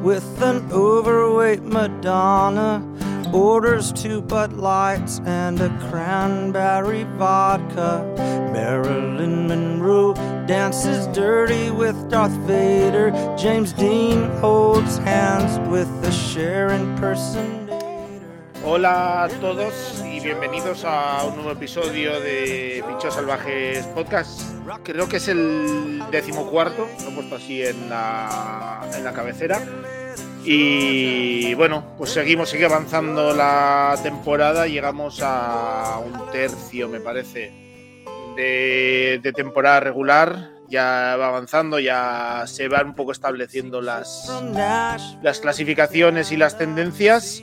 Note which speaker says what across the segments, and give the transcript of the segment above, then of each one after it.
Speaker 1: with an overweight Madonna. Orders two Bud Lights and a cranberry vodka. Marilyn Monroe dances dirty with Darth Vader. James Dean holds hands with the Cher impersonator.
Speaker 2: Hola a todos y bienvenidos a un nuevo episodio de Pinchos Salvajes Podcast. Creo que es el decimocuarto, lo he puesto así en la, en la cabecera. Y bueno, pues seguimos, sigue avanzando la temporada, llegamos a un tercio, me parece, de, temporada regular. Ya va avanzando, ya se van un poco estableciendo las, las clasificaciones y las tendencias.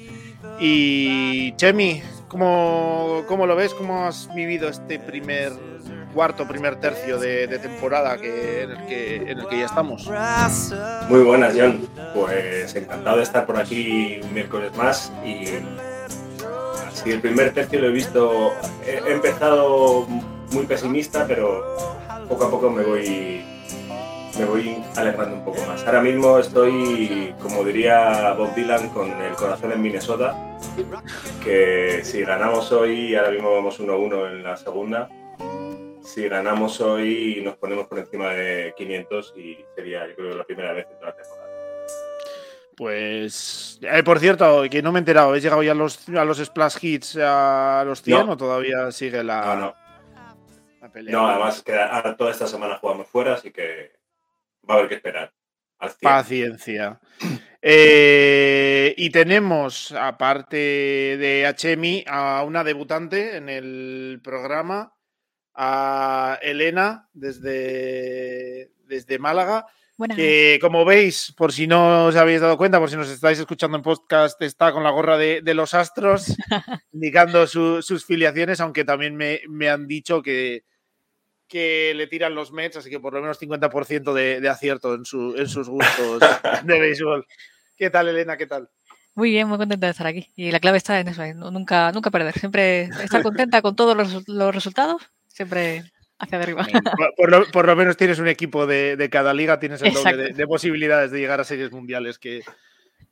Speaker 2: Y Chemi, ¿cómo, ¿cómo, lo ves? ¿Cómo has vivido este primer cuarto, primer tercio de, temporada que, en, el que, en el que ya estamos?
Speaker 3: Muy buenas, John. Pues encantado de estar por aquí un miércoles más y así el primer tercio lo he visto, he empezado muy pesimista, pero poco a poco me voy me voy alegrando un poco más. Ahora mismo estoy, como diría Bob Dylan, con el corazón en Minnesota, que si ganamos hoy, ahora mismo vamos 1-1 en la segunda, si ganamos hoy nos ponemos por encima de 500 y sería, yo creo, la primera vez en toda la temporada.
Speaker 2: Pues, eh, por cierto, que no me he enterado, ¿habéis llegado ya a los, a los splash hits a los 100
Speaker 3: No.
Speaker 2: o todavía sigue la,
Speaker 3: No, no.
Speaker 2: la pelea?
Speaker 3: No, además que ahora toda esta semana jugamos fuera, así que va a haber que esperar. Al 100.
Speaker 2: Paciencia. Eh, y tenemos, aparte de HMI, a una debutante en el programa, a Elena, desde, desde Málaga,
Speaker 4: Buenas.
Speaker 2: que como veis, por si no os habéis dado cuenta, por si nos estáis escuchando en podcast, está con la gorra de, de los Astros, indicando su- sus filiaciones, aunque también me, me han dicho que, que le tiran los Mets, así que por lo menos 50% de, de acierto en, su, en sus gustos de béisbol. ¿Qué tal, Elena? ¿Qué tal?
Speaker 4: Muy bien, muy contenta de estar aquí. Y la clave está en eso, en nunca, nunca perder. Siempre estar contenta con todos los, los resultados, siempre hacia arriba.
Speaker 2: Por, por lo, por lo menos tienes un equipo de, de cada liga, tienes el doble de,
Speaker 4: Exacto.
Speaker 2: de posibilidades de llegar a series mundiales, que,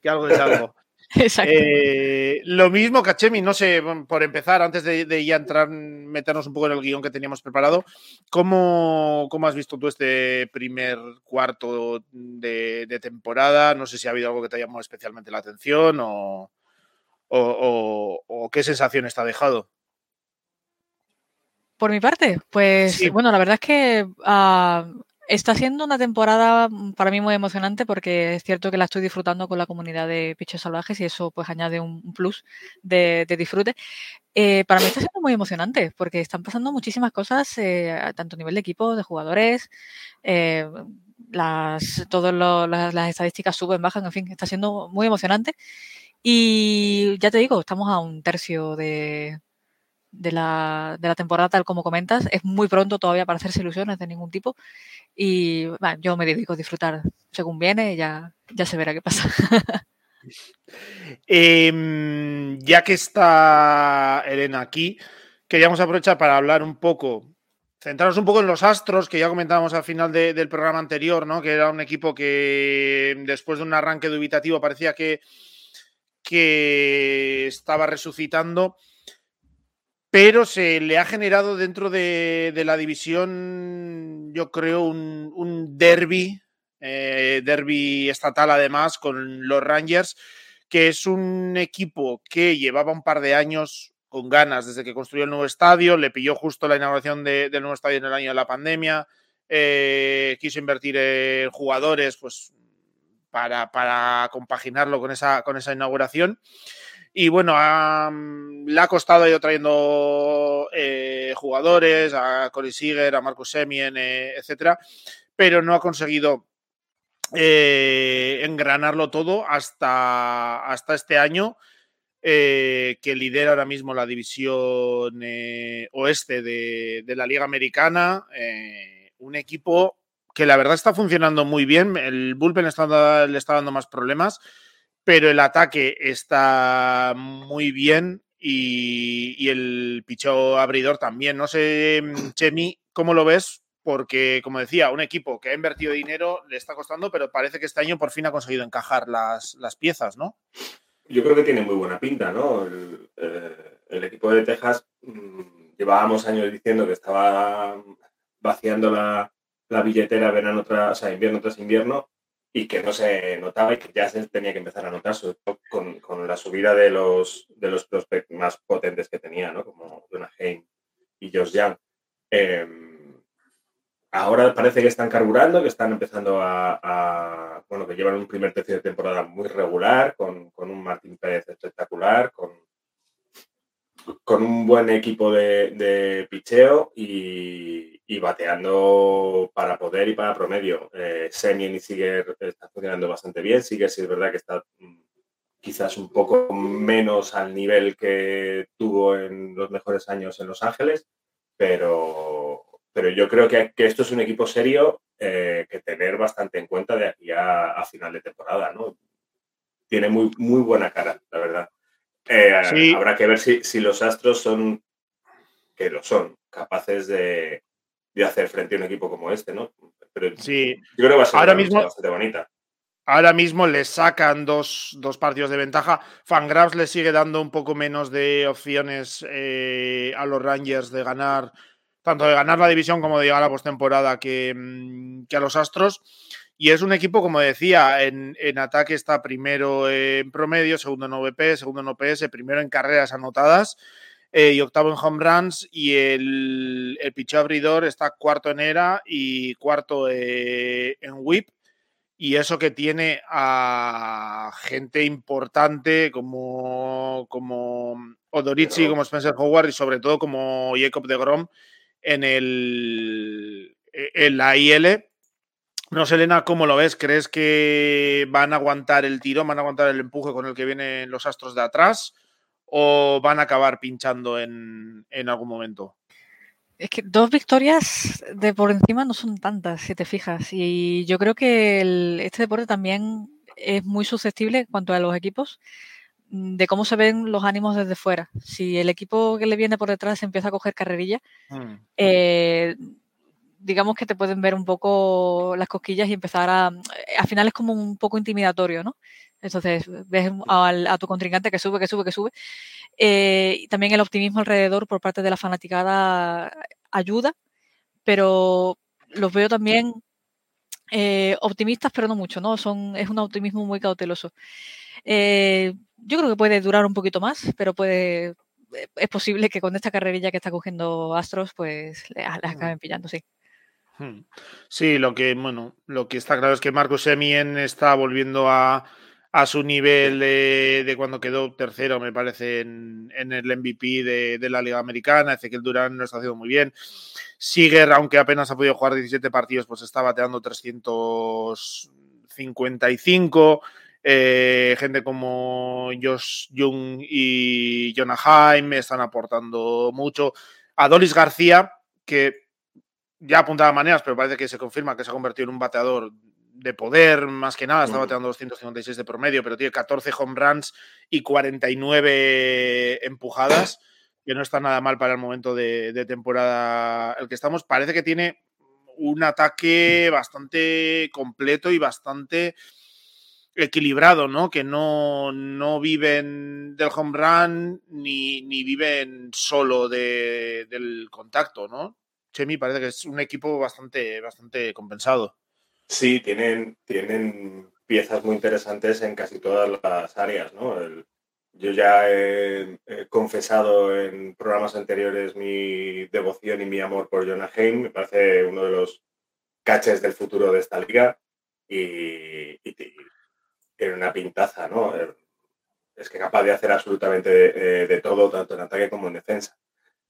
Speaker 2: que algo es algo.
Speaker 4: Exacto.
Speaker 2: Eh, lo mismo, Cachemi, no sé, bueno, por empezar, antes de, de ya entrar, meternos un poco en el guion que teníamos preparado, ¿cómo, cómo has visto tú este primer cuarto de, de temporada? No sé si ha habido algo que te ha llamado especialmente la atención o, o, o- o qué sensación está dejado.
Speaker 4: Por mi parte, pues
Speaker 2: Sí.
Speaker 4: bueno, la verdad es que ah, está siendo una temporada para mí muy emocionante porque es cierto que la estoy disfrutando con la comunidad de Pichos Salvajes y eso pues añade un plus de, de disfrute. Eh, para mí está siendo muy emocionante porque están pasando muchísimas cosas, eh, tanto a nivel de equipo, de jugadores, eh, las, todas las, las estadísticas suben, bajan, en fin, está siendo muy emocionante. Y ya te digo, estamos a un tercio de, de la, de la temporada, tal como comentas. Es muy pronto todavía para hacerse ilusiones de ningún tipo. Y yo me dedico a disfrutar según viene, ya, ya se verá qué pasa.
Speaker 2: Em, ya que está Elena aquí, queríamos aprovechar para hablar un poco, centrarnos un poco en los Astros, que ya comentábamos al final de- del programa anterior, ¿no? Que era un equipo que después de un arranque dubitativo parecía que, que estaba resucitando, pero se le ha generado dentro de, la división, yo creo, un, un derby, eh, derby estatal además, con los Rangers que es un equipo que llevaba un par de años con ganas desde que construyó el nuevo estadio, le pilló justo la inauguración de- del nuevo estadio en el año de la pandemia, eh, quiso invertir en jugadores pues, para, compaginarlo con esa inauguración. Y bueno, ha- le ha costado, ido trayendo eh, jugadores, a Corey Seager, a Marcus Semien, eh, etcétera, pero no ha conseguido eh, engranarlo todo hasta, hasta este año, que lidera ahora mismo la división oeste de, de la Liga Americana. un equipo que la verdad está funcionando muy bien. El bullpen le está dando más problemas, pero el ataque está muy bien y, el picheo abridor también. No sé, Chemi, ¿cómo lo ves? porque, como decía, un equipo que ha invertido dinero le está costando, pero parece que este año por fin ha conseguido encajar las, piezas, ¿no?
Speaker 3: Yo creo que tiene muy buena pinta, ¿no? El, eh, equipo de Texas mm, llevábamos años diciendo que estaba vaciando la, billetera verano tras, invierno tras invierno y que no se notaba y que ya se tenía que empezar a notar, sobre todo con, la subida de los, de los prospects más potentes que tenía, ¿no? Como Jonah Haim y Josh Young. Em, ahora parece que están carburando, que están empezando a, bueno, que llevan un primer tercio de temporada muy regular, con, un Martín Pérez espectacular, con, con un buen equipo de, de picheo y, y bateando para poder y para promedio. Eh, Semien y Siger están funcionando bastante bien. Siger sí es verdad que está mm, quizás un poco menos al nivel que tuvo en los mejores años en Los Ángeles, pero, pero yo creo que, que esto es un equipo serio eh, que tener bastante en cuenta de aquí a, final de temporada. ¿no? Tiene muy, muy buena cara, la verdad. Eh, habrá que ver si, si los Astros son, que lo son, capaces de, de hacer frente a un equipo como este, ¿no?
Speaker 2: Pero sí.
Speaker 3: Yo creo que va a ser
Speaker 2: ahora mismo,
Speaker 3: bastante bonita.
Speaker 2: Ahora mismo le sacan dos, partidos de ventaja. Fangraphs le sigue dando un poco menos de opciones eh, a los Rangers de ganar, tanto de ganar la división como de llegar a la postemporada que, mm, que a los Astros. Y es un equipo, como decía, en, en, ataque está primero en promedio, segundo en OVP, segundo en OPS, primero en carreras anotadas. Eh, y octavo en home runs y el, el abridor está cuarto en era y cuarto eh, en whip y eso que tiene a gente importante como, como Odorici, como Spencer Howard y sobre todo como Jacob de Grom en, el, en la IL. No sé, Elena, ¿cómo lo ves? ¿Crees que van a aguantar el tiro, van a aguantar el empuje con el que vienen los astros de atrás? o van a acabar pinchando en, algún momento?
Speaker 4: Es que dos victorias de por encima no son tantas, si te fijas. Y yo creo que este deporte también es muy susceptible en cuanto a los equipos mm, de cómo se ven los ánimos desde fuera. Si el equipo que le viene por detrás empieza a coger carrerilla, mm. eh, digamos que te pueden ver un poco las cosquillas y empezar a... Al final es como un poco intimidatorio, ¿no? Entonces, ves a tu contrincante que sube, que sube, que sube. Eh, y también el optimismo alrededor por parte de la fanaticada ayuda, pero los veo también eh, optimistas, pero no mucho, ¿no? Son, es un optimismo muy cauteloso. Eh, yo creo que puede durar un poquito más, pero puede, es posible que con esta carrerilla que está cogiendo Astros, pues les, acaben pillando, sí.
Speaker 2: Hmm. Sí, lo que, bueno, lo que está claro es que Marcus Semien está volviendo a, a su nivel de, cuando quedó tercero, me parece, en, el MVP de, la Liga Americana. Ezequiel Durán no está haciendo muy bien. Siger, aunque apenas ha podido jugar 17 partidos, pues está bateando 355. Eh, gente como Josh Jung y Jonah Jaime están aportando mucho. Adolis García, que ya apuntaba maneras, pero parece que se confirma que se ha convertido en un bateador de poder, más que nada, está bateando 256 de promedio, pero tiene 14 home runs y 49 empujadas, que no está nada mal para el momento de, temporada el que estamos. Parece que tiene un ataque bastante completo y bastante equilibrado, ¿no? Que no, no viven del home run ni, ni viven solo del contacto, ¿no? Chemi parece que es un equipo bastante, bastante compensado.
Speaker 3: Sí, tienen, tienen piezas muy interesantes en casi todas las áreas, ¿no? yo ya he, confesado en programas anteriores mi devoción y mi amor por Jonah Haim. Me parece uno de los caches del futuro de esta liga y, tiene una pintaza, ¿no? Es que capaz de hacer absolutamente de, todo, tanto en ataque como en defensa.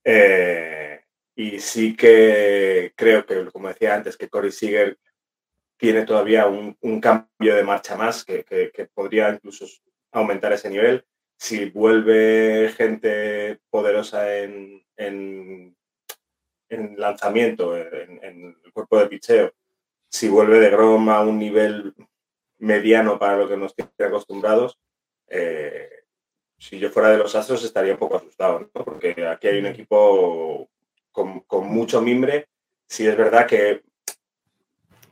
Speaker 3: Eh, y sí que creo que, como decía antes, que Corey Seager tiene todavía un, cambio de marcha más que, podría incluso aumentar ese nivel. Si vuelve gente poderosa en, en, lanzamiento, en, el cuerpo de picheo, si vuelve de Grom a un nivel mediano para lo que nos tiene acostumbrados, eh, si yo fuera de los Astros estaría un poco asustado, porque aquí hay un equipo con, mucho mimbre sí es verdad que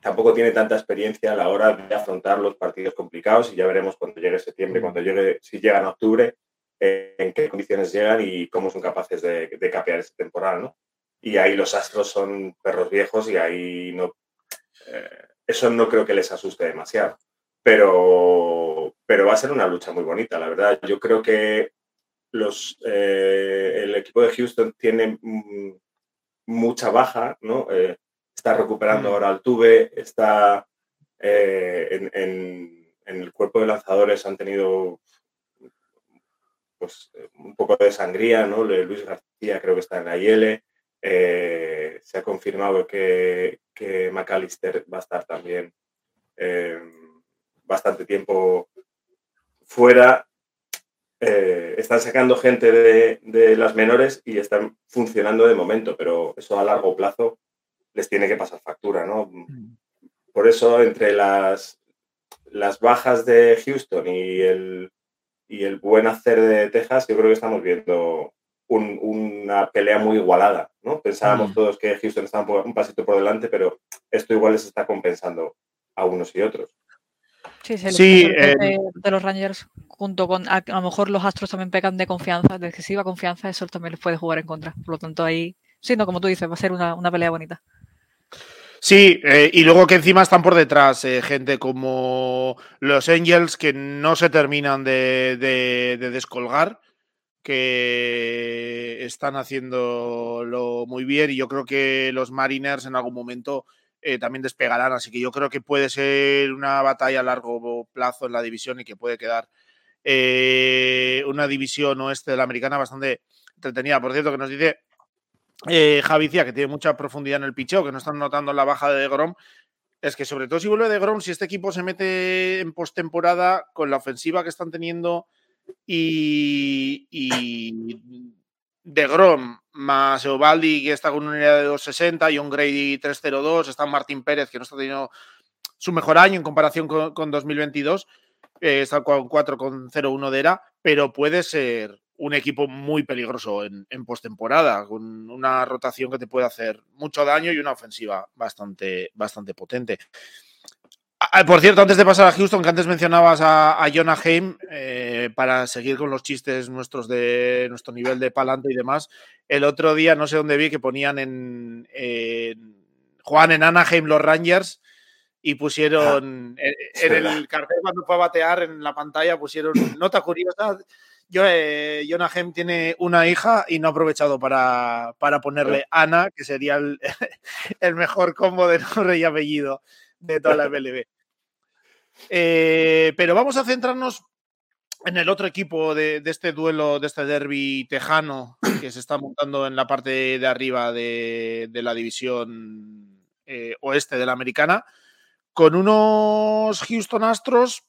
Speaker 3: tampoco tiene tanta experiencia a la hora de afrontar los partidos complicados y ya veremos cuando llegue septiembre, cuando llegue, si llegan a octubre, eh, en qué condiciones llegan y cómo son capaces de, de capear esta temporada, ¿no? Y ahí los astros son perros viejos y ahí no... Eh, eso no creo que les asuste demasiado. Pero, pero va a ser una lucha muy bonita, la verdad. Yo creo que los, eh, el equipo de Houston tiene mm, mucha baja, ¿no? está recuperando mm. ahora el Tuve, está eh, en, el cuerpo de lanzadores han tenido pues, un poco de sangría, ¿no? Luis García creo que está en la IL. Eh, se ha confirmado que, que, McAllister va a estar también eh, bastante tiempo fuera. Están sacando gente de, de, las menores y están funcionando de momento, pero eso a largo plazo les tiene que pasar factura, ¿no? Por eso, entre las, las bajas de Houston y el, y el buen hacer de Texas, yo creo que estamos viendo una pelea muy igualada, ¿no? Pensábamos mm. todos que Houston estaba un pasito por delante, pero esto igual les está compensando a unos y otros.
Speaker 4: Sí, sí, eh, de, los Rangers, junto con a, lo mejor los Astros también pecan de confianza, de excesiva confianza, eso también les puede jugar en contra. Por lo tanto, ahí, sí, no, como tú dices, va a ser una, una pelea bonita.
Speaker 2: Sí, eh, y luego que encima están por detrás eh, gente como los Angels que no se terminan de, descolgar, que están haciéndolo muy bien y yo creo que los Mariners en algún momento eh, también despegarán, así que yo creo que puede ser una batalla a largo plazo en la división y que puede quedar una división oeste de la americana bastante entretenida. Por cierto, que nos dice eh, Javicia, que tiene mucha profundidad en el picheo, que no están notando la baja de Grom, es que sobre todo si vuelve de Grom, si este equipo se mete en postemporada con la ofensiva que están teniendo y, de Grom más Eovaldi, que está con una unidad de 260, y un Grady 302, está Martín Pérez, que no está teniendo su mejor año en comparación con, 2022, eh, está con 4,01 de era, pero puede ser un equipo muy peligroso en, postemporada, con una rotación que te puede hacer mucho daño y una ofensiva bastante, bastante potente. Ah, por cierto, antes de pasar a Houston, que antes mencionabas a, Jonah Heim, eh, para seguir con los chistes nuestros de nuestro nivel de palante y demás, el otro día no sé dónde vi que ponían en, Juan en Anaheim los Rangers y pusieron en, en, el cartel cuando fue a batear en la pantalla pusieron nota curiosa yo, eh, Jonah Hem tiene una hija y no ha aprovechado para, ponerle Ana, que sería el, mejor combo de nombre y apellido de toda la MLB. Eh, pero vamos a centrarnos en el otro equipo de, este duelo, de este derby tejano que se está montando en la parte de arriba de, la división eh, oeste de la americana, con unos Houston Astros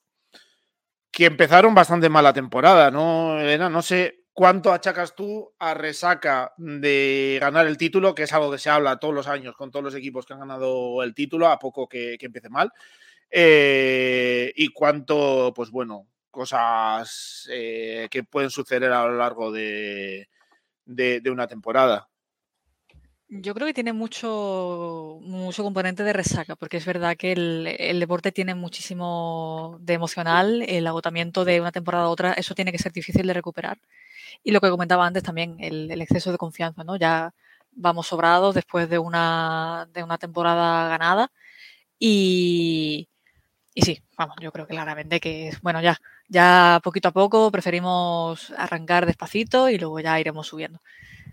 Speaker 2: que empezaron bastante mal la temporada, ¿no, Elena? No sé cuánto achacas tú a resaca de ganar el título, que es algo que se habla todos los años con todos los equipos que han ganado el título, a poco que, empiece mal. Eh, y cuánto, pues bueno, cosas eh, que pueden suceder a lo largo de una temporada.
Speaker 4: Yo creo que tiene mucho, mucho componente de resaca, porque es verdad que el, deporte tiene muchísimo de emocional, el agotamiento de una temporada a otra, eso tiene que ser difícil de recuperar. Y lo que comentaba antes también, el, exceso de confianza, ¿no? Ya vamos sobrados después de una, de una temporada ganada. Y, y sí, vamos, yo creo que claramente que, bueno, ya, ya poquito a poco preferimos arrancar despacito y luego ya iremos subiendo.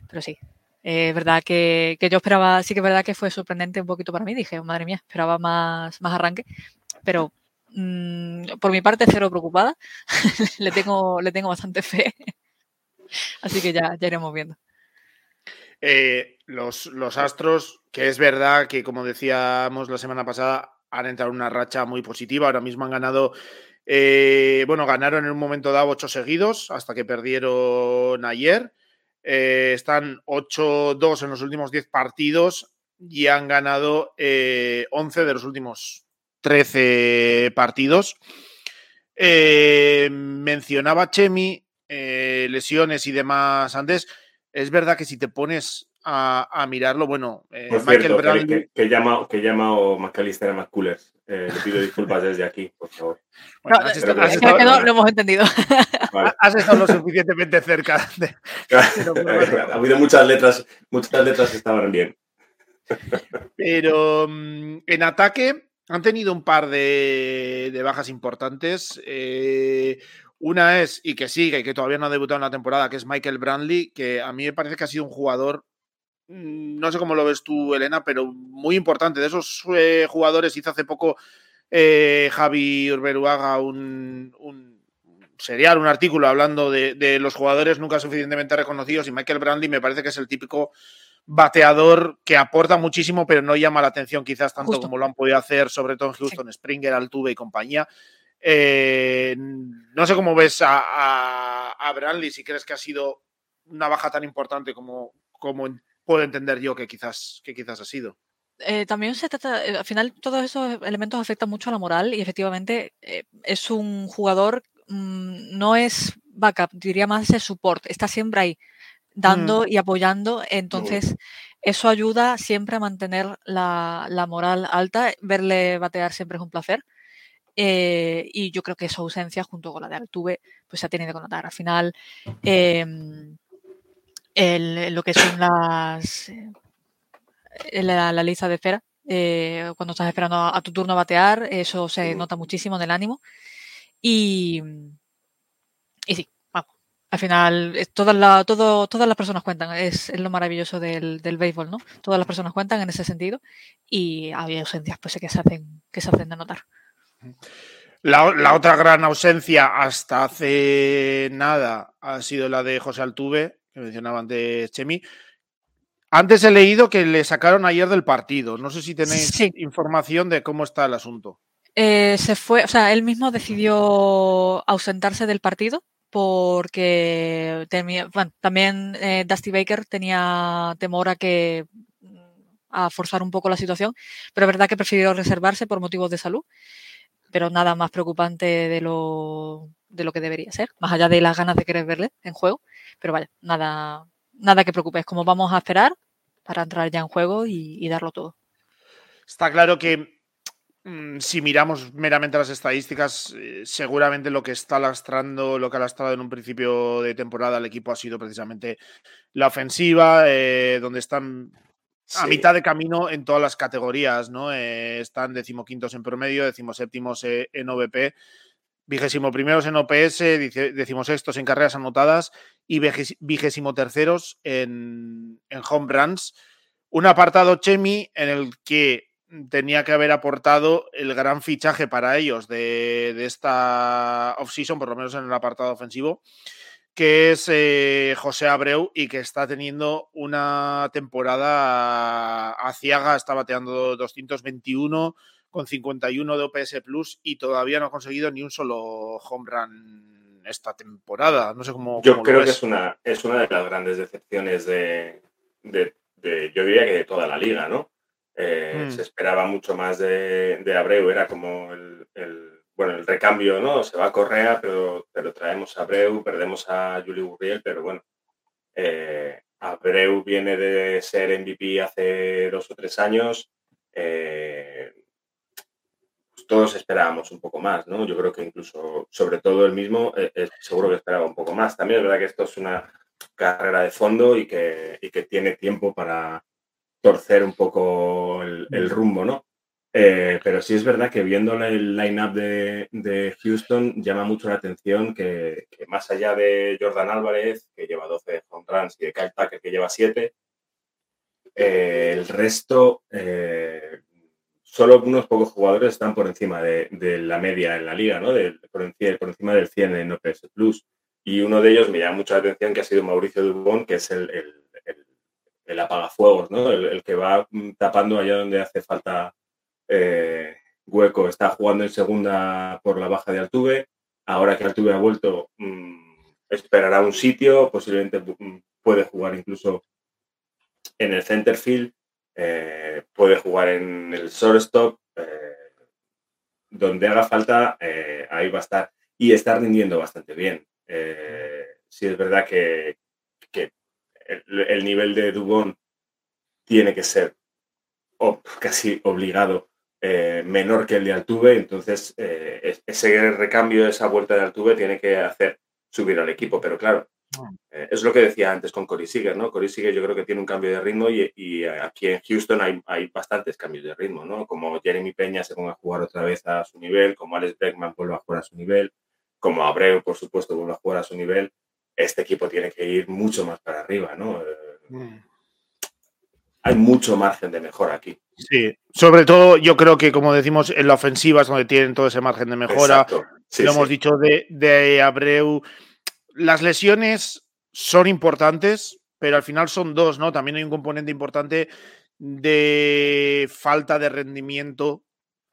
Speaker 4: Pero sí, es verdad que, yo esperaba, sí que es verdad que fue sorprendente un poquito para mí. Dije, oh, madre mía, esperaba más, más arranque, pero mm, por mi parte cero preocupada. le, tengo, le tengo bastante fe. Así que ya, ya iremos viendo.
Speaker 2: Eh, los, los, Astros, que es verdad que, como decíamos la semana pasada, han entrado en una racha muy positiva. Ahora mismo han ganado, eh, bueno, ganaron en un momento dado ocho seguidos hasta que perdieron ayer. Eh, están 8-2 en los últimos 10 partidos y han ganado 11 eh, de los últimos 13 partidos. Eh, mencionaba Chemi, lesiones y demás antes. Es verdad que si te pones a, mirarlo. Bueno,
Speaker 3: eh, Michael Brown... que, que, llama, que llama o McAllister a McCullers. Eh, le pido disculpas desde aquí, por favor.
Speaker 4: Bueno, no, lo hemos entendido.
Speaker 2: Has estado lo suficientemente cerca.
Speaker 3: ha habido muchas letras, muchas letras que estaban bien.
Speaker 2: Pero mm, en ataque han tenido un par de, bajas importantes. Eh, una es, y que sigue, y que todavía no ha debutado en la temporada, que es Michael Brandley, que a mí me parece que ha sido un jugador, no sé cómo lo ves tú, Elena, pero muy importante. De esos eh, jugadores hizo hace poco eh, Javi Urberuaga un, un, serial, un artículo hablando de, los jugadores nunca suficientemente reconocidos y Michael Brandley me parece que es el típico bateador que aporta muchísimo, pero no llama la atención quizás tanto como lo han podido hacer, sobre todo en Houston, Springer, Altuve y compañía. Eh, no sé cómo ves a, a, si crees que ha sido una baja tan importante como, como puedo entender yo que quizás, que quizás ha sido.
Speaker 4: Eh, también se trata, eh, al final todos esos elementos afectan mucho a la moral y efectivamente es un jugador, mm, no es backup, diría más de support, está siempre ahí dando y apoyando, entonces eso ayuda siempre a mantener la, la, moral alta, verle batear siempre es un placer eh, y yo creo que esa ausencia, junto con la de Altuve, pues se ha tenido que notar. Al final, em, lo que son las. Eh, la, la lista de espera, eh, cuando estás esperando a, tu turno a batear, eso se nota muchísimo en el ánimo. Y, y sí, vamos. Al final, todas, la, todo, todas las personas cuentan. Es, es lo maravilloso del, del, béisbol, ¿no? Todas las personas cuentan en ese sentido. Y había ausencias pues, que, se hacen, que se hacen de notar.
Speaker 2: La, otra gran ausencia hasta hace nada ha sido la de José Altuve, que mencionaba antes Chemi. Antes he leído que le sacaron ayer del partido. No sé si tenéis información de cómo está el asunto.
Speaker 4: Eh, se fue, o sea, él mismo decidió ausentarse del partido porque también eh, Dusty Baker tenía temor a que a forzar un poco la situación, pero es verdad que prefirió reservarse por motivos de salud pero nada más preocupante de lo, de lo que debería ser, más allá de las ganas de querer verle en juego. Pero vaya, nada, nada que preocupes, como vamos a esperar para entrar ya en juego y, darlo todo.
Speaker 2: Está claro que mm, si miramos meramente las estadísticas, eh, seguramente lo que está lastrando, lo que ha lastrado en un principio de temporada al equipo ha sido precisamente la ofensiva, eh, donde están a mitad de camino en todas las categorías, ¿no? Eh, están decimoquintos en promedio, decimoséptimos eh, en OVP, vigésimo primeros en OPS, decimosextos en carreras anotadas y vigésimo terceros en, home runs. Un apartado Chemi en el que tenía que haber aportado el gran fichaje para ellos de, de esta offseason, por lo menos en el apartado ofensivo, que es eh, José Abreu y que está teniendo una temporada aciaga, está bateando 221 con 51 de OPS Plus y todavía no ha conseguido ni un solo home run esta temporada. No sé cómo.
Speaker 3: Yo creo que es una, es una de las grandes decepciones de, yo diría que de toda la liga, ¿no? Eh, mm. Se esperaba mucho más de, Abreu, era como el bueno, el recambio, ¿no? Se va a Correa, pero, pero traemos a Abreu, perdemos a Juli Gurriel, pero bueno, eh, Abreu viene de ser MVP hace dos o tres años. Eh, todos esperábamos un poco más, ¿no? Yo creo que incluso, sobre todo el mismo, eh, seguro que esperaba un poco más. También es verdad que esto es una carrera de fondo y que, que tiene tiempo para torcer un poco el, el rumbo, ¿no? Eh, pero sí es verdad que viendo el line-up de, Houston llama mucho la atención que, más allá de Jordan Álvarez, que lleva 12 home runs, y de Kyle Tucker, que lleva 7, eh, el resto, eh, solo unos pocos jugadores están por encima de, la media en la liga, ¿no? por, encima, del 100 en OPS Plus. Y uno de ellos me llama mucho la atención, que ha sido Mauricio Dubón, que es el, apagafuegos, ¿no? el que va tapando allá donde hace falta eh, Hueco está jugando en segunda por la baja de Altuve. Ahora que Altuve ha vuelto, mm, esperará un sitio, posiblemente mm, puede jugar incluso en el center field, eh, puede jugar en el shortstop, eh, donde haga falta, ahí va a estar. Y está rindiendo bastante bien. sí es verdad que, el, nivel de Dubón tiene que ser casi obligado eh, menor que el de Altuve, entonces eh, ese recambio, esa vuelta de Altuve tiene que hacer subir al equipo, pero claro. Eh, es lo que decía antes con Cory Seager, ¿no? Cory Seager yo creo que tiene un cambio de ritmo y, aquí en Houston hay, hay, bastantes cambios de ritmo, ¿no? Como Jeremy Peña se ponga a jugar otra vez a su nivel, como Alex Beckman vuelve a jugar a su nivel, como Abreu, por supuesto, vuelve a jugar a su nivel, este equipo tiene que ir mucho más para arriba, ¿no? Mm. Hay mucho margen de mejora aquí.
Speaker 2: Sí, sobre todo yo creo que, como decimos, en la ofensiva es donde tienen todo ese margen de mejora. lo hemos dicho de, de, Abreu. Las lesiones son importantes, pero al final son dos, ¿no? También hay un componente importante de falta de rendimiento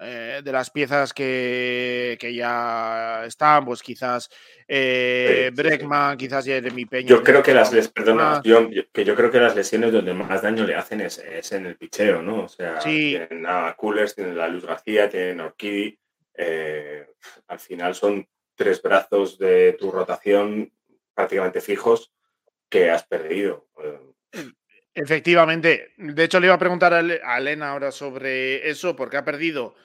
Speaker 2: eh, de las piezas que, que, ya están, pues quizás eh, Breckman, quizás Jeremy Peña.
Speaker 3: Yo creo que las perdona, yo, que yo creo que las lesiones donde más daño le hacen es, en el picheo, ¿no? O sea, tienen a Coolers, tienen la Luz García, tienen a Orquidi. Eh, al final son tres brazos de tu rotación prácticamente fijos que has perdido.
Speaker 2: Efectivamente. De hecho, le iba a preguntar a Elena ahora sobre eso, porque ha perdido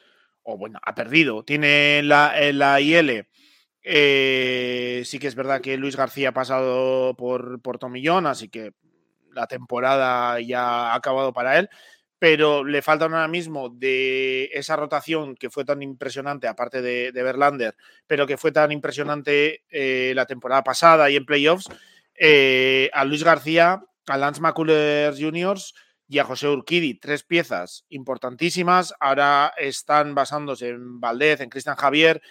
Speaker 2: o bueno, ha perdido, tiene la, la IL. Eh, sí que es verdad que Luis García ha pasado por, por Tomillón, así que la temporada ya ha acabado para él, pero le falta ahora mismo de esa rotación que fue tan impresionante, aparte de, de Verlander, pero que fue tan impresionante eh, la temporada pasada y en playoffs, eh, a Luis García, a Lance McCullers Juniors y a José Urquidi, tres piezas importantísimas. Ahora están basándose en Valdez, en Cristian Javier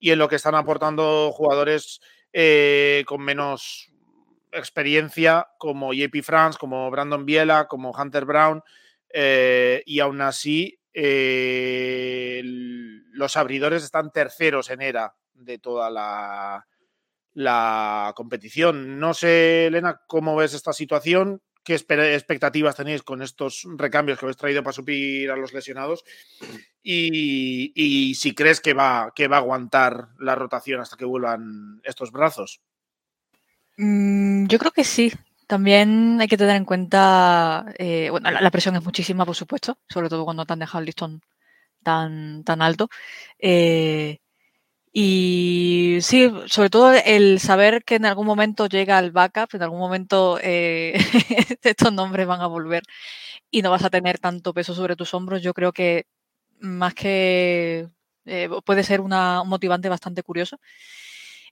Speaker 2: y en lo que están aportando jugadores eh, con menos experiencia como JP France, como Brandon Biela, como Hunter Brown. Eh, y aún así, eh, los abridores están terceros en era de toda la, competición. No sé, Elena, cómo ves esta situación qué expectativas tenéis con estos recambios que habéis traído para suplir a los lesionados y, si crees que va, que va a aguantar la rotación hasta que vuelvan estos brazos.
Speaker 4: Mm, yo creo que sí. También hay que tener en cuenta, eh, bueno, la, presión es muchísima, por supuesto, sobre todo cuando te han dejado el listón tan, tan alto. Eh, y sí, sobre todo el saber que en algún momento llega el backup, en algún momento eh, estos nombres van a volver y no vas a tener tanto peso sobre tus hombros, yo creo que más que puede ser una, un motivante bastante curioso.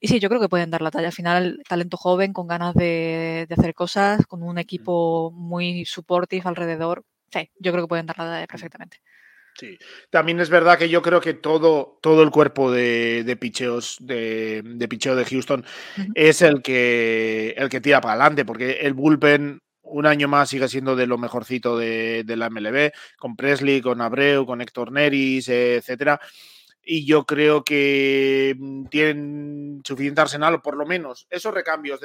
Speaker 4: Y sí, yo creo que pueden dar la talla. Al final, talento joven, con ganas de, de hacer cosas, con un equipo muy supportive alrededor. Sí, yo creo que pueden dar la talla perfectamente.
Speaker 2: Sí, también es verdad que yo creo que todo, todo el cuerpo de, de picheos de, de, picheo de Houston es el que, el que tira para adelante, porque el bullpen un año más sigue siendo de lo mejorcito de, de la MLB, con Presley, con Abreu, con Héctor Neris, etcétera. Y yo creo que mm, tienen suficiente arsenal, o por lo menos esos recambios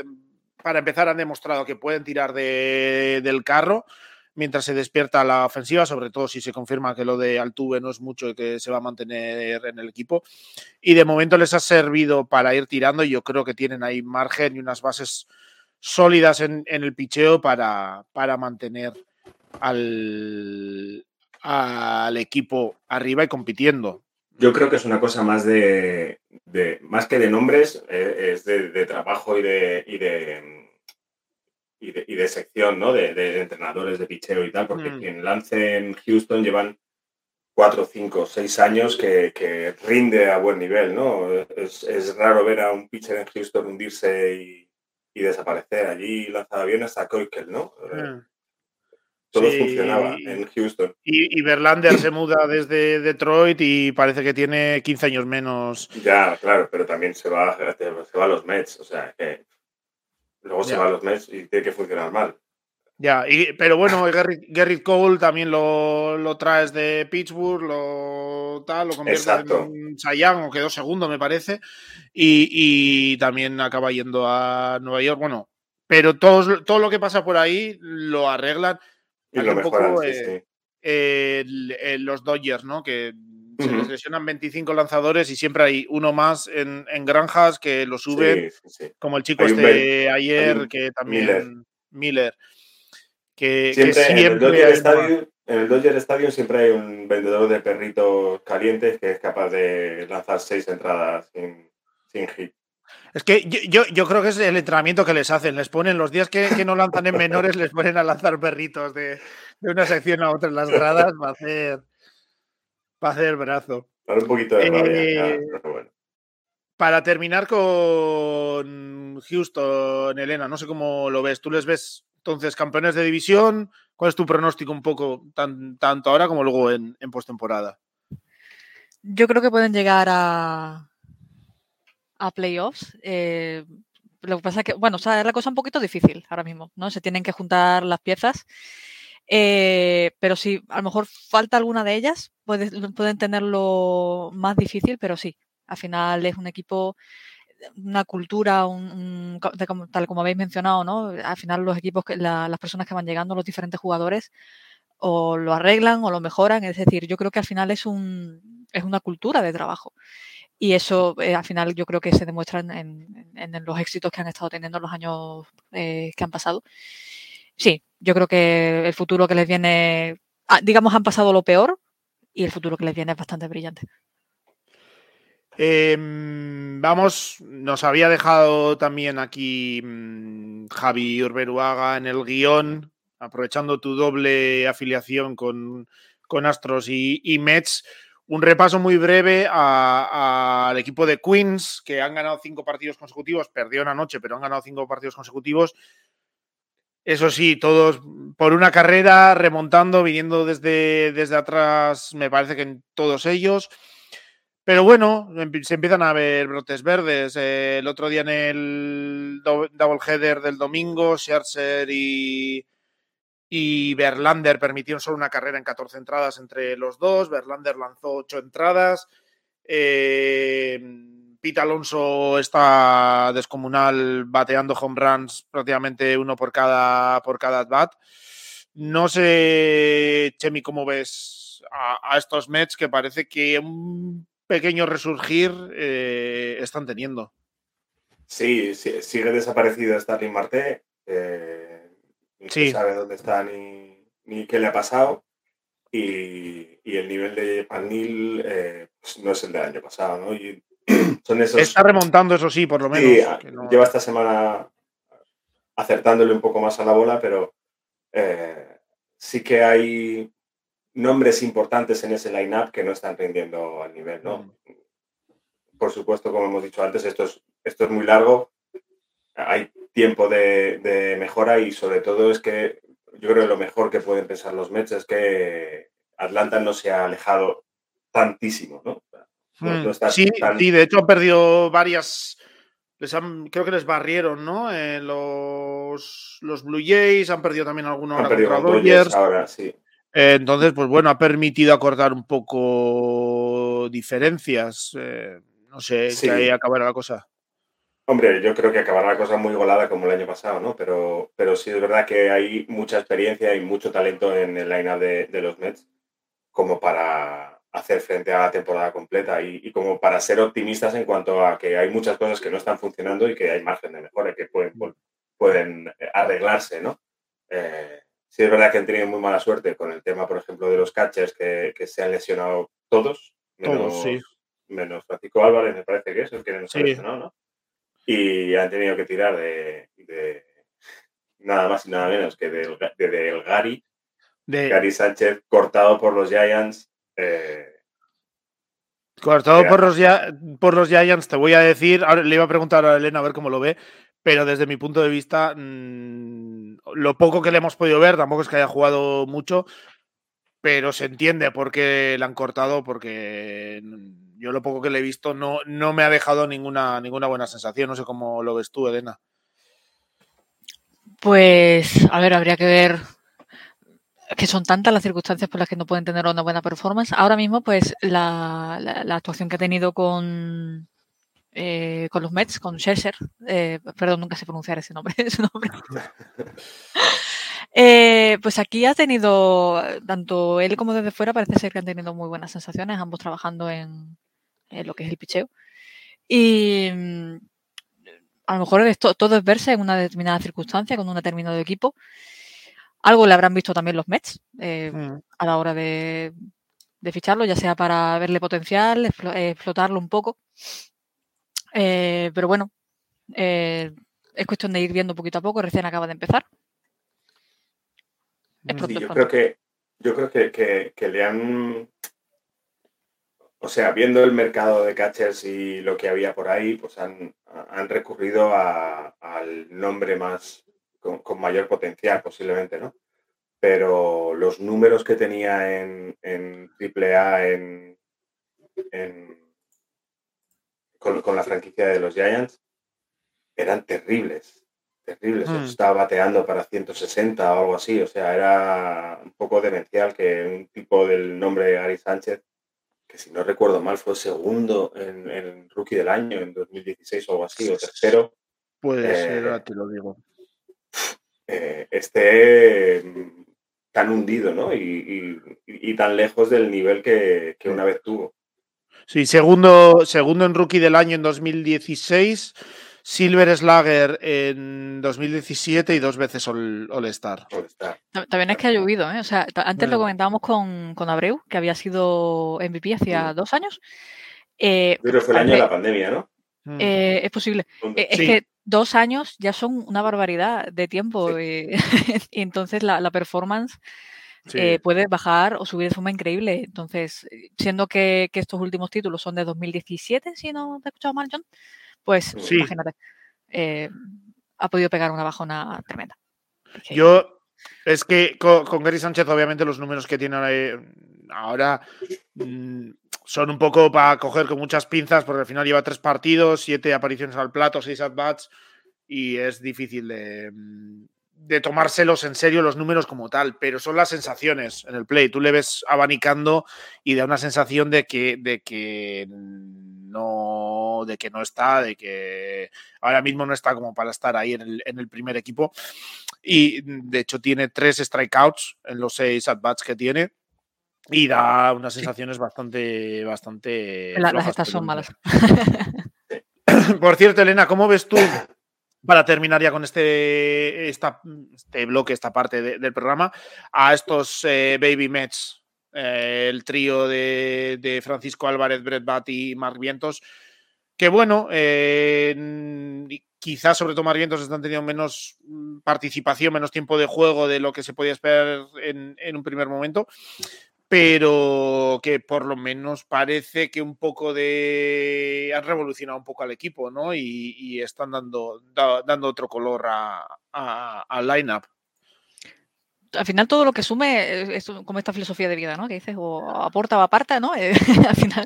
Speaker 2: para empezar han demostrado que pueden tirar del carro mientras se despierta la ofensiva, sobre todo si se confirma que lo de Altuve no es mucho y que se va a mantener en el equipo. Y de momento les ha servido para ir tirando y yo creo que tienen ahí margen y unas bases sólidas en, el picheo para, para mantener al, al equipo arriba y compitiendo.
Speaker 3: Yo creo que es una cosa más de, más que de nombres, eh, es de, trabajo y de, y de y de, sección, ¿no? De, entrenadores de picheo y tal, porque mm. quien lance en Houston llevan cuatro, cinco, seis años que, rinde a buen nivel, ¿no? Es, raro ver a un pitcher en Houston hundirse y, desaparecer. Allí lanzaba bien hasta Koikel, ¿no? Mm. Todo funcionaba en Houston.
Speaker 2: Y, y Verlander se muda desde Detroit y parece que tiene 15 años menos.
Speaker 3: Ya, claro, pero también se va, se va a los Mets, o sea, que Luego se va a los Mets y tiene que funcionar mal.
Speaker 2: Ya, pero bueno, Gerrit, Cole también lo, lo, traes de Pittsburgh, lo tal, lo convierte en Sayang, o quedó segundo, me parece, y, también acaba yendo a Nueva York. Bueno, pero todo, todo lo que pasa por ahí lo arreglan.
Speaker 3: Y lo un poco, eh,
Speaker 2: los Dodgers, ¿no? Que se les lesionan 25 lanzadores y siempre hay uno más en, granjas que lo suben, como el chico este ayer, que también Miller. Que
Speaker 3: Siempre,
Speaker 2: que
Speaker 3: en, el Dodger
Speaker 2: hay
Speaker 3: Stadium, en el Dodger Stadium siempre hay un vendedor de perritos calientes que es capaz de lanzar seis entradas sin, sin hit.
Speaker 2: Es que yo, yo, yo creo que es el entrenamiento que les hacen. Les ponen los días que, que no lanzan en menores, les ponen a lanzar perritos de, de una sección a otra en las gradas para hacer, para hacer brazo.
Speaker 3: Para un poquito de rabia,
Speaker 2: Eh,
Speaker 3: claro, pero bueno.
Speaker 2: Para terminar con Houston, Elena, no sé cómo lo ves. ¿Tú les ves entonces campeones de división? ¿Cuál es tu pronóstico un poco, tan, tanto ahora como luego en, en postemporada?
Speaker 4: Yo creo que pueden llegar a, a playoffs. eh, lo que pasa es que, bueno, es la cosa un poquito difícil ahora mismo, ¿no? Se tienen que juntar las piezas. eh, pero si a lo mejor falta alguna de ellas, puede- pueden tenerlo más difícil, pero sí. Al final es un equipo, una cultura, tal como habéis mencionado, ¿no? Al final los equipos, que, la- las personas que van llegando, los diferentes jugadores, o lo arreglan o lo mejoran. Es decir, yo creo que al final es, un, es una cultura de trabajo. Y eso eh, al final yo creo que se demuestra en, los éxitos que han estado teniendo en los años eh, que han pasado. Sí, yo creo que el futuro que les viene, ah, digamos, han pasado lo peor y el futuro que les viene es bastante brillante.
Speaker 2: Eh, vamos, nos había dejado también aquí mm, Javi Urberuaga en el guion, aprovechando tu doble afiliación con, con Astros y, y Mets, un repaso muy breve al equipo de Queens, que han ganado cinco partidos consecutivos, perdió una noche, pero han ganado cinco partidos consecutivos. Eso sí, todos por una carrera, remontando, viniendo desde, desde atrás, me parece que en todos ellos. Pero bueno, se empiezan a ver brotes verdes. Eh, el otro día en el do- doubleheader del domingo, Scherzer y, y Verlander permitieron solo una carrera en 14 entradas entre los dos. Verlander lanzó 8 entradas. Eh, Pete Alonso está descomunal bateando home runs prácticamente uno por cada, por cada at-bat. No sé, Chemi, cómo ves a, a estos Mets que parece que un pequeño resurgir eh, están teniendo.
Speaker 3: Sí, sí, sigue desaparecido Starling Marte. eh,
Speaker 2: Sí.
Speaker 3: se sabe dónde está ni, ni qué le ha pasado. Y, y el nivel de Panil eh, pues no es el del año pasado, ¿no? Y son esos.
Speaker 2: Está remontando, eso sí, por lo menos.
Speaker 3: Sí,
Speaker 2: que no-
Speaker 3: lleva esta semana acertándole un poco más a la bola, pero eh, sí que hay nombres importantes en ese line-up que no están rindiendo al nivel, ¿no?
Speaker 2: Mm.
Speaker 3: Por supuesto, como hemos dicho antes, esto es, esto es muy largo, hay tiempo de, de mejora y sobre todo es que yo creo que lo mejor que pueden pensar los Mets es que Atlanta no se ha alejado tantísimo, ¿no? No-
Speaker 2: Mm,
Speaker 3: no está
Speaker 2: sí,
Speaker 3: tan-
Speaker 2: sí, de hecho han perdido varias. Les han, creo que les barrieron, ¿no? Eh, los, los Blue Jays han perdido también alguno
Speaker 3: han perdido
Speaker 2: contra
Speaker 3: Dodgers. ahora, sí.
Speaker 2: Eh, entonces, pues bueno, ha permitido acortar un poco diferencias. Eh, no sé,
Speaker 3: Sí.
Speaker 2: que ahí acabará la cosa.
Speaker 3: Hombre, yo creo que acabará la cosa muy golada como el año pasado, ¿no? Pero, pero sí es verdad que hay mucha experiencia y mucho talento en el line de, de los Mets como para hacer frente a la temporada completa y, y como para ser optimistas en cuanto a que hay muchas cosas que no están funcionando y que hay margen de mejora, que pueden, pueden arreglarse, ¿no? Eh, sí es verdad que han tenido muy mala suerte con el tema, por ejemplo, de los catchers que, que se han lesionado todos, menos,
Speaker 2: Todos, sí.
Speaker 3: menos Francisco Álvarez, me parece que es el que nos ha lesionado, ¿no? Y han tenido que tirar de, de nada más y nada menos que del, de, del Gary,
Speaker 2: De,
Speaker 3: Gary Sánchez, cortado por los Giants. eh,
Speaker 2: cortado por los, por los Giants, te voy a decir, ahora le iba a preguntar a Elena a ver cómo lo ve, pero desde mi punto de vista, mm, lo poco que le hemos podido ver, tampoco es que haya jugado mucho, pero se entiende por qué le han cortado, porque mm, yo lo poco que le he visto no, no me ha dejado ninguna, ninguna buena sensación. No sé cómo lo ves tú, Elena.
Speaker 4: Pues, a ver, habría que ver que son tantas las circunstancias por las que no pueden tener una buena performance. Ahora mismo, pues, la, la- la actuación que ha tenido con, eh, con los Mets, con Scherzer, eh, perdón, nunca sé pronunciar ese nombre, ese nombre. Eh, pues aquí ha tenido, tanto él como desde fuera, parece ser que han tenido muy buenas sensaciones, ambos trabajando en, en lo que es el picheo. Y mm, a lo mejor todo es verse en una determinada circunstancia, con un determinado equipo. Algo le habrán visto también los Mets eh,
Speaker 2: Mm.
Speaker 4: a la hora de, de ficharlo, ya sea para verle potencial, explo- eh, explotarlo un poco. Eh, pero bueno, eh, es cuestión de ir viendo poquito a poco, recién acaba de empezar. Es
Speaker 2: Mm.
Speaker 3: Sí, yo creo que, yo creo que, que- que le han. O sea, viendo el mercado de catchers y lo que había por ahí, pues han, han recurrido a- al nombre más con, con mayor potencial, posiblemente, ¿no? Pero los números que tenía en, en AAA en, en- con, con la franquicia de los Giants eran terribles, terribles.
Speaker 2: Mm.
Speaker 3: Estaba bateando para 160 o algo así, o sea, era un poco demencial que un tipo del nombre de Gary Sánchez, que si no recuerdo mal fue segundo en, Rookie del Año en 2016 o algo así, o tercero,
Speaker 2: Puede
Speaker 3: Eh,
Speaker 2: ser, ahora te lo digo.
Speaker 3: eh, esté mm, tan hundido, ¿no? Y, y- y tan lejos del nivel que, que una vez tuvo.
Speaker 2: Sí, segundo, segundo en rookie del año en 2016, Silver Slugger en 2017 y dos veces All, All-Star.
Speaker 3: All Star.
Speaker 4: Ta- También es que ha llovido, ¿eh? O sea, antes lo comentábamos con, con Abreu, que había sido MVP hacía
Speaker 3: Mm.
Speaker 4: dos años. Eh,
Speaker 3: creo que fue el año de la pandemia, ¿no?
Speaker 2: Mm.
Speaker 4: eh, es posible. Eh, Es
Speaker 2: Sí.
Speaker 4: que dos años ya son una barbaridad de tiempo eh, y entonces la, la performance
Speaker 2: Sí.
Speaker 4: eh, puede bajar o subir de forma increíble. Entonces, eh, siendo que, que estos últimos títulos son de 2017, si no te he escuchado mal, John, pues
Speaker 3: Sí.
Speaker 4: imagínate, eh, ha podido pegar una bajona tremenda.
Speaker 2: Yo, es que con, con Gary Sánchez, obviamente, los números que tiene ahora mm, son un poco para coger con muchas pinzas, porque al final lleva tres partidos, siete apariciones al plato, seis at-bats, y es difícil de, mm, de tomárselos en serio los números como tal, pero son las sensaciones en el play. Tú le ves abanicando y da una sensación de que, de que no, de que no está, de que ahora mismo no está como para estar ahí en el, en el primer equipo. Y de hecho tiene tres strikeouts en los seis at-bats que tiene. Y da unas sensaciones bastante, bastante.
Speaker 4: la- las estas son malas.
Speaker 2: Por cierto, Elena, ¿cómo ves tú, para terminar ya con este, este bloque, esta parte de- del programa, a estos eh, Baby Mets? eh, el trío de, Francisco Álvarez, Brett Batt y Marc Vientos, que bueno, eh, quizás sobre todo Marc Vientos están teniendo menos mm, participación, menos tiempo de juego de lo que se podía esperar en un primer momento, pero que por lo menos parece que un poco de... han revolucionado un poco al equipo, ¿no? Y, están dando, da- dando otro color a- a- al line-up.
Speaker 4: al final todo lo que sume es, es como esta filosofía de vida, ¿no? Que dices, o aporta o aparta, ¿no? Eh, al final,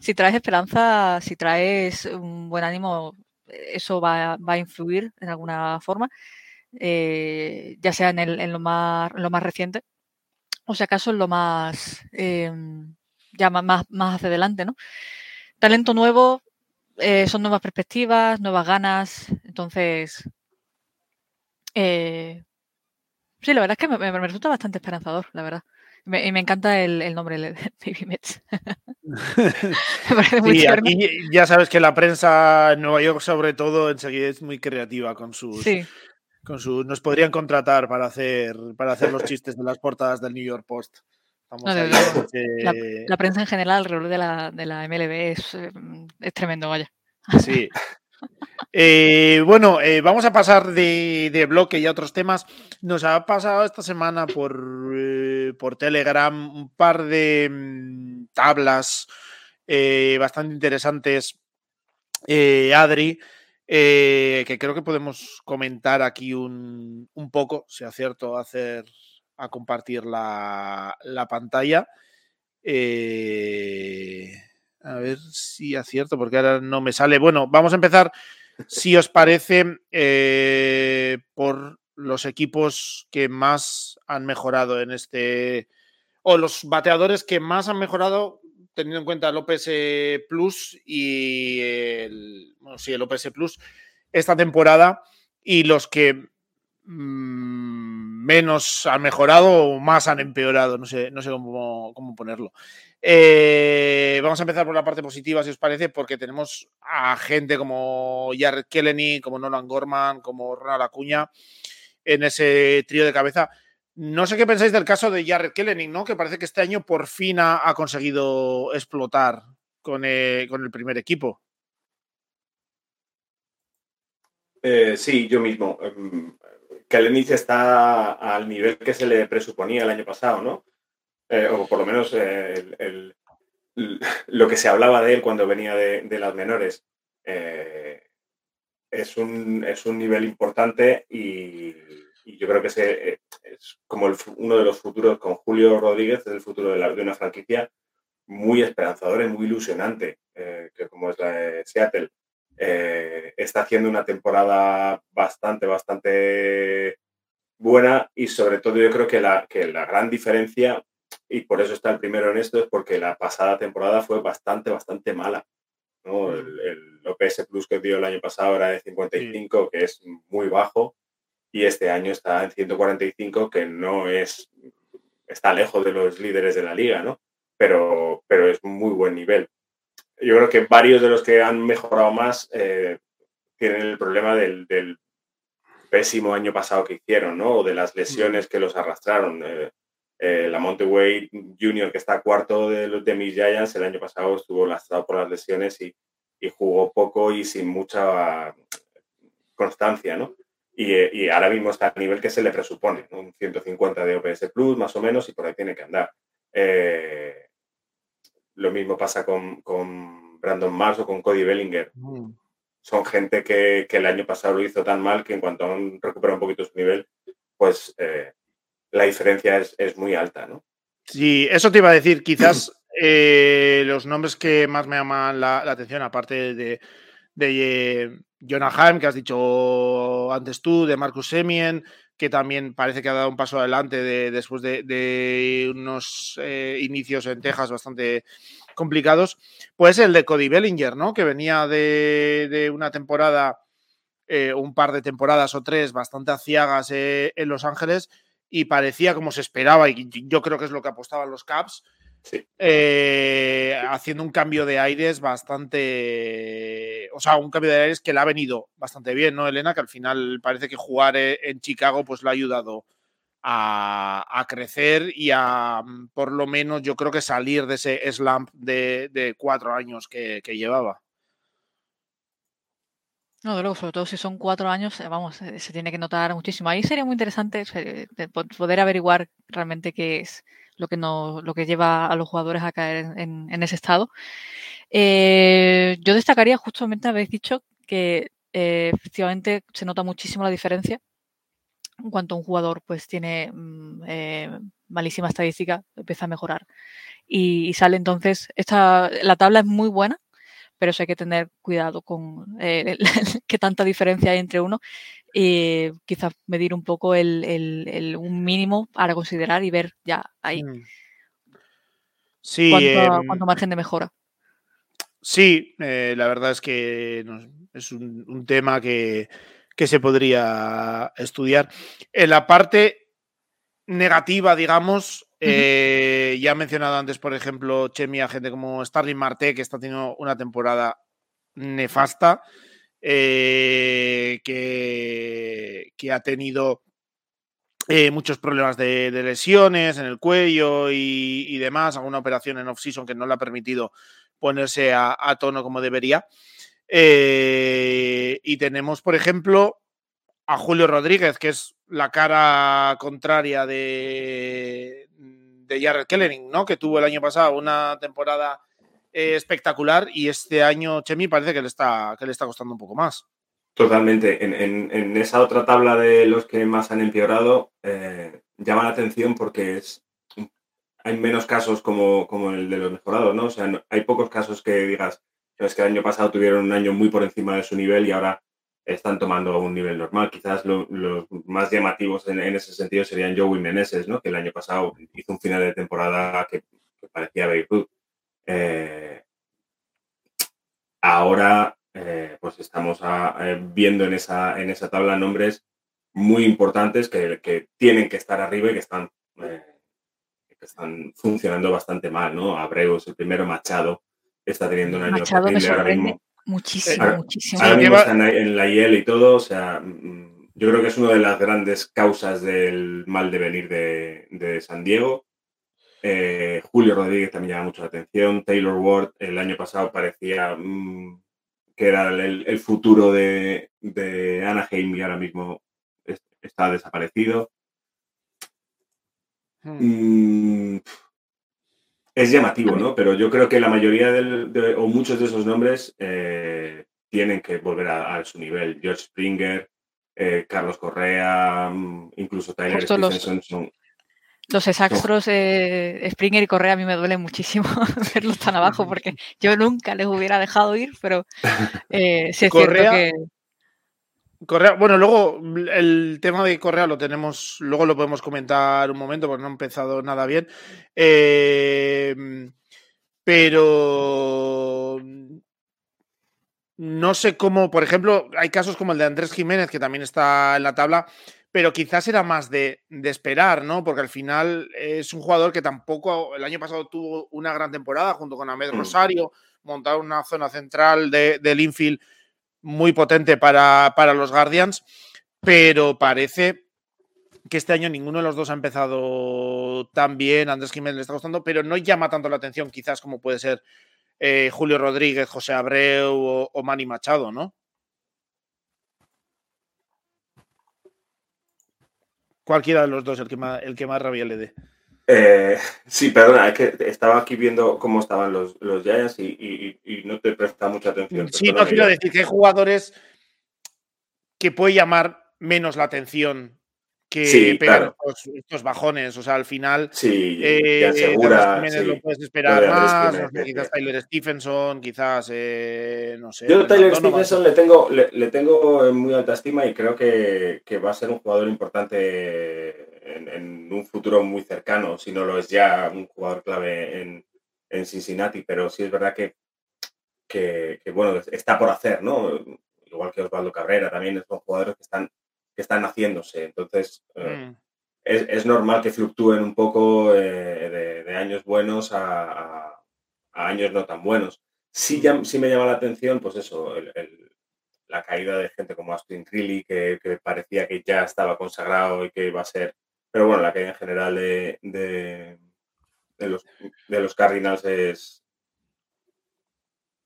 Speaker 4: si traes esperanza, si traes un buen ánimo, eso va, va a influir en alguna forma, eh, ya sea en, el- en lo más, en lo más reciente, o si acaso en lo más, eh, ya más, más hacia adelante, ¿no? Talento nuevo, eh, son nuevas perspectivas, nuevas ganas, entonces... eh, Sí, la verdad es que me, me- me resulta bastante esperanzador, la verdad. Y me encanta el, el nombre el de Baby Mets. me parece muy
Speaker 2: Sí, aquí ya sabes que la prensa en Nueva York, sobre todo, enseguida es muy creativa con sus,
Speaker 4: Sí,
Speaker 2: con sus. Nos podrían contratar para hacer, para hacer los chistes de las portadas del New York Post.
Speaker 4: No,
Speaker 2: eh,
Speaker 4: la prensa en general alrededor de la, de la MLB es, eh, es tremendo, vaya.
Speaker 2: Sí. Eh, bueno, eh, vamos a pasar de, de bloque y a otros temas. Nos ha pasado esta semana por, eh, por Telegram un par de mm, tablas bastante interesantes, Adri, eh, que creo que podemos comentar aquí un, un poco, si acierto a hacer a compartir la, la pantalla. Eh, a ver si acierto, porque ahora no me sale. Bueno, vamos a empezar, si os parece, eh, por los equipos que más han mejorado en este. O los bateadores que más han mejorado, teniendo en cuenta el OPS Plus y el. Bueno, sí, el OPS Plus esta temporada, y los que mm, menos han mejorado o más han empeorado. No sé, no sé cómo, cómo ponerlo. Eh, vamos a empezar por la parte positiva, si os parece, porque tenemos a gente como Jared Kelly, como Nolan Gorman, como Ronald Acuña en ese trío de cabeza. No sé qué pensáis del caso de Jared Kellening, ¿no? Que parece que este año por fin ha, conseguido explotar con, eh, con, el primer equipo.
Speaker 3: Eh, sí, yo mismo. Kellening está al nivel que se le presuponía el año pasado, ¿no? o por lo menos el, lo que se hablaba de él cuando venía de, las menores. es, un, es un nivel importante y y yo creo que ese eh, es como uno de los futuros con Julio Rodríguez, es el futuro de, la, de una franquicia muy esperanzadora y muy ilusionante, eh, que como es la de Seattle. Eh, está haciendo una temporada bastante, bastante buena y sobre todo yo creo que la, que la gran diferencia, y por eso está el primero en esto, es porque la pasada temporada fue bastante, bastante mala. ¿no? El, el, OPS Plus que dio el año pasado era de 55, que es muy bajo y este año está en 145, que no es, está lejos de los líderes de la liga, ¿no? Pero, pero es muy buen nivel. Yo creo que varios de los que han mejorado más eh, tienen el problema del, pésimo año pasado que hicieron, ¿no? O de las lesiones que los arrastraron. Eh, eh, la Monteway Junior, que está cuarto de los de mis Giants, el año pasado estuvo lastrado por las lesiones y, y jugó poco y sin mucha constancia, ¿no? Y, ahora mismo está a nivel que se le presupone, un 150 de OPS Plus más o menos y por ahí tiene que andar. Eh, lo mismo pasa con, Brandon Mars o con Cody Bellinger. Mm. Son gente que, el año pasado lo hizo tan mal que en cuanto han recuperado un poquito su nivel, pues eh, la diferencia es, muy alta, ¿no?
Speaker 2: Sí, eso te iba a decir. Quizás eh, los nombres que más me llaman la, atención, aparte de, de Jonah Haim, que has dicho antes tú, de Marcus Semien, que también parece que ha dado un paso adelante después de, unos eh, inicios en Texas bastante complicados, pues el de Cody Bellinger, ¿no? Que venía de, una temporada, eh, un par de temporadas o tres bastante aciagas eh, en Los Ángeles y parecía como se esperaba, y yo creo que es lo que apostaban los Caps, eh, haciendo un cambio de aires bastante. O sea, un cambio de aires que le ha venido bastante bien, ¿no, Elena? Que al final parece que jugar eh, en Chicago pues le ha ayudado a, crecer y a, mm, por lo menos, yo creo que salir de ese slump de, cuatro años que, llevaba.
Speaker 4: No, de luego, sobre todo si son cuatro años, eh, vamos, se tiene que notar muchísimo. Ahí sería muy interesante poder averiguar realmente qué es lo que, no, lo que lleva a los jugadores a caer en, ese estado. Eh, yo destacaría, justamente habéis dicho que eh, efectivamente se nota muchísimo la diferencia en cuanto un jugador pues tiene mm, eh, malísima estadística, empieza a mejorar y, sale entonces, esta, la tabla es muy buena, pero eso hay que tener cuidado con qué tanta diferencia hay entre uno y quizás medir un poco el, un mínimo para considerar y ver ya ahí mm.
Speaker 2: sí,
Speaker 4: em, cuánto, margen de mejora.
Speaker 2: Sí, eh, la verdad es que es un, tema que, se podría estudiar. En la parte negativa, digamos, eh, ya he mencionado antes, por ejemplo, Chemi a gente como Starling Marte, que está teniendo una temporada nefasta. Eh, que, ha tenido eh, muchos problemas de, lesiones en el cuello y, demás, alguna operación en off-season que no le ha permitido ponerse a, tono como debería. Eh, y tenemos, por ejemplo, a Julio Rodríguez, que es la cara contraria de, de Jared Kellening, ¿no? Que tuvo el año pasado una temporada eh, espectacular y este año Chemi parece que le está, que le está costando un poco más.
Speaker 3: Totalmente. En, esa otra tabla de los que más han empeorado, eh, llama la atención porque es, hay menos casos como, como el de los mejorados, ¿no? O sea, hay pocos casos que digas, es que el año pasado tuvieron un año muy por encima de su nivel y ahora están tomando un nivel normal. Quizás los más llamativos en, ese sentido serían Joey Meneses, ¿no? Que el año pasado hizo un final de temporada que, parecía Beirut. Eh, ahora, eh, pues estamos eh, viendo en esa, en esa tabla nombres muy importantes que, tienen que estar arriba y que están, están funcionando bastante mal, ¿no? Abreu es el primero, Machado está teniendo un año
Speaker 4: Machado ahora mismo. Muchísimo, muchísimo.
Speaker 3: Ahora mismo está en la IEL y todo, o sea, mm, yo creo que es una de las grandes causas del mal devenir de, de San Diego. Eh, Julio Rodríguez también llama mucho la atención. Taylor Ward el año pasado parecía mm, que era el, futuro de, de, Anaheim y ahora mismo está desaparecido. Hmm. Mm, es llamativo, ¿no? Pero yo creo que la mayoría de, o muchos de esos nombres eh, tienen que volver a, su nivel. George Springer, eh, Carlos Correa, mm, incluso Tyler Stevenson son,
Speaker 4: los exactros eh, Springer y Correa a mí me duele muchísimo verlos tan abajo porque yo nunca les hubiera dejado ir, pero eh, sí es Correa, que...
Speaker 2: Correa, bueno, luego el tema de Correa lo tenemos, luego lo podemos comentar un momento porque no ha empezado nada bien. Em, pero no sé cómo, por ejemplo, hay casos como el de Andrés Jiménez, que también está en la tabla, pero quizás era más de, esperar, ¿no? Porque al final es un jugador que tampoco el año pasado tuvo una gran temporada junto con Ahmed mm. Rosario, montar una zona central de, del infield muy potente para, para los Guardians, pero parece que este año ninguno de los dos ha empezado tan bien. Andrés Jiménez le está gustando, pero no llama tanto la atención, quizás como puede ser eh, Julio Rodríguez, José Abreu o, o Manny Machado, ¿no? Cualquiera de los dos, el que más, el que más rabia le dé.
Speaker 3: Eh, sí, perdona, es que estaba aquí viendo cómo estaban los, los Giants y, no te presta mucha atención.
Speaker 2: Sí, no quiero decir que hay jugadores que puede llamar menos la atención que
Speaker 3: sí,
Speaker 2: pegan estos, bajones. O sea, al final.
Speaker 3: Sí, eh, segura,
Speaker 2: lo puedes esperar más. quizás Tyler Stephenson, quizás. Eh, no sé.
Speaker 3: Yo a Tyler Stephenson le tengo, le, tengo en muy alta estima y creo que, va a ser un jugador importante en, un futuro muy cercano. Si no lo es ya, un jugador clave en, en Cincinnati. Pero sí es verdad que, que, que, bueno, está por hacer, ¿no? Igual que Osvaldo Cabrera, también son jugadores que están que están haciéndose. Entonces, eh, mm. es, normal que fluctúen un poco eh, de, años buenos a, años no tan buenos. Sí, ya, sí me llama la atención, pues eso, la caída de gente como Austin Riley, que, parecía que ya estaba consagrado y que iba a ser. Pero bueno, la caída en general de, de, los, de los Cardinals es,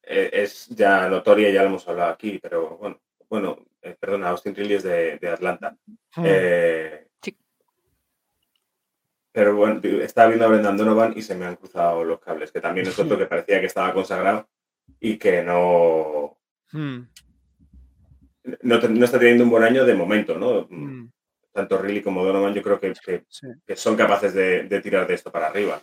Speaker 3: e, es ya notoria, ya lo hemos hablado aquí, pero bueno, bueno, eh, perdona, Austin Riley es de, Atlanta. Hmm. Eh, sí. Pero bueno, estaba viendo a Brendan Donovan y se me han cruzado los cables, que también es otro que parecía que estaba consagrado y que no, hmm. no, está teniendo un buen año de momento, ¿no? Hmm. Tanto Riley como Donovan yo creo que, que, son capaces de, de, tirar de esto para arriba.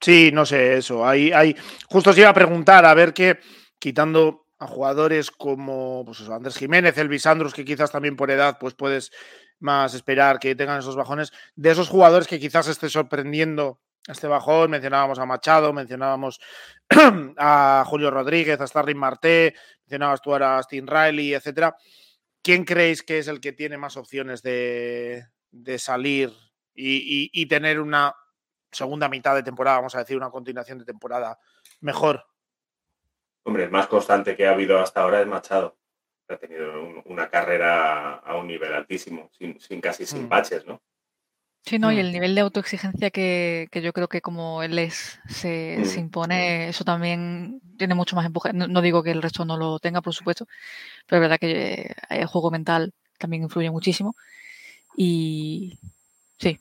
Speaker 2: Sí, no sé, eso. Hay, hay... Justo os iba a preguntar, a ver qué, quitando a jugadores como pues Andrés Jiménez, Elvis Andrus, que quizás también por edad pues puedes más esperar que tengan esos bajones, de esos jugadores que quizás esté sorprendiendo este bajón, mencionábamos a Machado, mencionábamos a Julio Rodríguez, a Starling Marté, mencionabas tú ahora a Steve Riley, etcétera. ¿Quién creéis que es el que tiene más opciones de, salir y tener una segunda mitad de temporada, vamos a decir, una continuación de temporada mejor
Speaker 3: Hombre, el más constante que ha habido hasta ahora es Machado. Ha tenido una carrera a un nivel altísimo, sin, casi sin baches, ¿no?
Speaker 4: Sí, no, y el mm. nivel de autoexigencia que, yo creo que como él es, se, mm. impone, eso también tiene mucho más empuje. No, digo que el resto no lo tenga, por supuesto, pero es verdad que el juego mental también influye muchísimo. Y sí,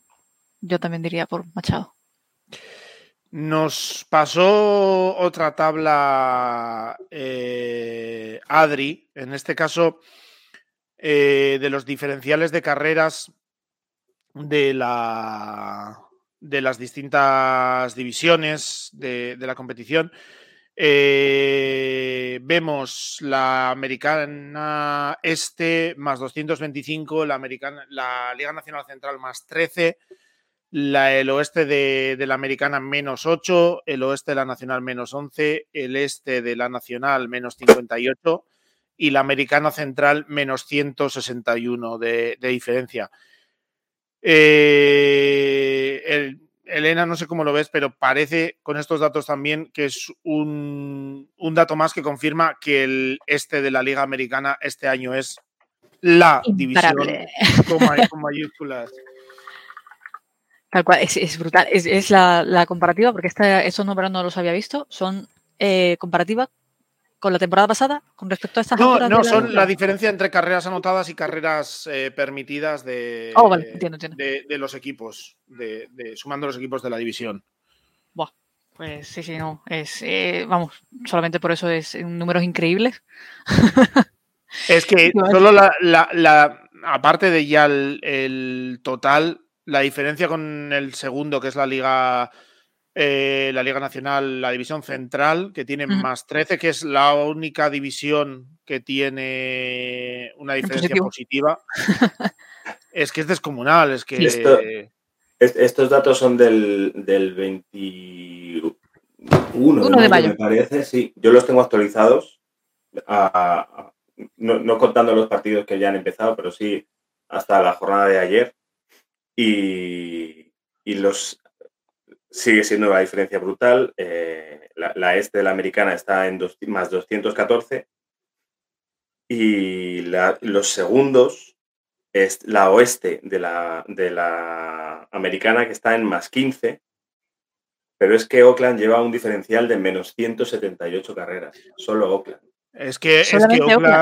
Speaker 4: yo también diría por Machado.
Speaker 2: Nos pasó otra tabla eh, Adri, en este caso eh, de los diferenciales de carreras de, la, de las distintas divisiones de, la competición. Eh, vemos la americana este más 225, la, americana, la Liga Nacional Central más 13 el oeste de, la americana menos 8, el oeste de la nacional menos 11, el este de la nacional menos 58 y la americana central menos 161 de, de diferencia. Eh, Elena, no sé cómo lo ves, pero parece con estos datos también que es un, un dato más que confirma que el este de la liga americana este año es la división con, con mayúsculas.
Speaker 4: Tal cual, es, es brutal. Es, es la, la comparativa, porque esta, estos números no los había visto, son eh, comparativa con la temporada pasada con respecto a estas
Speaker 2: No, no, son la diferencia entre carreras anotadas y carreras eh, permitidas de,
Speaker 4: Oh, vale, entiendo, entiendo.
Speaker 2: de, de los equipos, de, de- sumando los equipos de la división.
Speaker 4: Buah, pues sí, sí, no. Es, eh, vamos, solamente por eso es números increíbles.
Speaker 2: Es que solo la, la- la- aparte de ya el, el total, la diferencia con el segundo, que es la Liga, eh, la Liga Nacional, la División Central, que tiene más 13, que es la única división que tiene una diferencia
Speaker 4: positivo.
Speaker 2: positiva. es que es descomunal, es que.
Speaker 3: Esto- Estos datos son del, del 21
Speaker 4: Uno de mayo.
Speaker 3: me parece. Sí, yo los tengo actualizados, a- a- no, no contando los partidos que ya han empezado, pero sí hasta la jornada de ayer. Y, y los sigue siendo una diferencia brutal. eh, la, la este de la americana está en dos- más 214 y la- los segundos es la oeste de la, de la americana que está en más 15, pero es que Oakland lleva un diferencial de menos 178 carreras, solo Oakland.
Speaker 2: Es que, es que Oakland.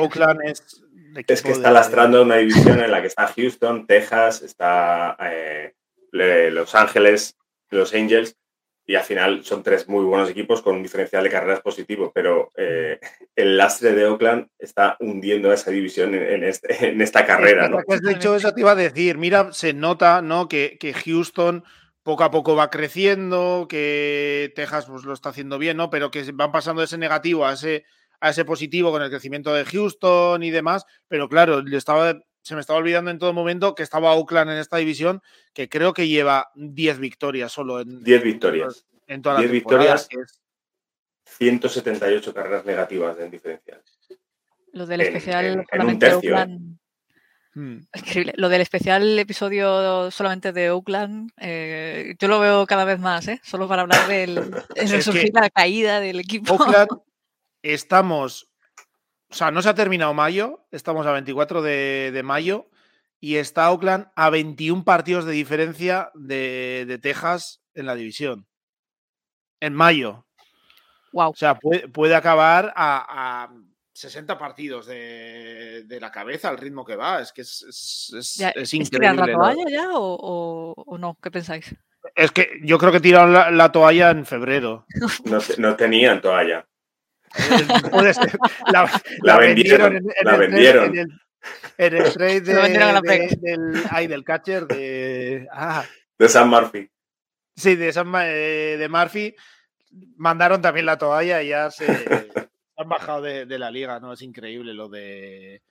Speaker 4: Oakland
Speaker 2: es.
Speaker 3: Es que está
Speaker 2: de-
Speaker 3: lastrando una división en la que está Houston, Texas, está eh, Los Ángeles, Los Angels, y al final son tres muy buenos equipos con un diferencial de carreras positivo, pero eh, el lastre de Oakland está hundiendo a esa división en, en este- en esta carrera, ¿no?
Speaker 2: Has dicho eso te iba a decir, mira, se nota, ¿no? Que, que Houston poco a poco va creciendo, que Texas pues lo está haciendo bien, ¿no? Pero que van pasando de ese negativo a ese, a ese positivo con el crecimiento de Houston y demás. Pero claro, le estaba, se me estaba olvidando en todo momento que estaba Oakland en esta división, que creo que lleva 10 victorias solo en,
Speaker 3: 10 victorias,
Speaker 2: en toda la
Speaker 3: 10
Speaker 2: temporada,
Speaker 3: victorias.
Speaker 2: es-
Speaker 3: 178 carreras negativas en diferencial.
Speaker 4: Lo del
Speaker 3: en-
Speaker 4: especial
Speaker 3: en- en
Speaker 4: solamente
Speaker 3: tercio, ¿eh?
Speaker 4: Oakland.
Speaker 2: Hmm.
Speaker 4: Increíble. Lo del especial episodio solamente de Oakland, eh, yo lo veo cada vez más, ¿eh? Solo para hablar del resurgir la caída del equipo.
Speaker 2: Oakland, estamos. O sea, no se ha terminado mayo, estamos a 24 de, de mayo y está Oakland a 21 partidos de diferencia de, de Texas en la división. En mayo.
Speaker 4: Wow.
Speaker 2: O sea, puede, puede acabar a, a 60 partidos de, de la cabeza al ritmo que va. Es que es, es, es-
Speaker 4: Ya,
Speaker 2: es
Speaker 4: ¿Es tirar la toalla ya o, o- o no? ¿Qué pensáis?
Speaker 2: Es que yo creo que tiraron la, la toalla en febrero.
Speaker 3: No, no tenían toalla.
Speaker 2: Puede ser. La,
Speaker 3: La vendieron,
Speaker 2: en, en
Speaker 3: la
Speaker 2: el trade-
Speaker 3: vendieron.
Speaker 2: En el, en el trade de, de- del, ay, del catcher de. Ah,
Speaker 3: De San Murphy.
Speaker 2: sí, de, San Ma- eh, de Murphy. Mandaron también la toalla y ya se, han bajado de, de la liga, ¿no? Es increíble lo de.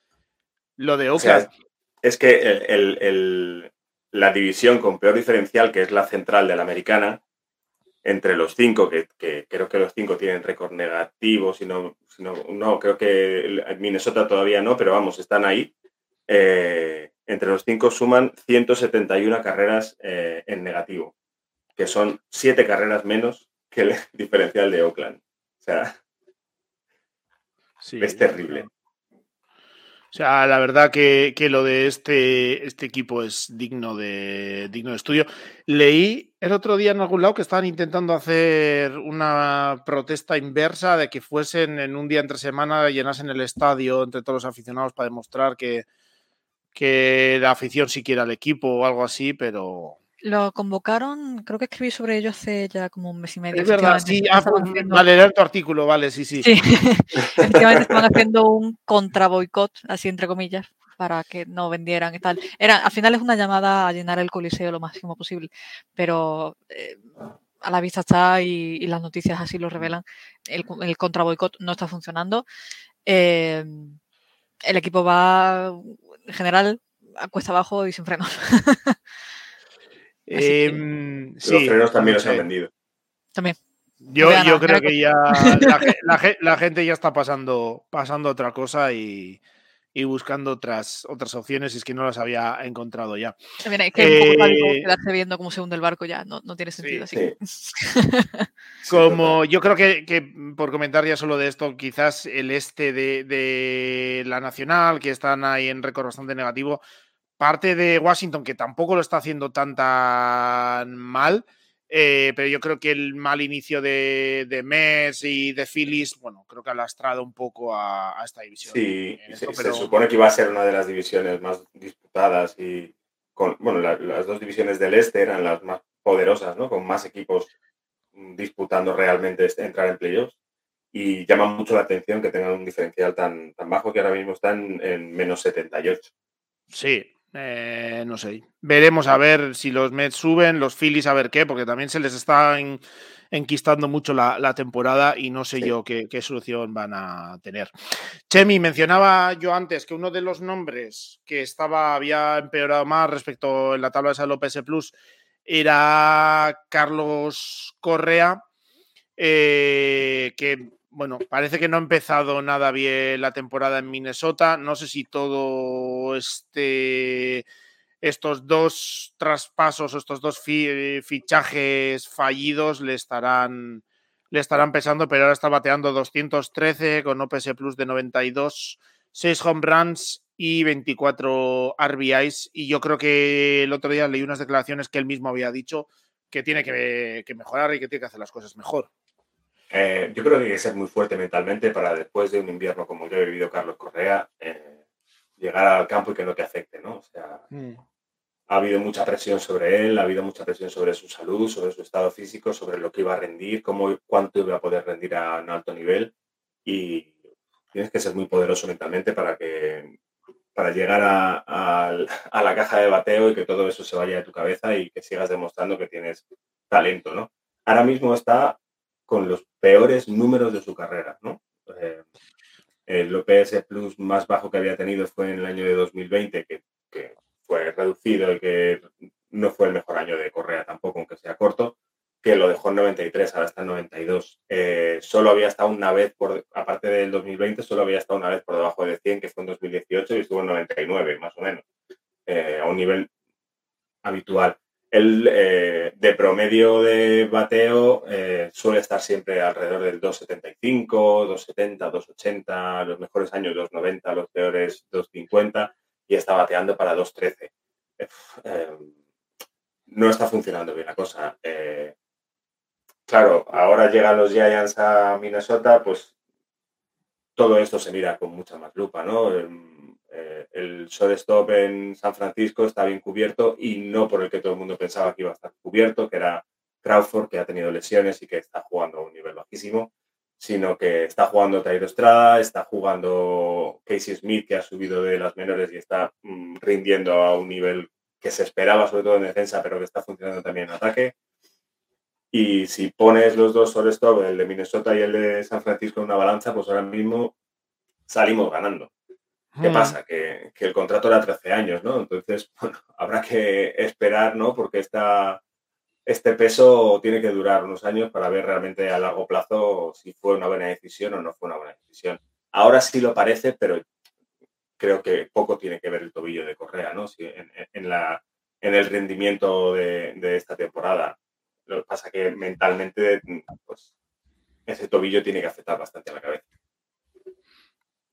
Speaker 2: Lo de
Speaker 3: O sea,
Speaker 2: Oakland.
Speaker 3: es que el- el- el- la división con peor diferencial, que es la central de la americana, entre los cinco, que, que creo que los cinco tienen récord negativo, si no, si no, no, creo que Minnesota todavía no, pero vamos, están ahí. Eh, entre los cinco suman 171 carreras eh, en negativo, que son siete carreras menos que el diferencial de Oakland. O sea,
Speaker 2: Sí.
Speaker 3: es terrible.
Speaker 2: O sea, la verdad que, que lo de este, este equipo es digno de, digno de estudio. Leí el otro día en algún lado que estaban intentando hacer una protesta inversa de que fuesen en un día entre semana, llenasen el estadio entre todos los aficionados para demostrar que, que la afición sí quiere al equipo o algo así, pero...
Speaker 4: Lo convocaron, creo que escribí sobre ello hace ya como un mes y medio.
Speaker 2: Es verdad, sí. Ah, pues,
Speaker 4: haciendo-
Speaker 2: vale, leer tu artículo, vale, sí, sí.
Speaker 4: Sí, efectivamente estaban haciendo un contra boicot, así entre comillas, para que no vendieran y tal. Era, al final es una llamada a llenar el coliseo lo máximo posible, pero eh, a la vista está y, y las noticias así lo revelan. El, el contra boicot no está funcionando. Eh, el equipo va en general a cuesta abajo y sin frenos.
Speaker 2: Em,
Speaker 3: Los frenos también los han vendido.
Speaker 4: También.
Speaker 2: Yo,
Speaker 4: Vean,
Speaker 2: yo creo que ya la, la la gente ya está pasando, pasando otra cosa y, y buscando otras, otras opciones y es que no las había encontrado ya.
Speaker 4: También es que es un poco eh, quedarse viendo cómo se hunde el barco ya, no, no tiene sentido así.
Speaker 2: Como yo creo que, que, por comentar ya solo de esto, quizás el este de, de la Nacional, que están ahí en récord bastante negativo, parte de Washington, que tampoco lo está haciendo tan tan mal, eh, pero yo creo que el mal inicio de, de Mets y de Phillies, bueno, creo que ha lastrado un poco a, esta división.
Speaker 3: Sí, se supone que iba a ser una de las divisiones más disputadas y con, bueno, las dos divisiones del este eran las más poderosas, ¿no? Con más equipos disputando realmente este, entrar en playoffs. Y llama mucho la atención que tengan un diferencial tan, tan bajo que ahora mismo están en menos 78.
Speaker 2: Sí, eh, no sé. Veremos a ver si los Mets suben, los Phillies a ver qué, porque también se les está enquistando mucho la, temporada y no sé yo qué, solución van a tener. Chemi, mencionaba yo antes que uno de los nombres que estaba, había empeorado más respecto en la tabla de salud PS Plus era Carlos Correa, eh, que bueno, parece que no ha empezado nada bien la temporada en Minnesota. No sé si todo este estos dos traspasos, estos dos fichajes fallidos le estarán, le estarán pesando, pero ahora está bateando 213 con OPS Plus de 92, 6 home runs y 24 RBIs. Y yo creo que el otro día leí unas declaraciones que él mismo había dicho que tiene que, que mejorar y que tiene que hacer las cosas mejor.
Speaker 3: Eh, yo creo que hay que ser muy fuerte mentalmente para después de un invierno como yo he vivido Carlos Correa, eh, llegar al campo y que no te afecte, ¿no? O sea, mm. ha habido mucha presión sobre él, ha habido mucha presión sobre su salud, sobre su estado físico, sobre lo que iba a rendir, cómo, cuánto iba a poder rendir a un alto nivel y tienes que ser muy poderoso mentalmente para que para llegar a, a la caja de bateo y que todo eso se vaya de tu cabeza y que sigas demostrando que tienes talento, ¿no? Ahora mismo está con los peores números de su carrera. ¿no? Eh, el OPS Plus más bajo que había tenido fue en el año de 2020, que, fue reducido y que no fue el mejor año de Correa tampoco, aunque sea corto, que lo dejó en 93, ahora está en 92. Eh, solo había estado una vez, por, aparte del 2020, solo había estado una vez por debajo de 100, que fue en 2018 y estuvo en 99, más o menos, eh, a un nivel habitual. El eh, de promedio de bateo eh, suele estar siempre alrededor del 2,75, 2,70, 2,80, los mejores años 2,90, los peores 2,50 y está bateando para 2,13. Eh, no está funcionando bien la cosa. claro, ahora llegan los Giants a Minnesota, pues todo esto se mira con mucha más lupa, ¿no? Eh, el shortstop en San Francisco está bien cubierto y no por el que todo el mundo pensaba que iba a estar cubierto, que era Crawford, que ha tenido lesiones y que está jugando a un nivel bajísimo, sino que está jugando Tairo Estrada, está jugando Casey Smith, que ha subido de las menores y está mm, rindiendo a un nivel que se esperaba, sobre todo en defensa, pero que está funcionando también en ataque. Y si pones los dos shortstop, el de Minnesota y el de San Francisco, en una balanza, pues ahora mismo salimos ganando. ¿Qué mm. pasa? Que, el contrato era 13 años, ¿no? Entonces, bueno, habrá que esperar, ¿no? Porque esta, este peso tiene que durar unos años para ver realmente a largo plazo si fue una buena decisión o no fue una buena decisión. Ahora sí lo parece, pero creo que poco tiene que ver el tobillo de Correa, ¿no? en, la, en el rendimiento de, de, esta temporada. Lo que pasa que mentalmente, pues, ese tobillo tiene que afectar bastante a la cabeza.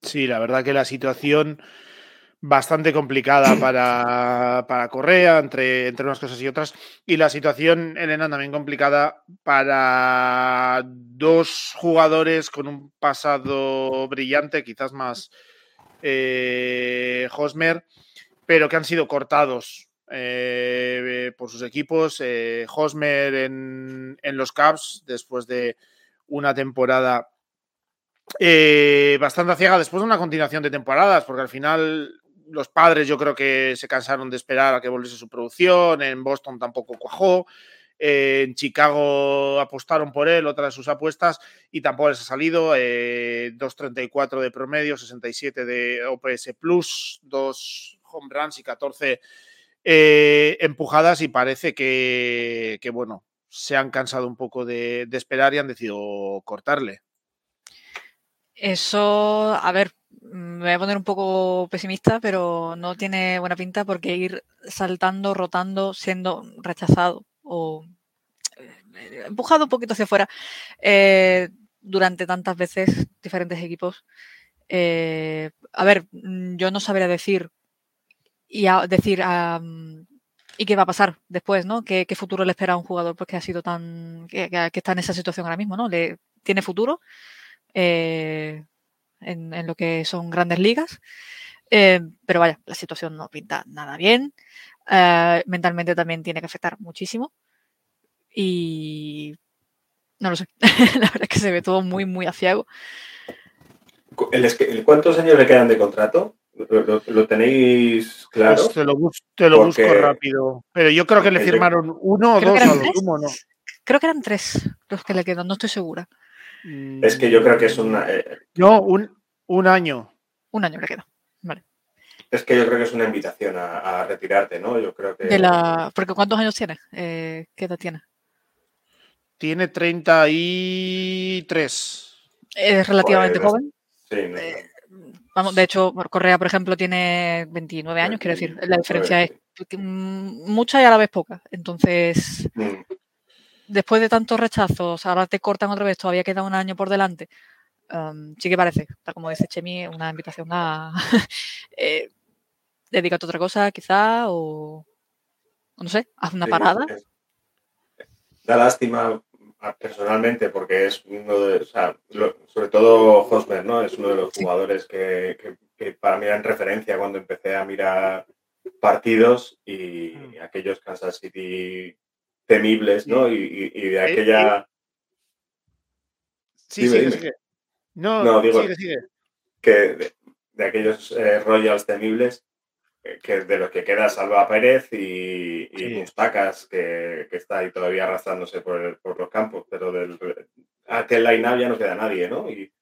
Speaker 2: Sí, la verdad que la situación bastante complicada para, para Correa, entre, entre unas cosas y otras. Y la situación, Elena, también complicada para dos jugadores con un pasado brillante, quizás más eh, Hosmer, pero que han sido cortados eh, por sus equipos. Eh, Hosmer en, en los Cubs, después de una temporada eh, bastante ciega después de una continuación de temporadas, porque al final los padres yo creo que se cansaron de esperar a que volviese su producción, en Boston tampoco cuajó, eh, en Chicago apostaron por él, otra de sus apuestas, y tampoco les ha salido, 2.34 eh, de promedio, 67 de OPS Plus, 2 home runs y 14 empujadas, y parece que, bueno, se han cansado un poco de esperar y han decidido cortarle.
Speaker 4: Eso, a ver, me voy a poner un poco pesimista, pero no tiene buena pinta porque ir saltando, rotando, siendo rechazado o eh, empujado un poquito hacia afuera eh, durante tantas veces diferentes equipos. Eh, a ver, yo no sabría decir y a, decir y qué va a pasar después, ¿no? ¿Qué, futuro le espera a un jugador pues, que ha sido tan que, está en esa situación ahora mismo, ¿no? Le, tiene futuro en, lo que son grandes ligas, pero vaya, la situación no pinta nada bien. mentalmente también tiene que afectar muchísimo. Y no lo sé. la verdad es que se ve todo muy, muy aciago.
Speaker 3: ¿Cuántos años le quedan de contrato? ¿Lo, tenéis claro? Pues
Speaker 2: te lo, busco rápido. Pero yo creo que le firmaron uno o dos a lo ¿no?
Speaker 4: Creo que eran tres los que le quedan, no estoy segura.
Speaker 3: Es que yo creo que es una. Eh,
Speaker 2: no, un, un, año.
Speaker 4: Un año le queda. Vale.
Speaker 3: Es que yo creo que es una invitación a, retirarte, ¿no? Yo creo que.
Speaker 4: De la... Porque ¿cuántos años tiene? Eh, ¿Qué edad tiene?
Speaker 2: Tiene 33.
Speaker 4: Es relativamente pues, joven. Sí, eh, vamos, de hecho, Correa, por ejemplo, tiene 29 años, quiero decir, la diferencia es mucha y a la vez poca. Entonces, mm. Después de tantos rechazos, ahora te cortan otra vez, todavía queda un año por delante. Um, sí que parece, tal como dice Chemi, una invitación a eh, a otra cosa, quizá, o, no sé, haz una parada.
Speaker 3: Da lástima personalmente, porque es uno de, o sea, sobre todo Hosmer, ¿no? Es uno de los jugadores que, para mí eran referencia cuando empecé a mirar partidos y mm. aquellos Kansas City temibles, ¿no? Y, de eh, aquella...
Speaker 2: Eh, sí, sí, No, digo
Speaker 3: que de, aquellos eh, Royals temibles que de los que queda Salva Pérez y, y que, está ahí todavía arrastrándose por, los campos, pero del aquel line ya no queda nadie, ¿no? Y,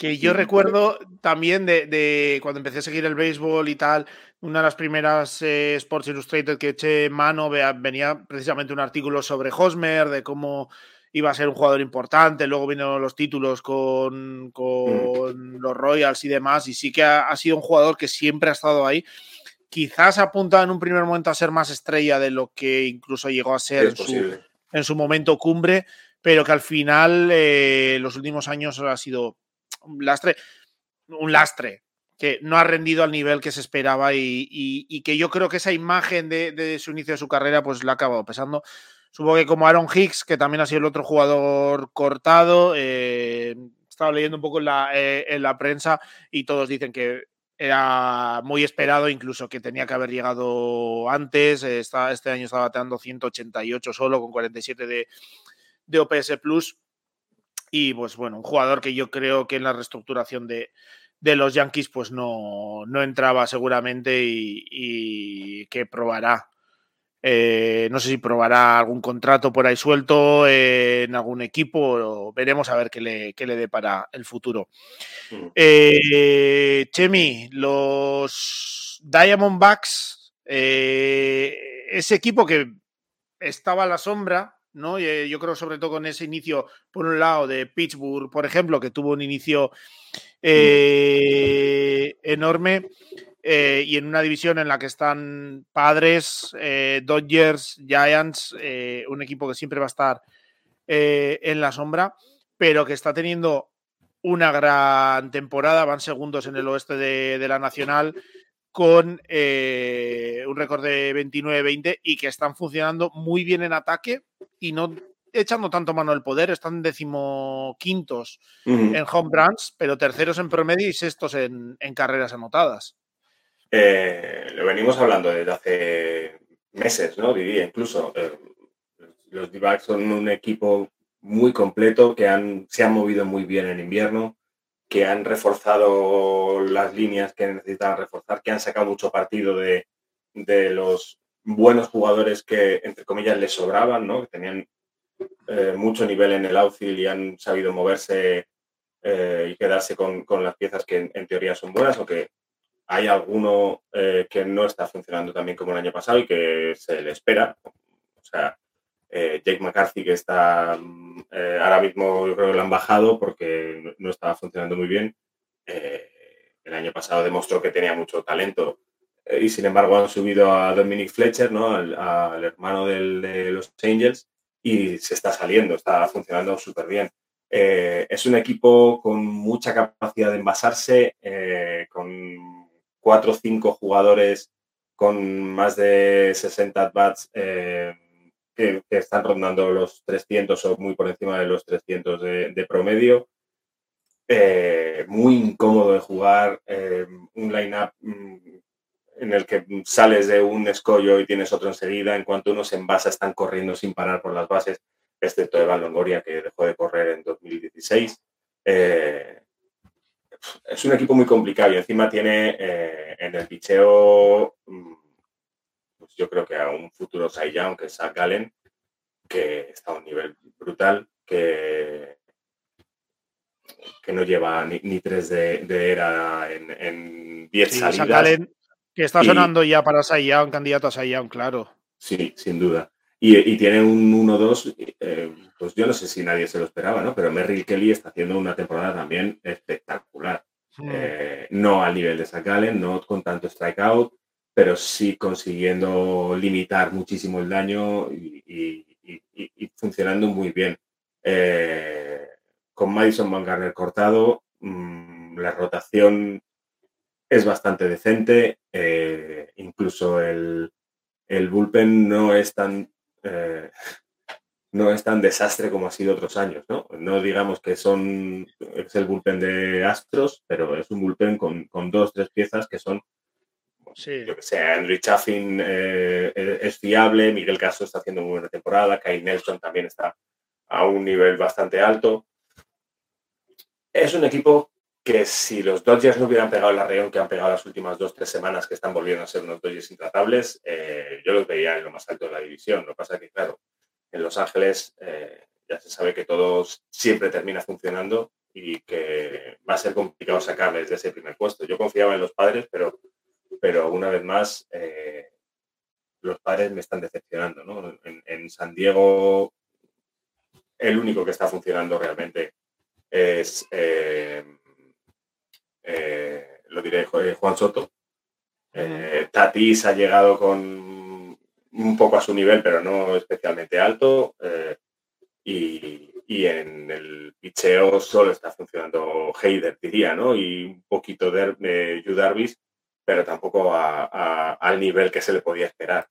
Speaker 2: que yo recuerdo también de, cuando empecé a seguir el béisbol y tal, una de las primeras eh, Sports Illustrated que eché mano venía precisamente un artículo sobre Hosmer, de cómo iba a ser un jugador importante, luego vinieron los títulos con, mm. con los Royals y demás, y sí que ha, sido un jugador que siempre ha estado ahí. Quizás apunta en un primer momento a ser más estrella de lo que incluso llegó a ser en su, momento cumbre, pero que al final eh, los últimos años ha sido un lastre, un lastre que no ha rendido al nivel que se esperaba y, que yo creo que esa imagen de, su inicio de su carrera pues le ha acabado pesando. Supongo que como Aaron Hicks, que también ha sido el otro jugador cortado, eh, estaba leyendo un poco en la, eh, en la prensa y todos dicen que era muy esperado, incluso que tenía que haber llegado antes. este año estaba bateando 188 solo, con 47 de, de OPS Plus. Y pues bueno, un jugador que yo creo que en la reestructuración de, de los Yankees pues no, no entraba seguramente y que probará eh, no sé si probará algún contrato por ahí suelto en algún equipo. Veremos a ver qué le, qué le depara el futuro. Eh, Chemi, los Diamondbacks, eh, ese equipo que estaba a la sombra, ¿no? Yo creo sobre todo con ese inicio, por un lado, de Pittsburgh, por ejemplo, que tuvo un inicio mm. enorme. Eh, y en una división en la que están Padres, eh, Dodgers, Giants, eh, un equipo que siempre va a estar en la sombra, pero que está teniendo una gran temporada, van segundos en el oeste de, la Nacional con un récord de 29-20 y que están funcionando muy bien en ataque y no echando tanto mano del poder, están decimoquintos en home runs, pero terceros en promedio y sextos en carreras anotadas.
Speaker 3: Eh, lo venimos hablando desde hace meses, ¿no? Diría incluso. Eh, los d son un equipo muy completo que han, se han movido muy bien en invierno, que han reforzado las líneas que necesitan reforzar, que han sacado mucho partido de, los buenos jugadores que, entre comillas, les sobraban, ¿no? Que tenían eh, mucho nivel en el outfield y han sabido moverse y quedarse con, las piezas que en, teoría son buenas o que hay alguno eh, que no está funcionando también como el año pasado y que se le espera. O sea, eh, Jake McCarthy, que está eh, ahora mismo, yo creo que lo han bajado porque no estaba funcionando muy bien. el año pasado demostró que tenía mucho talento y sin embargo han subido a Dominic Fletcher, ¿no? al, hermano de los Angels, y se está saliendo, está funcionando súper bien. Eh, es un equipo con mucha capacidad de envasarse, eh, con cuatro o cinco jugadores con más de 60 at-bats eh, que, están rondando los 300 o muy por encima de los 300 de, promedio. muy incómodo de jugar, un line-up mm, en el que sales de un escollo y tienes otro enseguida. En cuanto uno se envasa, están corriendo sin parar por las bases, excepto Evan Longoria, que dejó de correr en 2016. Eh, es un equipo muy complicado y encima tiene eh, en el picheo, mm, pues yo creo que a un futuro Young, que es Gallen, que está a un nivel brutal, que, que no lleva ni, tres de, era en 10 salidas.
Speaker 2: Que está sonando ya para un candidato a Young, claro.
Speaker 3: Sí, sin duda. Y, tiene un 1-2, eh, pues yo no sé si nadie se lo esperaba, ¿no? Pero Merrill Kelly está haciendo una temporada también espectacular. Hmm. Eh, no al nivel de Sakalen, no con tanto strikeout, pero sí consiguiendo limitar muchísimo el daño y, funcionando muy bien. Eh, con Madison Van cortado, mm, la rotación es bastante decente. Eh, incluso el, bullpen no es tan eh, no es tan desastre como ha sido otros años, ¿no? No digamos que son es el bullpen de Astros, pero es un bullpen con, con dos, tres piezas que son Sí. Yo que sé, Henry Chaffin eh, es fiable, Miguel Castro está haciendo muy buena temporada, Kai Nelson también está a un nivel bastante alto. Es un equipo que si los Dodgers no hubieran pegado la reunión que han pegado las últimas dos, tres semanas, que están volviendo a ser unos Dodgers intratables, eh, yo los veía en lo más alto de la división. Lo que pasa es que, claro, en Los Ángeles eh, ya se sabe que todo siempre termina funcionando y que va a ser complicado sacarles de ese primer puesto. Yo confiaba en los padres, pero, pero una vez más, eh, los padres me están decepcionando. ¿no? En San Diego, el único que está funcionando realmente es eh, lo diré, eh, Juan Soto. Eh, Tatis ha llegado con un poco a su nivel, pero no especialmente alto. y, en el picheo solo está funcionando Heider, diría, ¿no? Y un poquito de, de pero tampoco al nivel que se le podía esperar.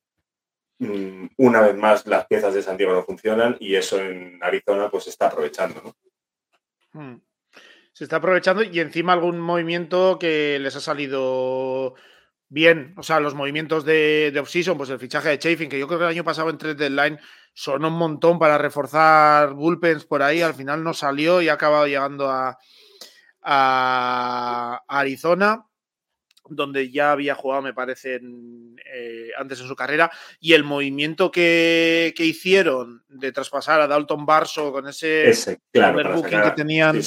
Speaker 3: Mm, una vez más, las piezas de Santiago no funcionan y eso en Arizona pues está aprovechando, ¿no?
Speaker 2: Hmm se está aprovechando y encima algún movimiento que les ha salido bien. O sea, los movimientos de, de off-season, pues el fichaje de Chafin, que yo creo que el año pasado en 3 deadline son un montón para reforzar bullpens por ahí. Al final no salió y ha acabado llegando a, a Arizona donde ya había jugado, me parece, eh, antes en su carrera, y el movimiento que, hicieron de traspasar a Dalton Barso con ese,
Speaker 3: ese claro, que tenían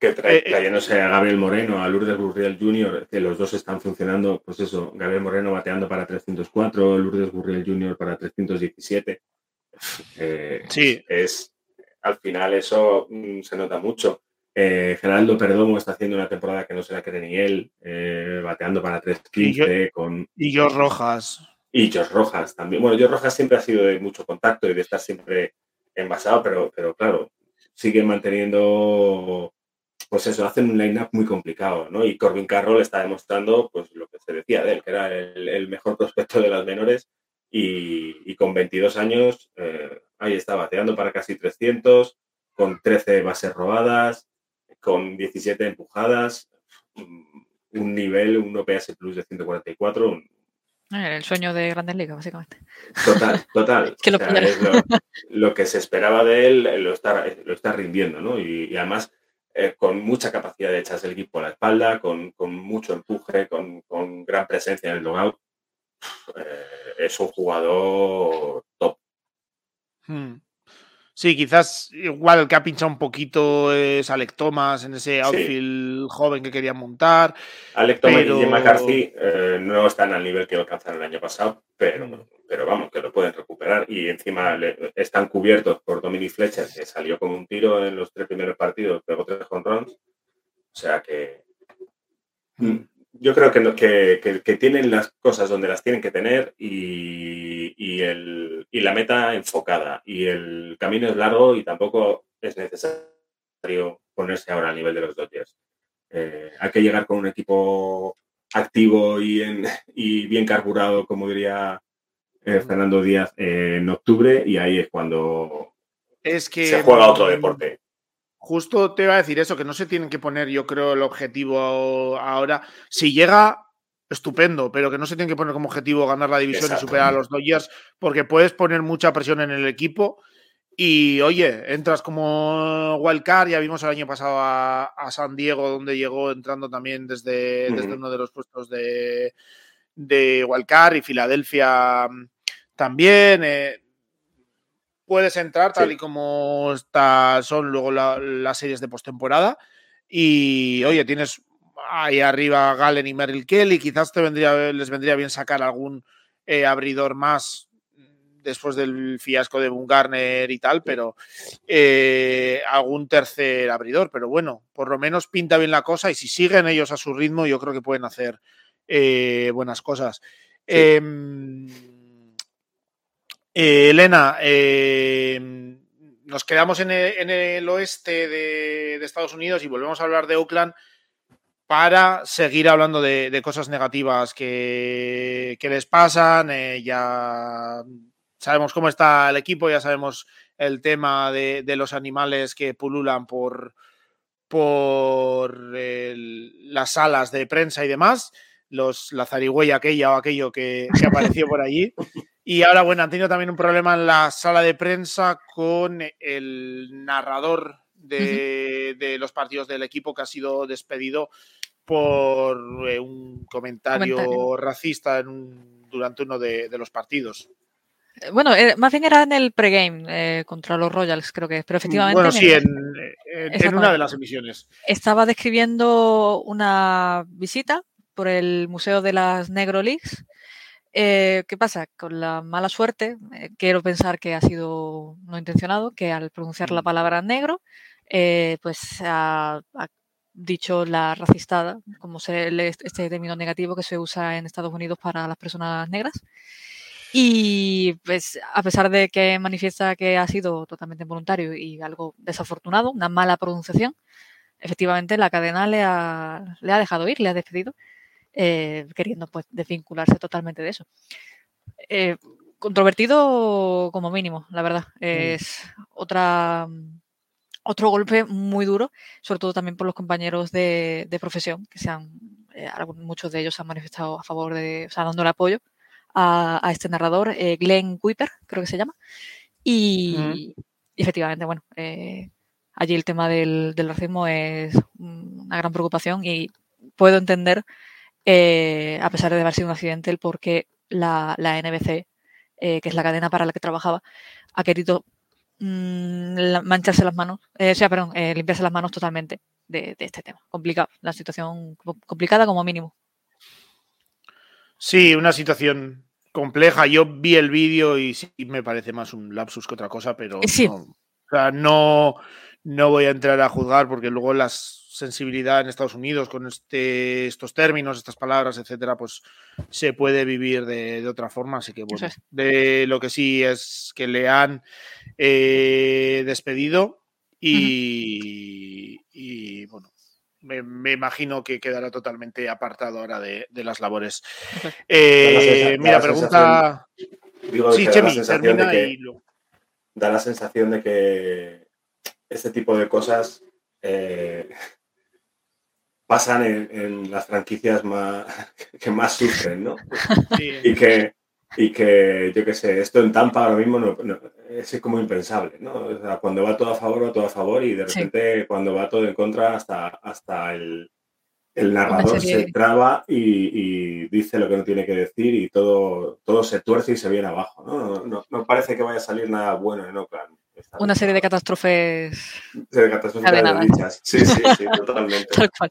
Speaker 3: que trae, eh, eh, trayéndose a Gabriel Moreno, a Lourdes Gurriel Jr., que los dos están funcionando, pues eso, Gabriel Moreno bateando para 304, Lourdes Gurriel Jr. para 317. Eh, sí. Es, al final eso mm, se nota mucho. Geraldo Perdomo está haciendo una temporada que no se la cree ni él, bateando para 315 con...
Speaker 2: Y George Rojas.
Speaker 3: Y George Rojas también. Bueno, George Rojas siempre ha sido de mucho contacto y de estar siempre envasado, pero, pero claro, sigue manteniendo pues eso, hacen un line-up muy complicado, ¿no? Y Corbin Carroll está demostrando, pues lo que se decía de él, que era el, mejor prospecto de las menores y, con 22 años eh, ahí está bateando para casi 300, con 13 bases robadas, con 17 empujadas, un nivel, un OPS Plus de 144.
Speaker 4: El sueño de Grandes Ligas, básicamente.
Speaker 3: Total, total. lo, que se esperaba de él lo está, lo está rindiendo, ¿no? y además eh, con mucha capacidad de echarse el equipo a la espalda, con, mucho empuje, con, gran presencia en el logout. Eh, es un jugador top.
Speaker 2: Hmm. Sí, quizás igual el que ha pinchado un poquito es Alec Thomas en ese outfield joven que quería montar.
Speaker 3: Alec Thomas y McCarthy eh, no están al nivel que alcanzaron el año pasado, pero, hmm. Pero vamos, que lo pueden recuperar. Y encima están cubiertos por Dominic Fletcher, que salió con un tiro en los tres primeros partidos, pegó tres runs. O sea que, Mm, yo creo que, que, tienen las cosas donde las tienen que tener y, y, el, y la meta enfocada. Y el camino es largo y tampoco es necesario ponerse ahora al nivel de los Dodgers. Eh, hay que llegar con un equipo activo y, en, y bien carburado, como diría eh, Fernando Díaz, eh, en octubre y ahí es cuando
Speaker 2: es que,
Speaker 3: se juega otro deporte.
Speaker 2: Justo te iba a decir eso, que no se tienen que poner, yo creo, el objetivo ahora. Si llega, estupendo, pero que no se tienen que poner como objetivo ganar la división y superar a los Dodgers, porque puedes poner mucha presión en el equipo. Y oye, entras como wildcard, ya vimos el año pasado a, San Diego, donde llegó entrando también desde, desde uno de los puestos de, de wildcard y Filadelfia mm, también. Eh, puedes entrar tal y como está, son luego las series de postemporada. Y oye, tienes ahí arriba Galen y Merrill Kelly. Quizás te vendría, les vendría bien sacar algún eh, abridor más después del fiasco de Bungarner y tal, pero eh, algún tercer abridor. Pero bueno, por lo menos pinta bien la cosa y si siguen ellos a su ritmo, yo creo que pueden hacer eh, buenas cosas. Em, eh, Elena, eh, nos quedamos en el, oeste de, Estados Unidos y volvemos a hablar de Oakland para seguir hablando de, cosas negativas que, les pasan. Eh, ya sabemos cómo está el equipo, ya sabemos el tema de, los animales que pululan por, por las salas de prensa y demás, los, la zarigüeya aquella o aquello que, que apareció por allí. Y ahora, bueno, han tenido también un problema en la sala de prensa con el narrador de, los partidos del equipo que ha sido despedido por eh, un comentario, racista durante uno de, los partidos.
Speaker 4: Eh, bueno, eh, más bien era en el pregame contra los Royals, creo que, pero efectivamente.
Speaker 2: Bueno, sí, en, una de las emisiones.
Speaker 4: Estaba describiendo una visita por el Museo de las Negro Leagues eh, ¿Qué pasa? Con la mala suerte, eh, quiero pensar que ha sido no intencionado, que al pronunciar la mm. palabra negro, eh, pues ha, dicho la racistada, como se, este término negativo que se usa en Estados Unidos para las personas negras. Y pues a pesar de que manifiesta que ha sido totalmente voluntario y algo desafortunado, una mala pronunciación, efectivamente la cadena le ha, le ha dejado ir, le ha despedido eh, queriendo pues desvincularse totalmente de eso. Eh, controvertido como mínimo, la verdad. Mm. Es otra otro golpe muy duro, sobre todo también por los compañeros de, profesión, que se han, eh, muchos de ellos se han manifestado a favor de, o sea, dando el apoyo a, este narrador, Glenn Kuiper, creo que se llama. Y, efectivamente, bueno, allí el tema del, del, racismo es una gran preocupación y puedo entender eh, a pesar de haber sido un accidente, el por qué la, NBC, eh, que es la cadena para la que trabajaba, ha querido mm, mancharse las manos, eh, o sea, perdón, limpiarse las manos totalmente de, este tema. Complicado, la situación complicada como mínimo.
Speaker 2: Sí, una situación compleja. Yo vi el vídeo y sí me parece más un lapsus que otra cosa, pero no, no, no voy a entrar a juzgar porque luego las sensibilidad en Estados Unidos con este, estos términos, estas palabras, etcétera, pues se puede vivir de, otra forma. Así que bueno, de lo que sí es que le han eh, despedido y, bueno, me, imagino que quedará totalmente apartado ahora de, las labores. Eh, mira, pregunta.
Speaker 3: sí, Chemi, termina y Da la sensación de que este tipo de cosas eh, pasan en, las franquicias más, que más sufren, ¿no? Y, que, y que, yo qué sé, esto en Tampa ahora mismo no, es como impensable, ¿no? O sea, cuando va todo a favor, va todo a favor y de repente cuando va todo en contra, hasta, hasta el, el narrador se traba y, dice lo que no tiene que decir y todo, todo se tuerce y se viene abajo, ¿no? No, no parece que vaya a salir nada bueno en Oakland.
Speaker 4: Una serie de catástrofes.
Speaker 3: De catástrofes Sí, sí, sí, totalmente. Tal cual.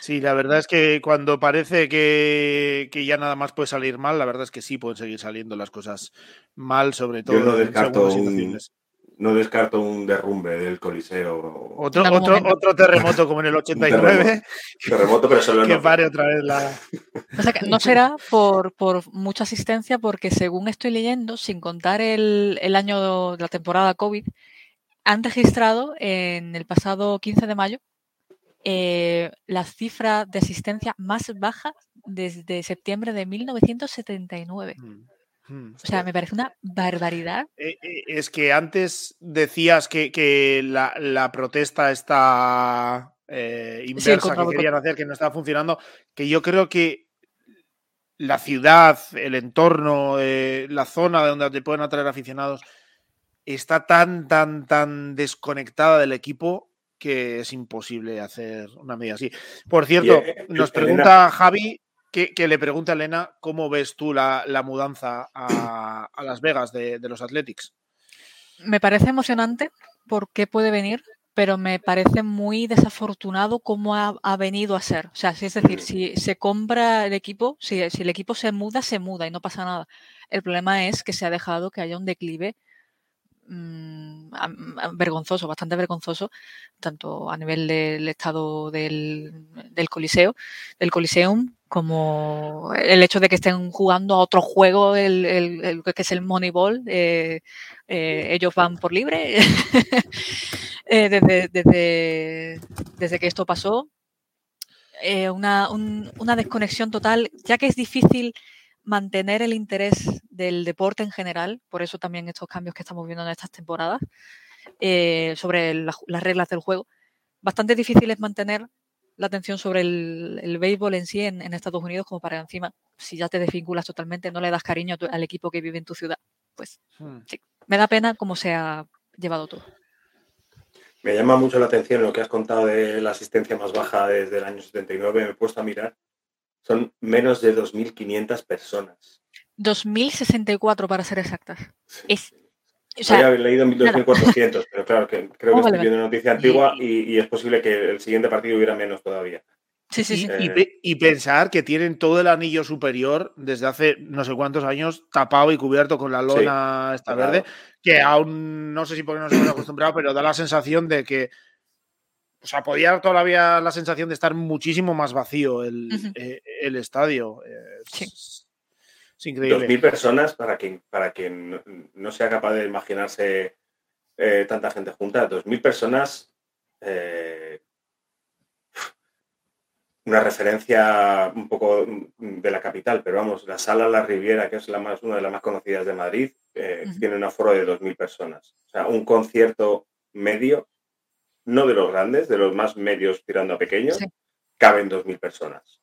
Speaker 2: Sí, la verdad es que cuando parece que, ya nada más puede salir mal, la verdad es que sí pueden seguir saliendo las cosas mal, sobre todo
Speaker 3: Yo no descarto no descarto un derrumbe del Coliseo.
Speaker 2: Otro, otro, otro terremoto como en el 89.
Speaker 3: terremoto, pero solo
Speaker 2: Que pare otra vez la.
Speaker 4: no será por, mucha asistencia, porque según estoy leyendo, sin contar el, el año de la temporada COVID, han registrado en el pasado 15 de mayo eh, la cifra de asistencia más baja desde septiembre de 1979. Mm, o sea, me parece una barbaridad.
Speaker 2: Eh, eh, es que antes decías que, la, protesta está inversa que querían hacer, que no estaba funcionando, que yo creo que la ciudad, el entorno, la zona de donde te pueden atraer aficionados, está tan, tan, tan desconectada del equipo que es imposible hacer una medida así. Por cierto, eh, nos pregunta Javi que, le pregunta a Elena cómo ves tú la, mudanza a, Las Vegas de, los Athletics.
Speaker 4: Me parece emocionante porque puede venir, pero me parece muy desafortunado cómo ha, venido a ser. O sea, es decir, si se compra el equipo, si, si el equipo se muda, se muda y no pasa nada. El problema es que se ha dejado que haya un declive Mm, vergonzoso, bastante vergonzoso, tanto a nivel del estado del, Coliseo, del Coliseum, como el hecho de que estén jugando a otro juego, el, que es el Moneyball, eh, eh, ellos van por libre. Eh, desde, desde, desde, que esto pasó, una, una desconexión total, ya que es difícil mantener el interés del deporte en general, por eso también estos cambios que estamos viendo en estas temporadas, eh, sobre las reglas del juego. Bastante difícil es mantener la atención sobre el, béisbol en sí en, Estados Unidos, como para encima, si ya te desvinculas totalmente, no le das cariño al equipo que vive en tu ciudad. Pues hmm. sí, me da pena cómo se ha llevado todo.
Speaker 3: Me llama mucho la atención lo que has contado de la asistencia más baja desde el año 79. Me he puesto a mirar son menos de 2.500 personas.
Speaker 4: 2.064 para ser exactas. Es,
Speaker 3: o Había leído 1.400, pero claro, que creo que estoy viendo una noticia antigua y, es posible que el siguiente partido hubiera menos todavía.
Speaker 4: Sí, sí, sí.
Speaker 2: Y, pensar que tienen todo el anillo superior desde hace no sé cuántos años tapado y cubierto con la lona esta verde, que aún no sé si porque no se hemos acostumbrado, pero da la sensación de que o sea, podía todavía la sensación de estar muchísimo más vacío el, eh, estadio. Es, increíble.
Speaker 3: Dos mil personas, para quien, para quien no, sea capaz de imaginarse eh, tanta gente junta, dos mil personas, eh, una referencia un poco de la capital, pero vamos, la sala La Riviera, que es la más, una de las más conocidas de Madrid, tiene un aforo de dos mil personas. O sea, un concierto medio no de los grandes, de los más medios tirando a pequeños, caben 2.000 personas.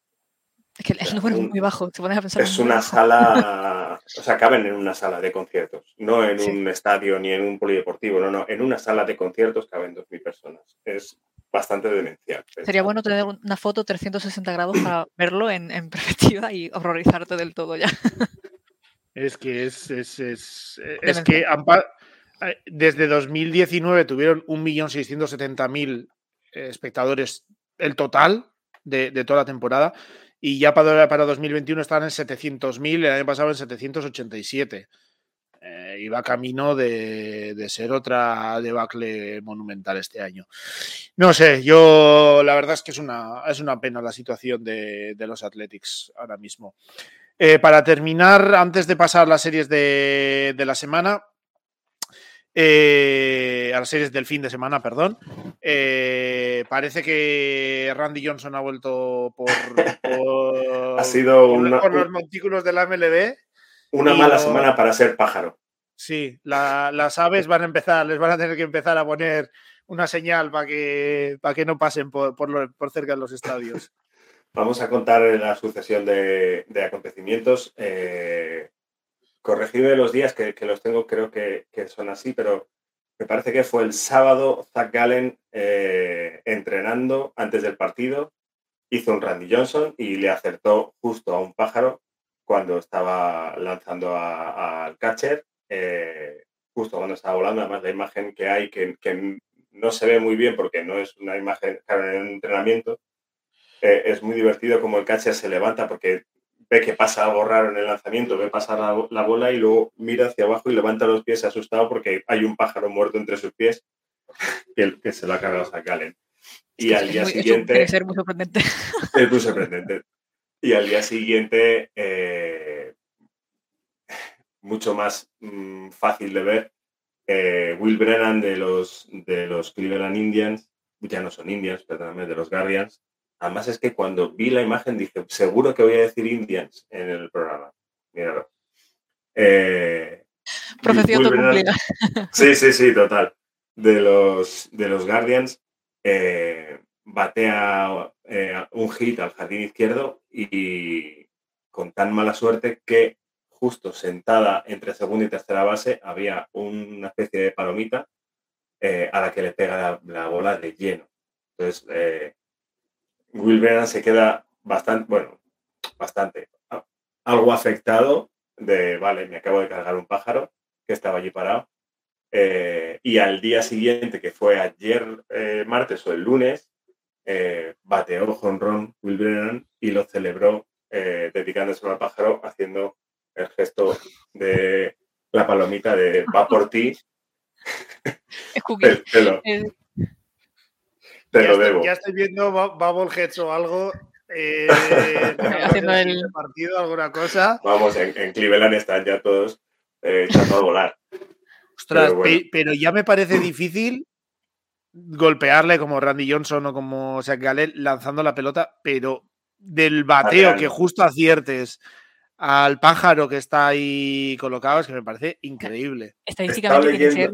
Speaker 4: Es que el número es muy bajo, te pones a pensar.
Speaker 3: Es una sala, o sea, caben en una sala de conciertos, no en un estadio ni en un polideportivo, no, no, en una sala de conciertos caben 2.000 personas. Es bastante demencial.
Speaker 4: Sería bueno tener una foto 360 grados para verlo en, perspectiva y horrorizarte del todo ya.
Speaker 2: Es que es, es, es, es que desde 2019 tuvieron 1.670.000 eh, espectadores el total de, toda la temporada y ya para, para 2021 están en 700.000, el año pasado en 787. Eh, y camino de, ser otra debacle monumental este año. No sé, yo la verdad es que es una, es una pena la situación de, los Athletics ahora mismo. para terminar, antes de pasar las series de, de la semana, eh, a las series del fin de semana, perdón. Eh, parece que Randy Johnson ha vuelto por,
Speaker 3: ha sido
Speaker 2: los montículos de la MLB.
Speaker 3: Una mala semana para ser pájaro.
Speaker 2: Sí, las aves van a empezar, les van a tener que empezar a poner una señal para que, para que no pasen por, por, cerca de los estadios.
Speaker 3: Vamos a contar la sucesión de, acontecimientos. Eh, corregirme los días que, los tengo, creo que, son así, pero me parece que fue el sábado Zach Gallen eh, entrenando antes del partido, hizo un Randy Johnson y le acertó justo a un pájaro cuando estaba lanzando al catcher, eh, justo cuando estaba volando, además la imagen que hay que, no se ve muy bien porque no es una imagen, claro, en un entrenamiento, eh, es muy divertido como el catcher se levanta porque ve que pasa algo raro en el lanzamiento, ve pasar la, bola y luego mira hacia abajo y levanta los pies asustado porque hay un pájaro muerto entre sus pies que, que se lo ha cargado a Galen. Y al día siguiente.
Speaker 4: Es muy sorprendente.
Speaker 3: Es muy sorprendente. Y al día siguiente, eh, mucho más mm, fácil de ver, eh, Will Brennan de los, de los Cleveland Indians, ya no son Indians, perdóname, de los Guardians. Además es que cuando vi la imagen dije, seguro que voy a decir Indians en el programa. Míralo. Eh,
Speaker 4: cumplida.
Speaker 3: Sí, sí, sí, total. De los, de los Guardians, eh, batea eh, un hit al jardín izquierdo y con tan mala suerte que justo sentada entre segunda y tercera base había una especie de palomita eh, a la que le pega la, bola de lleno. Entonces, Will Brennan se queda bastante, bueno, bastante, algo afectado de, vale, me acabo de cargar un pájaro que estaba allí parado. Eh, y al día siguiente, que fue ayer martes o el lunes, bateó jonrón Will Brennan y lo celebró dedicándose al pájaro haciendo el gesto de la palomita de va por ti.
Speaker 4: te,
Speaker 3: lo, te lo debo.
Speaker 2: ya estoy viendo Bubbleheads o algo. Eh,
Speaker 4: haciendo el
Speaker 2: partido, alguna cosa.
Speaker 3: Vamos, en, Cleveland están ya todos eh, echando a volar.
Speaker 2: Ostras, pero, ya me parece difícil golpearle como Randy Johnson o como Zach Gallen lanzando la pelota, pero del bateo que justo aciertes al pájaro que está ahí colocado, es que me parece increíble.
Speaker 4: Estadísticamente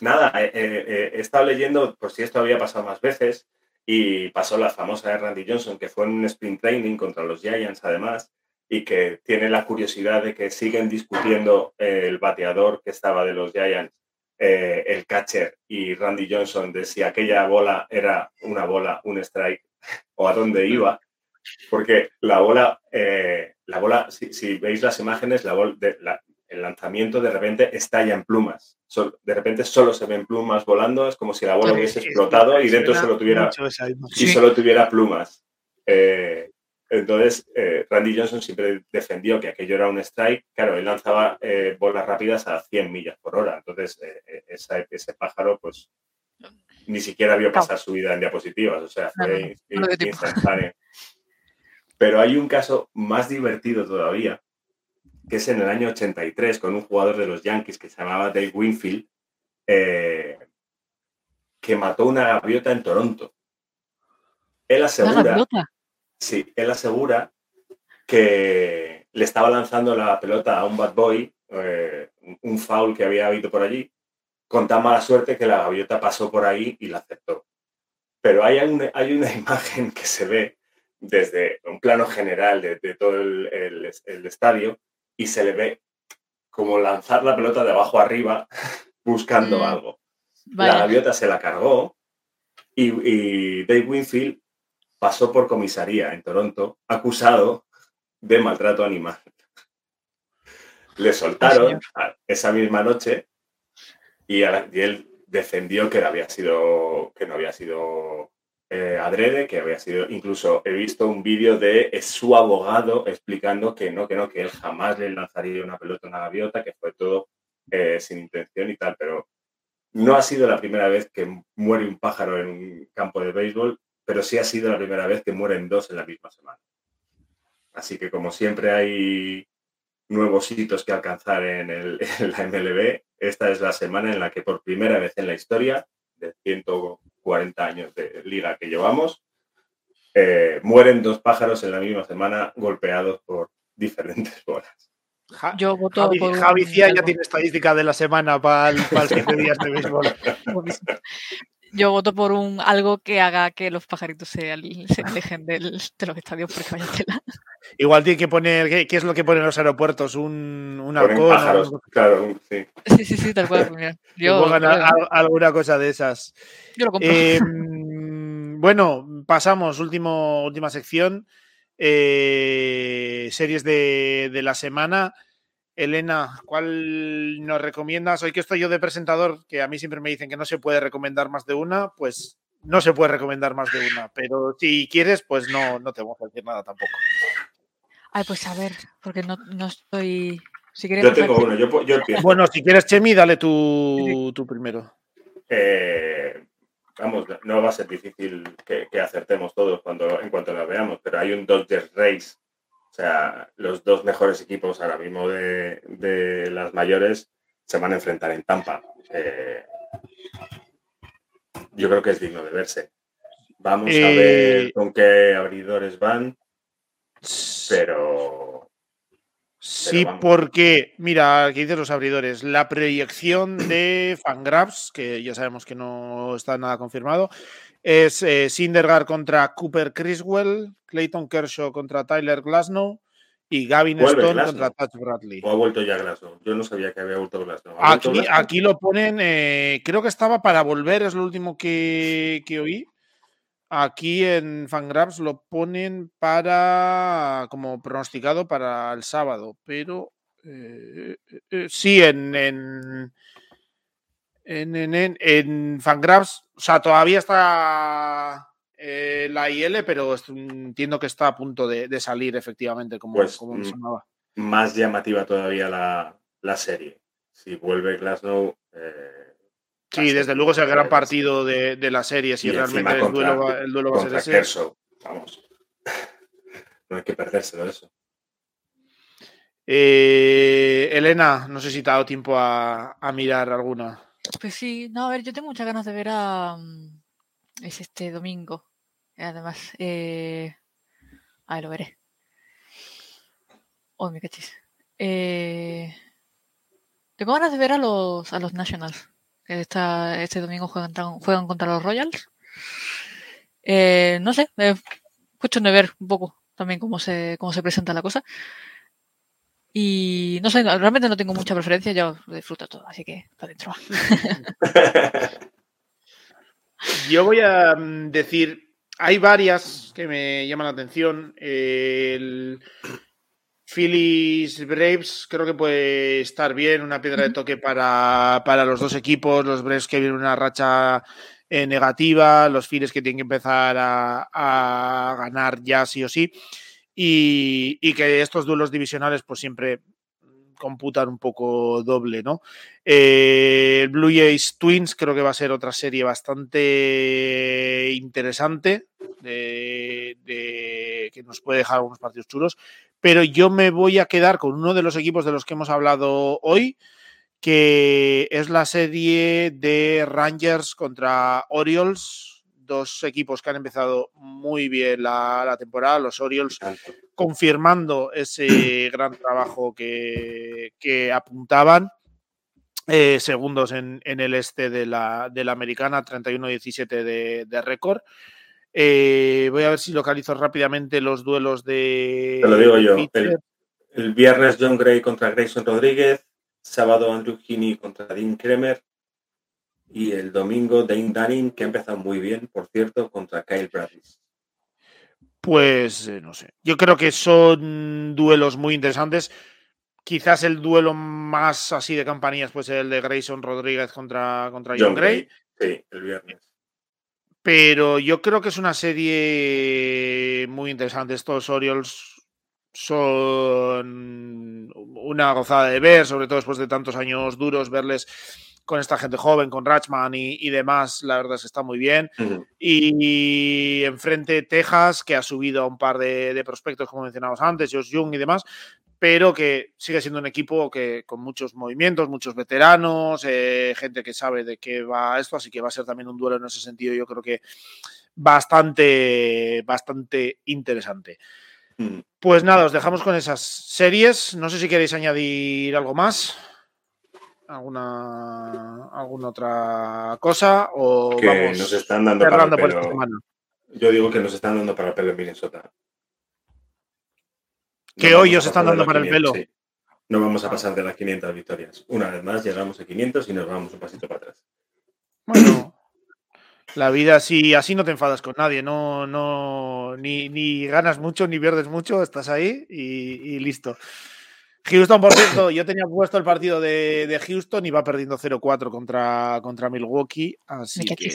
Speaker 3: Nada, eh, eh, eh, he estado leyendo por si esto había pasado más veces y pasó la famosa de Randy Johnson, que fue en un sprint training contra los Giants además, y que tiene la curiosidad de que siguen discutiendo el bateador que estaba de los Giants, el catcher y Randy Johnson, de si aquella bola era una bola, un strike o a dónde iba, porque la bola la bola, si, veis las imágenes, la el lanzamiento de repente estalla en plumas. de repente solo se ven plumas volando, es como si la bola hubiese explotado y dentro solo tuviera, y solo tuviera plumas. Eh, entonces, eh, Randy Johnson siempre defendió que aquello era un strike. Claro, él lanzaba eh, bolas rápidas a 100 millas por hora. Entonces, ese pájaro, pues, ni siquiera vio pasar su vida en diapositivas. O sea, fue instantáneo. Pero hay un caso más divertido todavía, que es en el año 83 con un jugador de los Yankees que se llamaba Dave Winfield, eh, que mató una gaviota en Toronto. Él asegura, sí, él asegura que le estaba lanzando la pelota a un bad boy, eh, un foul que había habido por allí, con tan mala suerte que la gaviota pasó por ahí y la aceptó. Pero hay hay una imagen que se ve desde un plano general de, todo el, estadio y se le ve como lanzar la pelota de abajo arriba buscando mm. algo. La gaviota se la cargó y, Dave Winfield pasó por comisaría en Toronto acusado de maltrato animal. Le soltaron esa misma noche y, y, él defendió que, había sido, que no había sido eh, adrede, que había sido, incluso he visto un vídeo de su abogado explicando que no, que no, que él jamás le lanzaría una pelota a una gaviota, que fue todo eh, sin intención y tal, pero no ha sido la primera vez que muere un pájaro en un campo de béisbol, pero sí ha sido la primera vez que mueren dos en la misma semana. Así que como siempre hay nuevos hitos que alcanzar en, el, en la MLB, esta es la semana en la que por primera vez en la historia de 140 años de liga que llevamos, eh, mueren dos pájaros en la misma semana golpeados por diferentes bolas.
Speaker 4: Yo voto
Speaker 2: Javi, por Javi Cía ya tiene estadística de la semana para el, para el días de béisbol.
Speaker 4: Yo voto por un algo que haga que los pajaritos se, alejen del, de los estadios porque vaya tela.
Speaker 2: Igual tiene que poner, ¿qué, es lo que ponen los aeropuertos? Un, un.
Speaker 3: Pájaros, claro, sí.
Speaker 4: Sí, sí, sí, tal cual.
Speaker 2: Yo, alguna cosa de esas.
Speaker 4: Yo lo compro.
Speaker 2: Em, bueno, pasamos, último, última sección. Eh, series de, de la semana. Elena, ¿cuál nos recomiendas? Hoy que estoy yo de presentador, que a mí siempre me dicen que no se puede recomendar más de una, pues no se puede recomendar más de una. Pero si quieres, pues no, no te vamos a decir nada tampoco.
Speaker 4: Ay, pues a ver, porque no, no estoy. Si
Speaker 3: yo tengo uno, yo, yo, empiezo.
Speaker 2: Bueno, si quieres, Chemi, dale tu, tu primero.
Speaker 3: Eh, vamos, no va a ser difícil que, acertemos todos cuando, en cuanto la veamos, pero hay un Dodgers Race. O sea, los dos mejores equipos ahora mismo de, de las mayores se van a enfrentar en Tampa. Eh, yo creo que es digno de verse. Vamos a ver eh, con qué abridores van, pero...
Speaker 2: Sí, porque, mira, aquí dice los abridores, la proyección de Fangraphs, que ya sabemos que no está nada confirmado, es eh, Sindergaard contra Cooper Criswell, Clayton Kershaw contra Tyler Glasnow, y Gavin Stone contra Touch Bradley.
Speaker 3: O ha vuelto ya Glasnow. Yo no sabía que había vuelto Glasnow.
Speaker 2: Aquí, aquí, lo ponen, eh, creo que estaba para volver, es lo último que, oí. Aquí en Fangraphs lo ponen para como pronosticado para el sábado, pero eh, eh, sí, en, en, en, en Fangraphs, o sea, todavía está eh, la IL, pero entiendo que está a punto de, salir efectivamente, como,
Speaker 3: pues,
Speaker 2: como
Speaker 3: mencionaba. Más llamativa todavía la, serie. Si vuelve Glasnow. Eh,
Speaker 2: sí, desde luego es el gran partido de, la serie. Si realmente el duelo, va, el duelo va a ser ese.
Speaker 3: Vamos. No hay que perdérselo eso.
Speaker 2: Eh, Elena, no sé si te ha dado tiempo a, a, mirar alguna.
Speaker 4: Pues sí, no, a ver, yo tengo muchas ganas de ver a. Mm, es este domingo. Además, eh... ahí lo veré. Oh, me cachis. Eh... Tengo ganas de ver a los, a los Nationals. Que este domingo juegan, juegan contra los Royals. Eh, no sé, es cuestión de ver un poco también cómo se, cómo se presenta la cosa. Y no sé, realmente no tengo mucha preferencia, yo disfruto todo, así que para adentro.
Speaker 2: yo voy a mm, decir hay varias que me llaman la atención. El Phillies Braves creo que puede estar bien, una piedra de toque para, los dos equipos. Los Braves que vienen una racha eh, negativa, los Phillies que tienen que empezar a, ganar ya sí o sí. Y, y, que estos duelos divisionales pues siempre computar un poco doble, ¿no? Eh, Blue Jays Twins creo que va a ser otra serie bastante interesante, de, que nos puede dejar algunos partidos chulos, pero yo me voy a quedar con uno de los equipos de los que hemos hablado hoy, que es la serie de Rangers contra Orioles, dos equipos que han empezado muy bien la, temporada, los Orioles confirmando ese gran trabajo que, apuntaban. Eh, segundos en, el este de la, de la americana, 31-17 de, récord. Eh, voy a ver si localizo rápidamente los duelos de.
Speaker 3: Te lo digo yo. El, viernes John Gray contra Grayson Rodríguez, sábado Andrew Heaney contra Dean Kremer, y el domingo Dane Dunning, que ha empezado muy bien, por cierto, contra Kyle Bradley.
Speaker 2: Pues eh, no sé. Yo creo que son duelos muy interesantes. Quizás el duelo más así de campanillas puede ser el de Grayson Rodríguez contra, contra John, Gray.
Speaker 3: Sí, el viernes.
Speaker 2: Pero yo creo que es una serie muy interesante. Estos Orioles son una gozada de ver, sobre todo después de tantos años duros, verles con esta gente joven, con Ratchman y, demás, la verdad es que está muy bien. Y enfrente Texas, que ha subido a un par de, prospectos, como mencionamos antes, Josh Young y demás, pero que sigue siendo un equipo que con muchos movimientos, muchos veteranos, eh, gente que sabe de qué va esto, así que va a ser también un duelo en ese sentido, yo creo que bastante, bastante interesante. Pues nada, os dejamos con esas series. No sé si queréis añadir algo más alguna alguna otra cosa o
Speaker 3: que nos están dando para el pelo. Yo digo que nos están dando para el pelo en Minnesota.
Speaker 2: Que hoy os están dando para el pelo.
Speaker 3: No vamos a pasar de las 500 victorias. Una vez más llegamos a 500 y nos vamos un pasito para atrás.
Speaker 2: Bueno, la vida así, así no te enfadas con nadie, no, no, ni, ni ganas mucho ni pierdes mucho, estás ahí y listo. Houston, por cierto, yo tenía puesto el partido de, Houston y va perdiendo 0-4 contra, contra Milwaukee, así que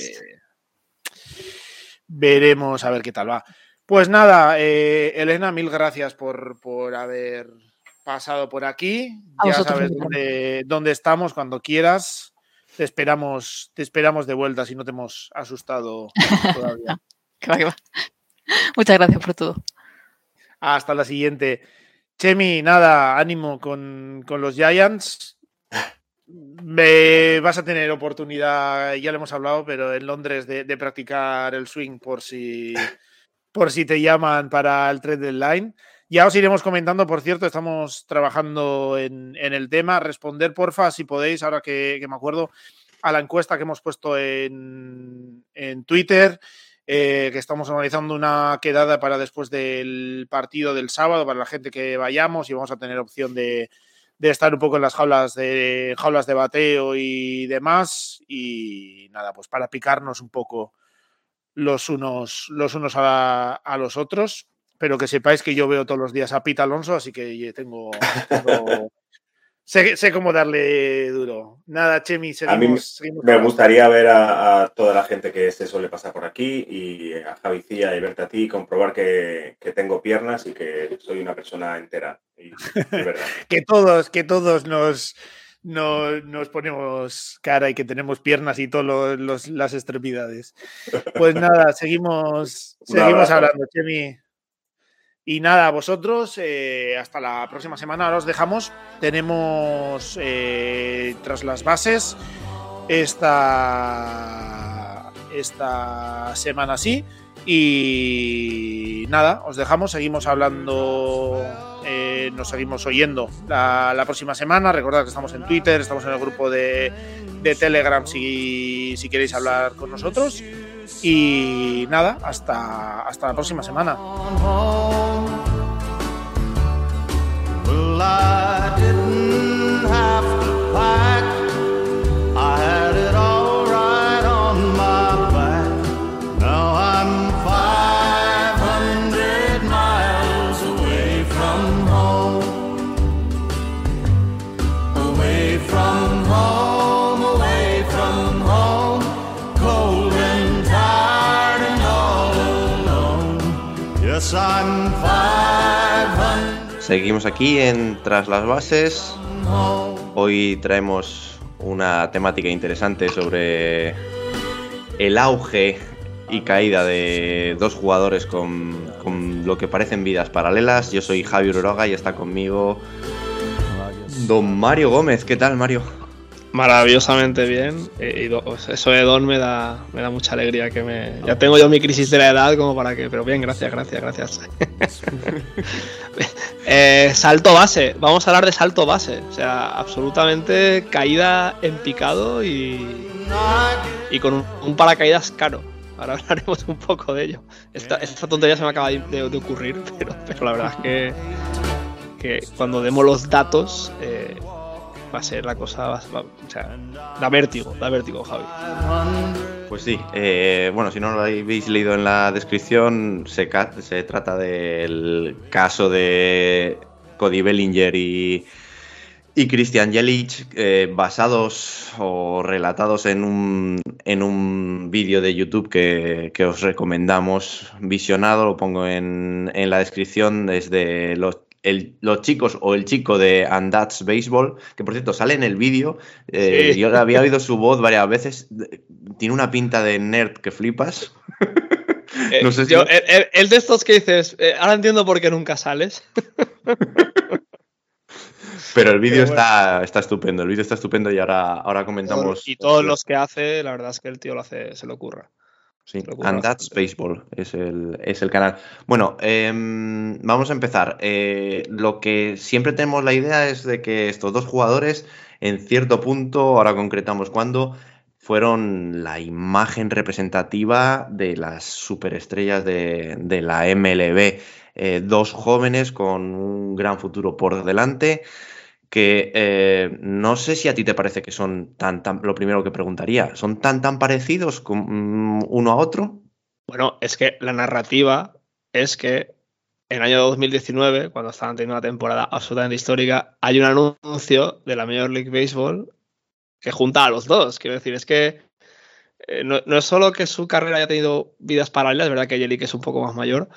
Speaker 2: veremos a ver qué tal va. Pues nada, eh, Elena, mil gracias por, por, haber pasado por aquí. ya sabes dónde, dónde, estamos cuando quieras. Te esperamos, te esperamos de vuelta si no te hemos asustado todavía.
Speaker 4: Muchas gracias por todo.
Speaker 2: Hasta la siguiente. Chemi, nada, ánimo con, con los Giants. Me vas a tener oportunidad, ya le hemos hablado, pero en Londres de, practicar el swing por si por si te llaman para el trade deadline. Ya os iremos comentando, por cierto, estamos trabajando en, el tema. Responder, porfa, si podéis, ahora que, me acuerdo, a la encuesta que hemos puesto en, Twitter, eh, que estamos analizando una quedada para después del partido del sábado, para la gente que vayamos y vamos a tener opción de, estar un poco en las jaulas de, jaulas de bateo y demás. Y nada, pues para picarnos un poco los unos, los unos a, los otros, pero que sepáis que yo veo todos los días a Pita Alonso, así que tengo... sé, cómo darle duro. Nada, Chemi,
Speaker 3: seguimos. A mí me gustaría ver a, toda la gente que se suele pasar por aquí y a Javicía y verte a ti, comprobar que, tengo piernas y que soy una persona entera.
Speaker 2: que todos, que todos nos no, nos ponemos cara y que tenemos piernas y todas las extremidades. Pues nada, seguimos, seguimos hablando, Chemi. Y nada, vosotros, eh, hasta la próxima semana. Ahora os dejamos. Tenemos eh, tras las bases esta, esta semana sí. Y nada, os dejamos. Seguimos hablando eh, nos seguimos oyendo la, próxima semana. Recordad que estamos en Twitter, estamos en el grupo de, Telegram si, si, queréis hablar con nosotros. Y nada, hasta, hasta la próxima semana.
Speaker 5: Seguimos aquí en Tras las Bases. Hoy traemos una temática interesante sobre el auge y caída de dos jugadores con, lo que parecen vidas paralelas. Yo soy Javier Oroga y está conmigo Don Mario Gómez. ¿Qué tal, Mario?
Speaker 6: Maravillosamente bien. Eh, y eso de Don me da, me da mucha alegría que me. Ya tengo yo mi crisis de la edad como para que. Pero bien, gracias, gracias, gracias. Eh, salto base. Vamos a hablar de salto base. O sea, absolutamente caída en picado y. Y con un, paracaídas caro. Ahora hablaremos un poco de ello. Esta, esta tontería se me acaba de, ocurrir, pero, pero la verdad es que, que cuando demos los datos, eh, va a ser la cosa, o sea, da vértigo, da vértigo, Javi.
Speaker 5: Pues sí, eh, bueno, si no lo habéis leído en la descripción, se, trata del caso de Cody Bellinger y, y Christian Jelic, eh, basados o relatados en un, en un vídeo de YouTube que, que, os recomendamos visionado, lo pongo en, en la descripción desde los los chicos o el chico de And That's Baseball, que por cierto sale en el vídeo, eh, yo había oído su voz varias veces, tiene una pinta de nerd que flipas.
Speaker 6: Eh, no sé si... el, de estos que dices, eh, ahora entiendo por qué nunca sales.
Speaker 5: Pero el vídeo está, está estupendo, el vídeo está estupendo y ahora, ahora comentamos.
Speaker 6: Y todos los que hace, la verdad es que el tío lo hace, se lo ocurra.
Speaker 5: Sí, And That's Baseball es el, es el canal. Bueno, em, vamos a empezar. Eh, lo que siempre tenemos la idea es de que estos dos jugadores, en cierto punto, ahora concretamos cuándo, fueron la imagen representativa de las superestrellas de, de la MLB. Eh, dos jóvenes con un gran futuro por delante que eh, no sé si a ti te parece que son tan, tan, lo primero que preguntaría, ¿son tan, tan parecidos mm, uno a otro?
Speaker 6: Bueno, es que la narrativa es que en el año 2019, cuando estaban teniendo una temporada absolutamente histórica, hay un anuncio de la Major League Baseball que junta a los dos. Quiero decir, es que eh, no, no, es solo que su carrera haya tenido vidas paralelas, es verdad que Jelic es un poco más mayor,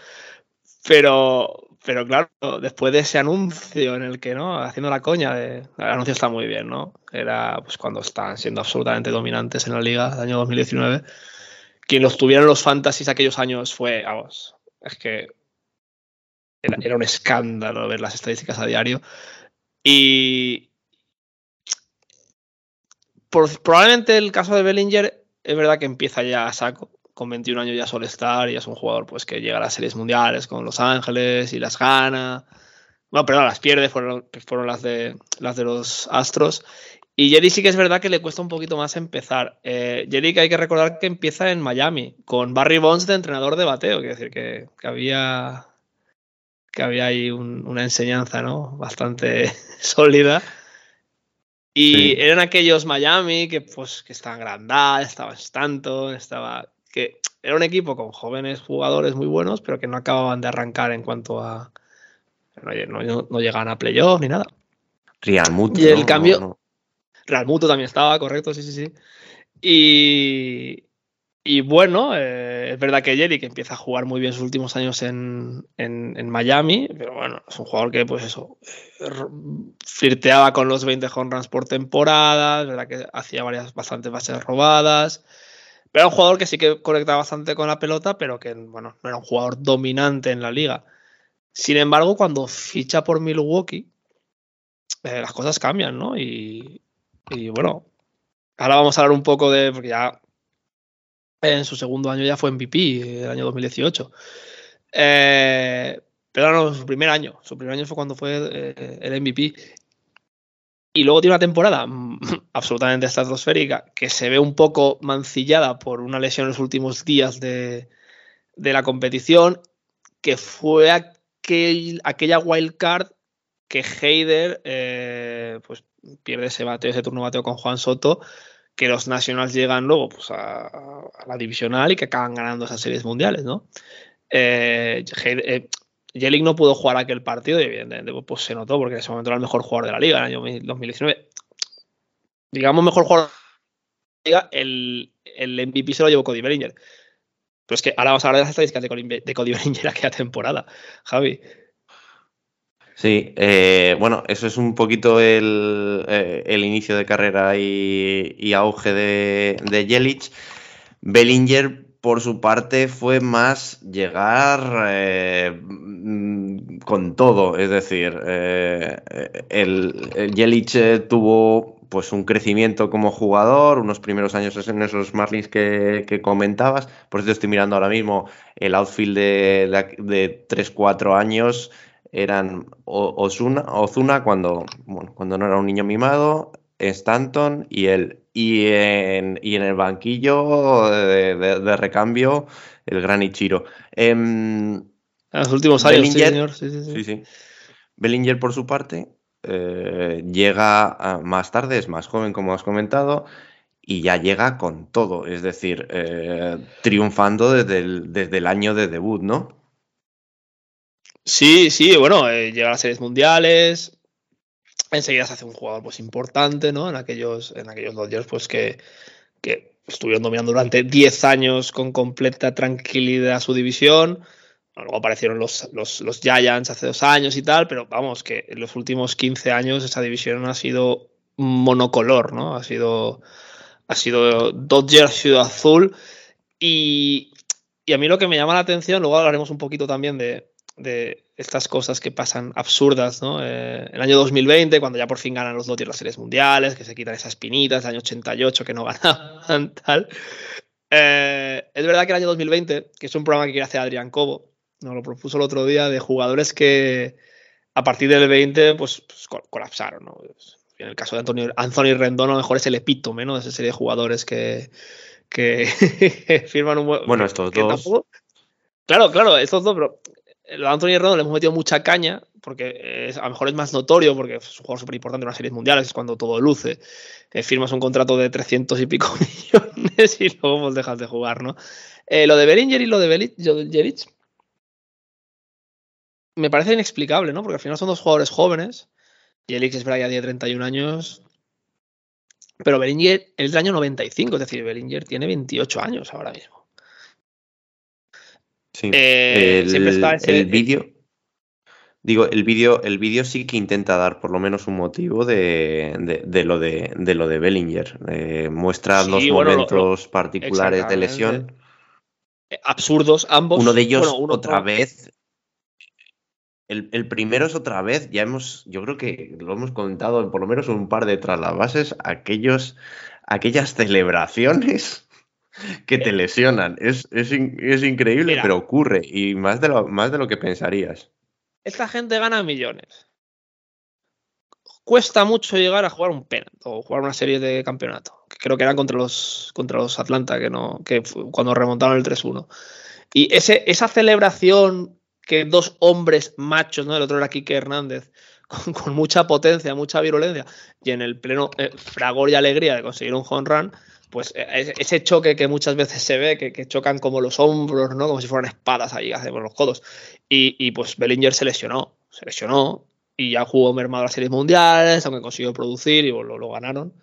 Speaker 6: pero, pero claro, después de ese anuncio en el que, ¿no? Haciendo la coña, de, el anuncio está muy bien, ¿no? Era pues cuando están siendo absolutamente dominantes en la liga del año 2019. Quien los tuviera en los fantasies aquellos años fue, vamos, es que era, un escándalo ver las estadísticas a diario. Y probablemente el caso de Bellinger es verdad que empieza ya a saco. Con 21 años ya suele estar y es un jugador pues, que llega a las series mundiales con Los Ángeles y las gana. Bueno, perdón, las pierde, fueron, fueron las, de, las de los Astros. Y Jerry sí que es verdad que le cuesta un poquito más empezar. Eh, Jerry que hay que recordar que empieza en Miami, con Barry Bonds de entrenador de bateo, quiere decir que, que había que había ahí un, una enseñanza, ¿no? Bastante sólida. Y sí. eran aquellos Miami que, pues, que estaban Grandal, estaba Stanton, estaba. Que era un equipo con jóvenes jugadores muy buenos, pero que no acababan de arrancar en cuanto a. No, no, no llegaban a playoff ni nada.
Speaker 5: Real Muto.
Speaker 6: Y el cambio. No, Real Muto también estaba, correcto, sí, sí, sí. Y, y bueno, eh, es verdad que Jerry que empieza a jugar muy bien sus últimos años en, en, en, Miami, pero bueno, es un jugador que pues eso, flirteaba con los 20 home runs por temporada, es verdad que hacía varias, bastantes bases robadas, era un jugador que sí que conectaba bastante con la pelota, pero que bueno, no era un jugador dominante en la liga. Sin embargo, cuando ficha por Milwaukee, eh, las cosas cambian, ¿no? Y, bueno, ahora vamos a hablar un poco de, porque ya en su segundo año ya fue MVP, el año 2018. Eh, pero no, su primer año. Su primer año fue cuando fue eh, el MVP. Y luego tiene una temporada absolutamente estratosférica que se ve un poco mancillada por una lesión en los últimos días de, de la competición, que fue aquel, aquella wild card que Heider eh, pues, pierde ese bateo, ese turno bateo con Juan Soto que los Nationals llegan luego pues, a, a, la divisional y que acaban ganando esas series mundiales, ¿no? Eh, eh, Jelic no pudo jugar aquel partido y evidentemente pues, se notó porque en ese momento era el mejor jugador de la liga en el año 2019. Digamos, mejor jugador de la liga, el, el MVP se lo llevó Cody Bellinger. Pero es que ahora vamos a hablar de las estadísticas de Cody Bellinger aquella temporada, Javi.
Speaker 5: Sí, eh, bueno, eso es un poquito el, eh, el inicio de carrera y, y auge de, de Jelic. Bellinger, por su parte, fue más llegar eh, con todo, es decir, eh, el, el Jelic tuvo pues un crecimiento como jugador, unos primeros años en esos Marlins que, comentabas. Por eso estoy mirando ahora mismo el outfield de, de, de 3-4 años eran Ozuna cuando, bueno, cuando no era un niño mimado, Stanton y él. Y en, y en el banquillo de, de, de, recambio, el gran Ichiro. Eh,
Speaker 6: en los últimos años,
Speaker 5: Bellinger,
Speaker 6: sí, señor. Sí, sí, sí.
Speaker 5: sí, sí. Bellinger, por su parte, eh, llega más tarde, es más joven, como has comentado, y ya llega con todo, es decir, eh, triunfando desde el, desde el año de debut, ¿no?
Speaker 6: Sí, sí, bueno, eh, llega a las series mundiales. Enseguida se hace un jugador pues importante, ¿no? En aquellos, en aquellos Dodgers, pues que, que estuvieron dominando durante 10 años con completa tranquilidad su división. Luego aparecieron los, los, los, Giants hace dos años y tal, pero vamos, que en los últimos 15 años esa división ha sido monocolor, ¿no? Ha sido, ha sido Dodgers, sido azul. Y, y a mí lo que me llama la atención, luego hablaremos un poquito también de, de estas cosas que pasan absurdas, ¿no? Eh, el año 2020, cuando ya por fin ganan los Dodgers las series mundiales, que se quitan esas pinitas, el año 88 que no ganaban, tal. Eh, es verdad que el año 2020, que es un programa que quiere hacer Adrián Cobo, nos lo propuso el otro día, de jugadores que a partir del 20 pues, pues colapsaron, ¿no? En el caso de Antonio, Anthony Rendón, a lo mejor es el epítome, ¿no? De esa serie de jugadores que, que firman un buen...
Speaker 5: Bueno, estos dos...
Speaker 6: Tampoco... Claro, claro, estos dos, pero a Anthony Rendon le hemos metido mucha caña, porque es, a lo mejor es más notorio, porque es un jugador súper importante en las series mundiales, es cuando todo luce. Firmas un contrato de 300 y pico millones y luego pues dejas de jugar, ¿no? Eh, lo de Bellinger y lo de Jelic me parece inexplicable, ¿no? Porque al final son dos jugadores jóvenes. Jelic es verdad ya tiene 31 años. Pero Bellinger es del año 95, es decir, Bellinger tiene 28 años ahora mismo.
Speaker 5: Sí.
Speaker 6: Eh,
Speaker 5: el
Speaker 6: siempre está ese-
Speaker 5: el vídeo. Digo, el vídeo, el vídeo sí que intenta dar por lo menos un motivo de, de- de lo de, de lo de Bellinger. Eh, muestra
Speaker 6: Sí, bueno, lo-
Speaker 5: momentos particulares de lesión.
Speaker 6: Eh, Absurdos ambos.
Speaker 5: Uno de ellos
Speaker 6: Bueno, uno
Speaker 5: otra vez. El, el primero es otra vez, ya hemos, yo creo que lo hemos contado en por lo menos un par de trasbases, aquellos, aquellas celebraciones que te lesionan. Es, es, es increíble,
Speaker 6: Mira.
Speaker 5: pero ocurre, y más de lo, más de lo que pensarías.
Speaker 6: Esta gente gana millones. Cuesta mucho llegar a jugar un penalti o jugar una serie de campeonato. Creo que eran contra los, contra los Atlanta, que no, que cuando remontaron el 3-1. Y ese, esa celebración que dos hombres machos, ¿no? El otro era Quique Hernández, con, con mucha potencia, mucha virulencia, y en el pleno eh, fragor y alegría de conseguir un home run, pues eh, ese- ese choque que muchas veces se ve, que, chocan como los hombros, ¿no? Como si fueran espadas ahí, hacemos los codos. Y, y, pues Bellinger se lesionó, se lesionó y ya jugó mermado las series mundiales, aunque consiguió producir y lo, lo ganaron.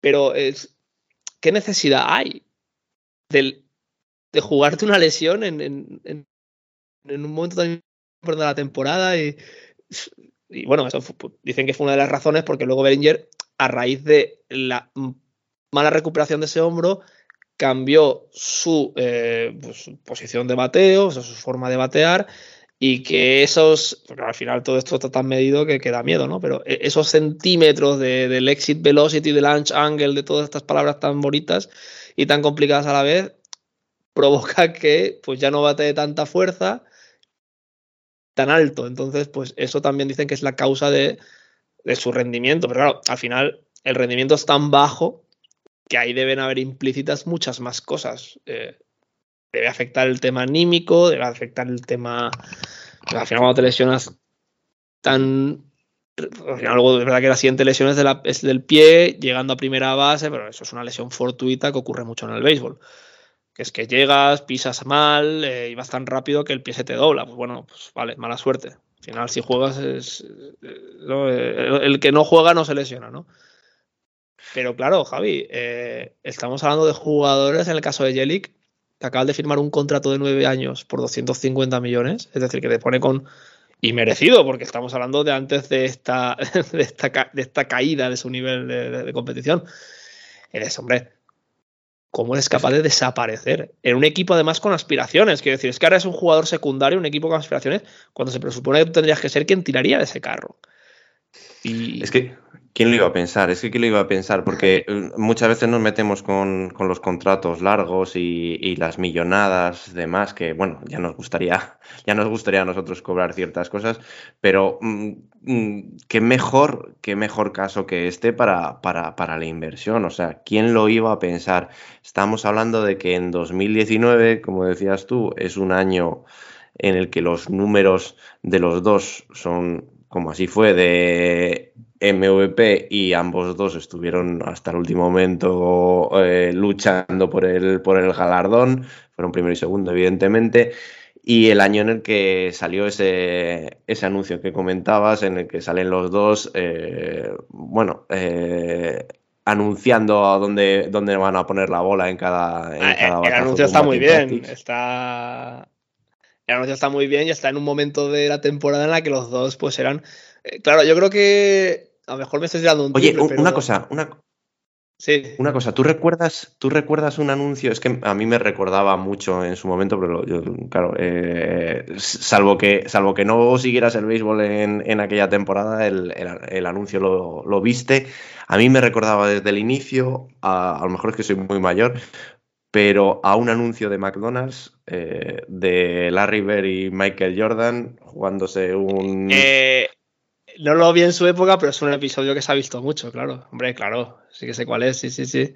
Speaker 6: Pero es, ¿qué necesidad hay del- de jugarte una lesión en, en- en- un momento tan importante de la temporada? Y, bueno, eso dicen que fue una de las razones porque luego Bellinger, a raíz de la mala recuperación de ese hombro, cambió su, eh, pues, posición de bateo, o su forma de batear, y que esos, porque al final todo esto está tan medido que, que da miedo, ¿no? Pero e- esos centímetros de- del exit velocity, del launch angle, de todas estas palabras tan bonitas y tan complicadas a la vez, provoca que pues ya no batee tanta fuerza tan alto. Entonces, pues eso también dicen que es la causa de, de su rendimiento. Pero claro, al final el rendimiento es tan bajo que ahí deben haber implícitas muchas más cosas. Eh, debe afectar el tema anímico, debe afectar el tema. Al final, cuando te lesionas tan. Al final, luego, de verdad que la siguiente lesión es, es del pie, llegando a primera base, pero eso es una lesión fortuita que ocurre mucho en el béisbol. Que es que llegas, pisas mal eh, y vas tan rápido que el pie se te dobla. Pues bueno, pues vale, mala suerte. Al final, si juegas, es, eh, el que no juega no se lesiona, ¿no? Pero claro, Javi, eh, estamos hablando de jugadores, en el caso de Jelic, que acaban de firmar un contrato de nueve años por 250 millones, es decir, que te pone con... Y merecido, porque estamos hablando de antes de esta, de esta, de esta caída de su nivel de, competición. Eres, hombre, ¿cómo eres capaz de desaparecer? En un equipo además con aspiraciones. Quiero decir, es que ahora es un jugador secundario, un equipo con aspiraciones, cuando se presupone que tendrías que ser quien tiraría de ese carro. Y...
Speaker 5: Es que, ¿quién lo iba a pensar? Es que, ¿quién lo iba a pensar? Porque eh, muchas veces nos metemos con, con los contratos largos y, y las millonadas, demás, que, bueno, ya nos gustaría, ya nos gustaría a nosotros cobrar ciertas cosas, pero mm, mm, qué mejor, qué mejor caso que este para, para, para la inversión. O sea, ¿quién lo iba a pensar? Estamos hablando de que en 2019, como decías tú, es un año en el que los números de los dos son, como así fue, de MVP y ambos dos estuvieron hasta el último momento eh, luchando por el, por el galardón, fueron primero y segundo, evidentemente. Y el año en el que salió ese, ese anuncio que comentabas, en el que salen los dos, eh, bueno, eh, anunciando a dónde, dónde van a poner la bola en cada. En
Speaker 6: Ah,
Speaker 5: cada
Speaker 6: el anuncio está muy bien. Está. El anuncio está muy bien y está en un momento de la temporada en la que los dos, pues eran. eh, claro, yo creo que. A lo mejor me estoy tirando un
Speaker 5: Oye, un-
Speaker 6: pero-
Speaker 5: una cosa, una,
Speaker 6: Sí.
Speaker 5: Una cosa, ¿tú recuerdas, ¿tú recuerdas un anuncio? Es que a mí me recordaba mucho en su momento, pero yo, claro, eh, salvo, que, salvo que no siguieras el béisbol en, en aquella temporada, el, el- el anuncio lo, lo viste. A mí me recordaba desde el inicio, a, a lo mejor es que soy muy mayor, pero a un anuncio de McDonald's eh, de Larry Bird y Michael Jordan jugándose un...
Speaker 6: Eh, no lo vi en su época, pero es un episodio que se ha visto mucho, claro. Hombre, claro. Sí que sé cuál es, sí, sí, sí.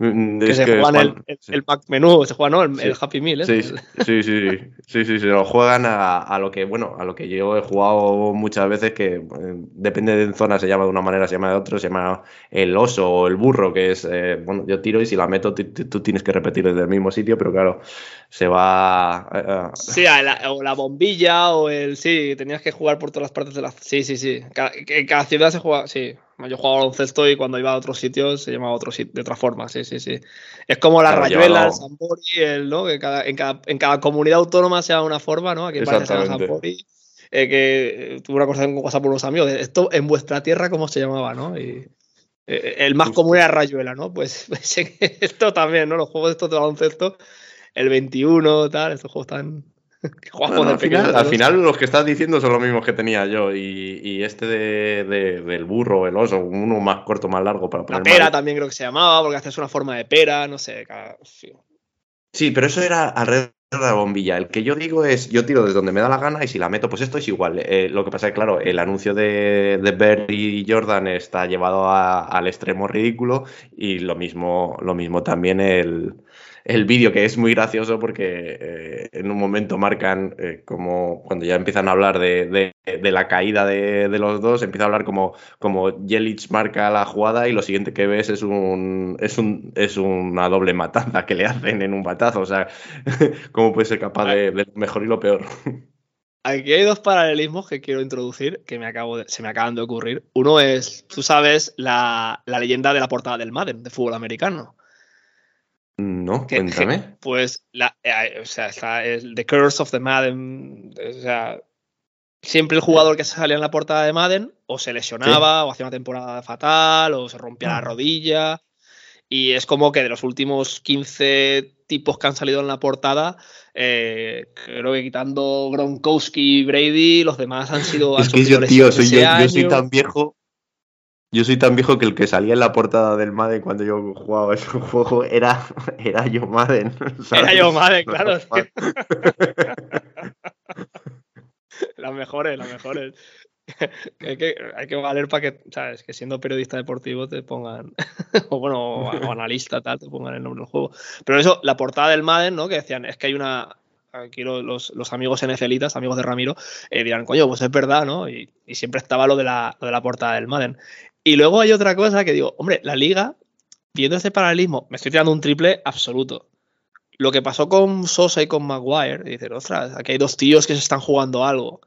Speaker 5: Mm,
Speaker 6: Que se
Speaker 5: que
Speaker 6: juegan el,
Speaker 5: Juan-
Speaker 6: el,
Speaker 5: sí.
Speaker 6: el Mac menú, se juega, ¿no? El,
Speaker 5: Sí.
Speaker 6: el Happy Meal, ¿eh?
Speaker 5: Sí, sí, sí, sí, sí, se lo juegan a, a lo que, bueno, a lo que yo he jugado muchas veces, que eh, depende de zona, se llama de una manera, se llama de otra, se llama el oso o el burro, que es, eh, bueno, yo tiro y si la meto tú, tienes que repetir desde el mismo sitio, pero claro, se va... eh,
Speaker 6: Sí, la, o la bombilla o el. Sí, tenías que jugar por todas las partes de la. Sí, sí, sí. Cada, cada ciudad se juega. Sí. Yo jugaba baloncesto y cuando iba a otros sitios se llamaba otro sitio, de otra forma, sí, sí, sí. Es como la
Speaker 5: Claro,
Speaker 6: rayuela, el Sambori, el, ¿no? Que cada- en, cada, en cada comunidad autónoma se llama una forma, ¿no? Aquí en Valencia se llama. Sambori. eh, que eh, tuve una cosa con WhatsApp por unos amigos. Esto en vuestra tierra, ¿cómo se llamaba, no? Y, eh, el más
Speaker 5: Justo.
Speaker 6: común era rayuela, ¿no? Pues, pues esto también, ¿no? Los juegos estos de baloncesto, el 21, tal, estos juegos tan.
Speaker 5: Bueno, al, final, los que estás diciendo son los mismos que tenía yo. Y, y este de, de- del burro, el oso, uno más corto, más largo para
Speaker 6: La pera
Speaker 5: mal.
Speaker 6: también creo que se llamaba, porque haces una forma de pera, no sé. cada- sí.
Speaker 5: Pero eso era alrededor de la bombilla. El que yo digo es, yo tiro desde donde me da la gana y si la meto, pues esto es igual. Eh, lo que pasa es que, claro, el anuncio de, de Bert y Jordan está llevado a- al extremo ridículo y lo mismo, lo mismo también el, el vídeo, que es muy gracioso porque eh, en un momento marcan eh, como cuando ya empiezan a hablar de, la caída de, los dos, empieza a hablar como, como Jelic marca la jugada y lo siguiente que ves es un es un es una doble matanza que le hacen en un batazo. O sea, ¿cómo puede ser capaz de, lo mejor y lo peor?
Speaker 6: Aquí hay dos paralelismos que quiero introducir que me acabo se me acaban de ocurrir. Uno es, tú sabes, la leyenda de la portada del Madden de fútbol americano.
Speaker 5: No, cuéntame.
Speaker 6: Pues, la, eh, o sea, está el The Curse of the Madden. O sea, siempre el jugador que salía en la portada de Madden o se lesionaba o hacía una temporada fatal o se rompía la rodilla. Y es como que de los últimos 15 tipos que han salido en la portada, eh, creo que quitando Gronkowski y Brady, los demás han sido.
Speaker 5: Es que yo, tío, soy, yo, yo soy tan viejo. Yo soy tan viejo que el que salía en la portada del Madden cuando yo jugaba ese juego era, era yo Madden.
Speaker 6: Era yo madre, claro. las mejores, las mejores. hay, que, hay que valer para que, ¿sabes? Que siendo periodista deportivo te pongan, o bueno, o, analista, tal, te pongan el nombre del juego. Pero eso, la portada del Madden, ¿no? Que decían, es que hay una. Aquí lo- los, los amigos NFLitas, amigos de Ramiro, eh, dirán, coño, pues es verdad, ¿no? Y, y siempre estaba lo de, la, lo de la portada del Madden. Y luego hay otra cosa que digo, hombre, la liga, viendo este paralelismo, me estoy tirando un triple absoluto lo que pasó con Sosa y con Maguire, y dices, ostras, aquí hay dos tíos que se están jugando algo.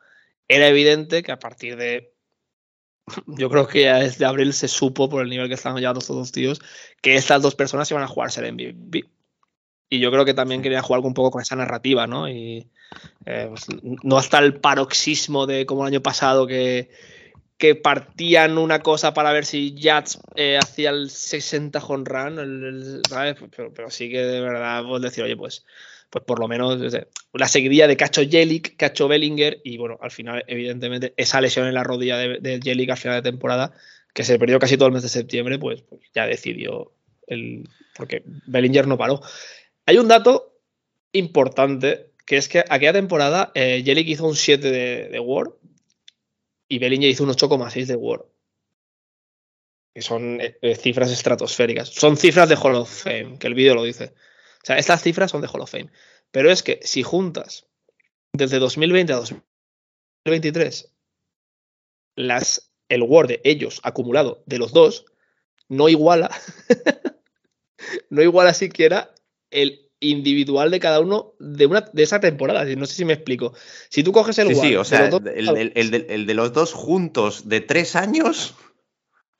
Speaker 6: Era evidente que a partir de. Yo creo que ya desde abril se supo, por el nivel que estaban llevando estos dos tíos, que estas dos personas iban a jugarse el MVP. Y yo creo que también quería jugar un poco con esa narrativa, ¿no? Y eh, pues, no hasta el paroxismo de como el año pasado que, que partían una cosa para ver si Jats eh, hacía el 60 home run, el- el- ¿sabes? Pero, pero sí que de verdad pues decir, oye, pues, pues por lo menos la seguidilla de Cacho Jelic, Cacho Bellinger y bueno, al final, evidentemente, esa lesión en la rodilla de, de Jelic al final de temporada, que se perdió casi todo el mes de septiembre, pues, pues ya decidió el. Porque Bellinger no paró. Hay un dato importante, que es que aquella temporada eh, hizo un 7 de, de War y Bellinger hizo un 8,6 de War. Que son eh, eh, cifras estratosféricas. Son cifras de Hall of Fame, que el vídeo lo dice. O sea, estas cifras son de Hall of Fame. Pero es que si juntas desde 2020 a 2023 las, el War de ellos acumulado de los dos, no iguala, no iguala siquiera el individual de cada uno de, una, de esa temporada. No sé si me explico. Si tú coges el
Speaker 5: Sí, sí, o
Speaker 6: de
Speaker 5: sea,
Speaker 6: dos-
Speaker 5: el, el- el de, el de los dos juntos de tres años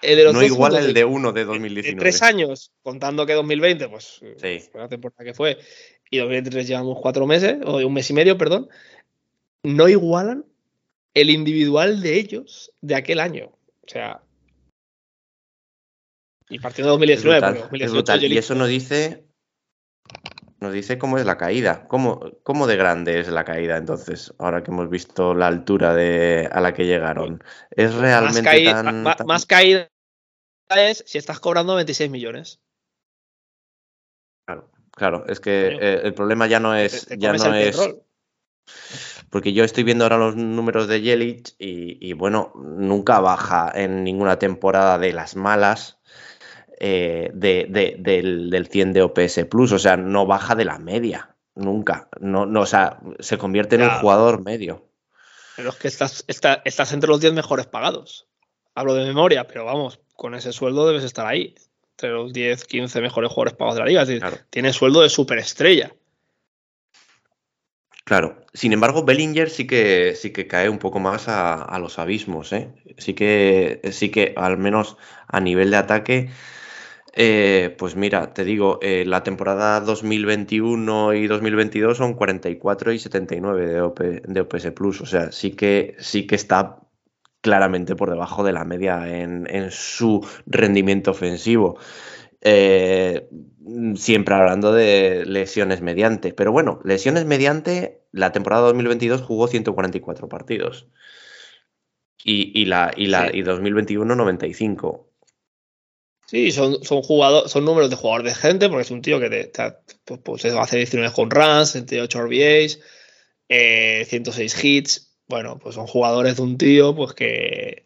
Speaker 6: el de los
Speaker 5: no
Speaker 6: dos
Speaker 5: iguala
Speaker 6: juntos
Speaker 5: el de uno de
Speaker 6: de
Speaker 5: 2019.
Speaker 6: tres años, contando que 2020, pues
Speaker 5: Sí.
Speaker 6: fue la temporada que fue, y 2023 llevamos cuatro meses, o un mes y medio, perdón, no igualan el individual de ellos de aquel año. O sea. Y partiendo de
Speaker 5: Es
Speaker 6: 2019,
Speaker 5: brutal,
Speaker 6: porque
Speaker 5: es
Speaker 6: 2018
Speaker 5: brutal. Y eso nos dice, nos dice cómo es la caída, cómo, cómo de grande es la caída entonces, ahora que hemos visto la altura de, a la que llegaron. Es
Speaker 6: más,
Speaker 5: realmente
Speaker 6: caída,
Speaker 5: tan,
Speaker 6: ma-
Speaker 5: tan-
Speaker 6: más caída es si estás cobrando 26 millones.
Speaker 5: Claro, es que eh, el problema ya no es,
Speaker 6: te
Speaker 5: ya no es, porque yo estoy viendo ahora los números de Jelic y, y, bueno, nunca baja en ninguna temporada de las malas eh, de, de- del, del 100 de OPS Plus, o sea, no baja de la media, nunca, no, no, o sea, se convierte en un jugador medio.
Speaker 6: Pero es que estás, está- estás entre los 10 mejores pagados. Hablo de memoria, pero vamos, con ese sueldo debes estar ahí. Entre los 10, 15 mejores jugadores pagados de la liga. Es decir,
Speaker 5: Claro.
Speaker 6: tienes sueldo de superestrella.
Speaker 5: Claro, sin embargo, Bellinger sí que, sí que cae un poco más a, los abismos, ¿eh? Sí que, sí que, al menos a nivel de ataque, eh, pues mira, te digo, eh, la temporada 2021 y 2022 son 44 y 79 de, de OPS Plus, o sea, sí que, sí que está claramente por debajo de la media en, en su rendimiento ofensivo. Eh, siempre hablando de lesiones mediante. Pero bueno, lesiones mediante, la temporada 2022 jugó 144 partidos. Y, la, y, la, y 2021 95.
Speaker 6: Sí, son, son, son números de jugador de gente, porque es un tío que te, pues, pues hace 19 con runs, 78 RBAs, 106 hits. Bueno, pues son jugadores de un tío pues que,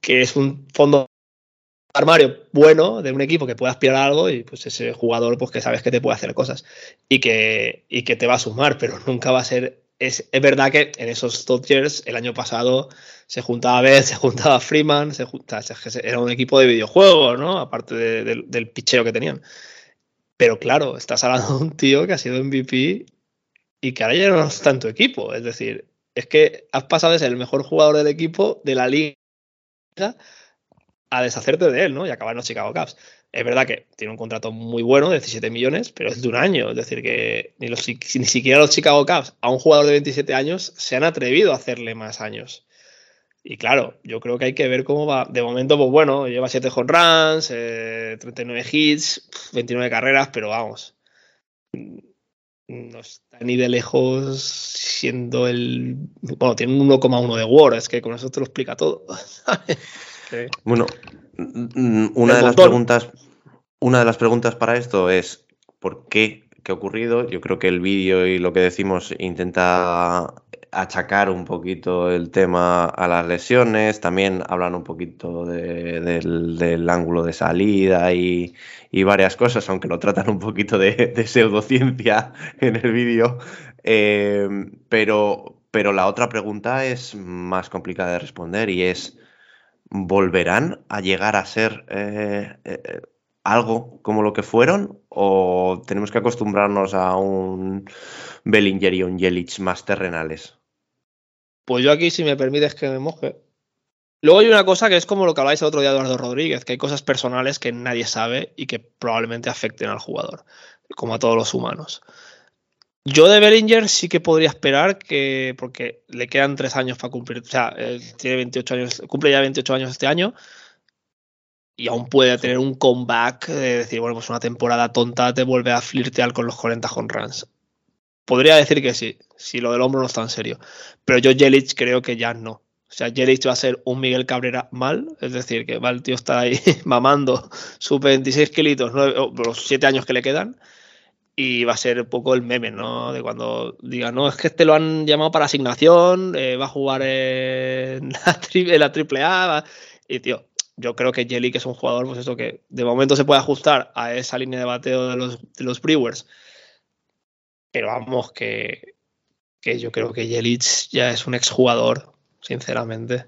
Speaker 6: que es un fondo armario bueno de un equipo que pueda aspirar a algo y pues ese jugador pues que sabes que te puede hacer cosas y que, y que te va a sumar, pero nunca va a ser... Es, es verdad que en esos Dodgers el año pasado se juntaba Beth, se juntaba Freeman, se juntaba, era un equipo de videojuegos, ¿no? Aparte del picheo que tenían. Pero claro, estás hablando de un tío que ha sido MVP y que ahora ya no está en tu equipo. Es decir, es que has pasado de ser el mejor jugador del equipo de la liga a deshacerte de él, ¿no? Y acabar en los Chicago Cubs. Es verdad que tiene un contrato muy bueno, de 17 millones, pero es de un año. Es decir, que ni, los, ni siquiera los Chicago Cubs a un jugador de 27 años se han atrevido a hacerle más años. Y claro, yo creo que hay que ver cómo va. De momento, pues bueno, lleva 7 home runs, 39 eh, hits, 29 carreras, pero vamos. No está ni de lejos siendo el. Bueno, tiene un 1,1 de War, es que con eso te lo explica todo.
Speaker 5: Bueno, una de las preguntas, una de las preguntas para esto es ¿por qué? ¿Qué ha ocurrido? Yo creo que el vídeo y lo que decimos intenta achacar un poquito el tema a las lesiones, también hablan un poquito del, ángulo de salida y, varias cosas, aunque lo tratan un poquito de, pseudociencia en el vídeo. Eh, pero, pero la otra pregunta es más complicada de responder y es ¿volverán a llegar a ser eh, eh, algo como lo que fueron? ¿O tenemos que acostumbrarnos a un Bellinger y un Jelic más terrenales?
Speaker 6: Pues yo aquí, si me permites que me moje. Luego hay una cosa que es como lo que habláis el otro día Eduardo Rodríguez, que hay cosas personales que nadie sabe y que probablemente afecten al jugador, como a todos los humanos. Yo de Bellinger sí que podría esperar que, porque le quedan tres años para cumplir, o sea, tiene 28 años, cumple ya 28 años este año y aún puede tener un comeback de decir, bueno, pues una temporada tonta te vuelve a flirtear con los 40 home runs. Podría decir que sí, si lo del hombro no está en serio. Pero yo Jelic creo que ya no. O sea, Jelic va a ser un Miguel Cabrera mal, es decir, que va el tío está ahí mamando sus 26 kilitos, los 7 años que le quedan y va a ser un poco el meme, ¿no? De cuando digan, no, es que este lo han llamado para asignación, eh, va a jugar en la, triple, la AAA. Y, tío, yo creo que Jelly, que es un jugador, pues eso que de momento se puede ajustar a esa línea de bateo de los, de los Brewers. Pero vamos, que, que yo creo que Jelic ya es un exjugador, sinceramente.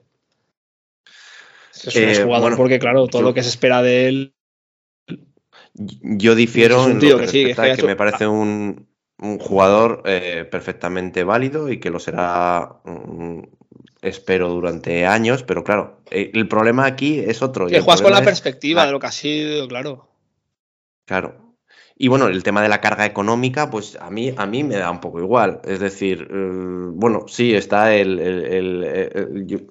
Speaker 6: Es un eh, exjugador porque, claro, todo lo que se espera de él
Speaker 5: yo difiero en lo que, me parece un, jugador eh, perfectamente válido y que lo será, mm, espero, durante años, pero claro, eh, el problema aquí es otro.
Speaker 6: Que juegas con la perspectiva de lo que ha sido, claro.
Speaker 5: Claro, y bueno, el tema de la carga económica, pues a mí, a mí me da un poco igual. Es decir, eh, bueno, sí, está el,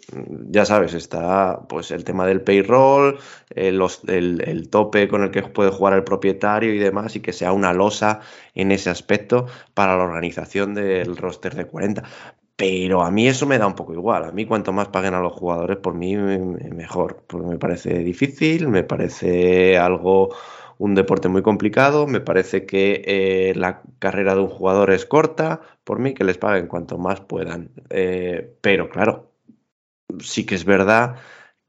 Speaker 5: ya sabes, está pues el tema del payroll, eh, el, tope con el que puede jugar el propietario y demás, y que sea una losa en ese aspecto para la organización del roster de 40. Pero a mí eso me da un poco igual. A mí cuanto más paguen a los jugadores, por mí mejor. Porque me parece difícil, me parece algo un deporte muy complicado. Me parece que eh, la carrera de un jugador es corta. Por mí, que les paguen cuanto más puedan. Eh, pero claro, sí que es verdad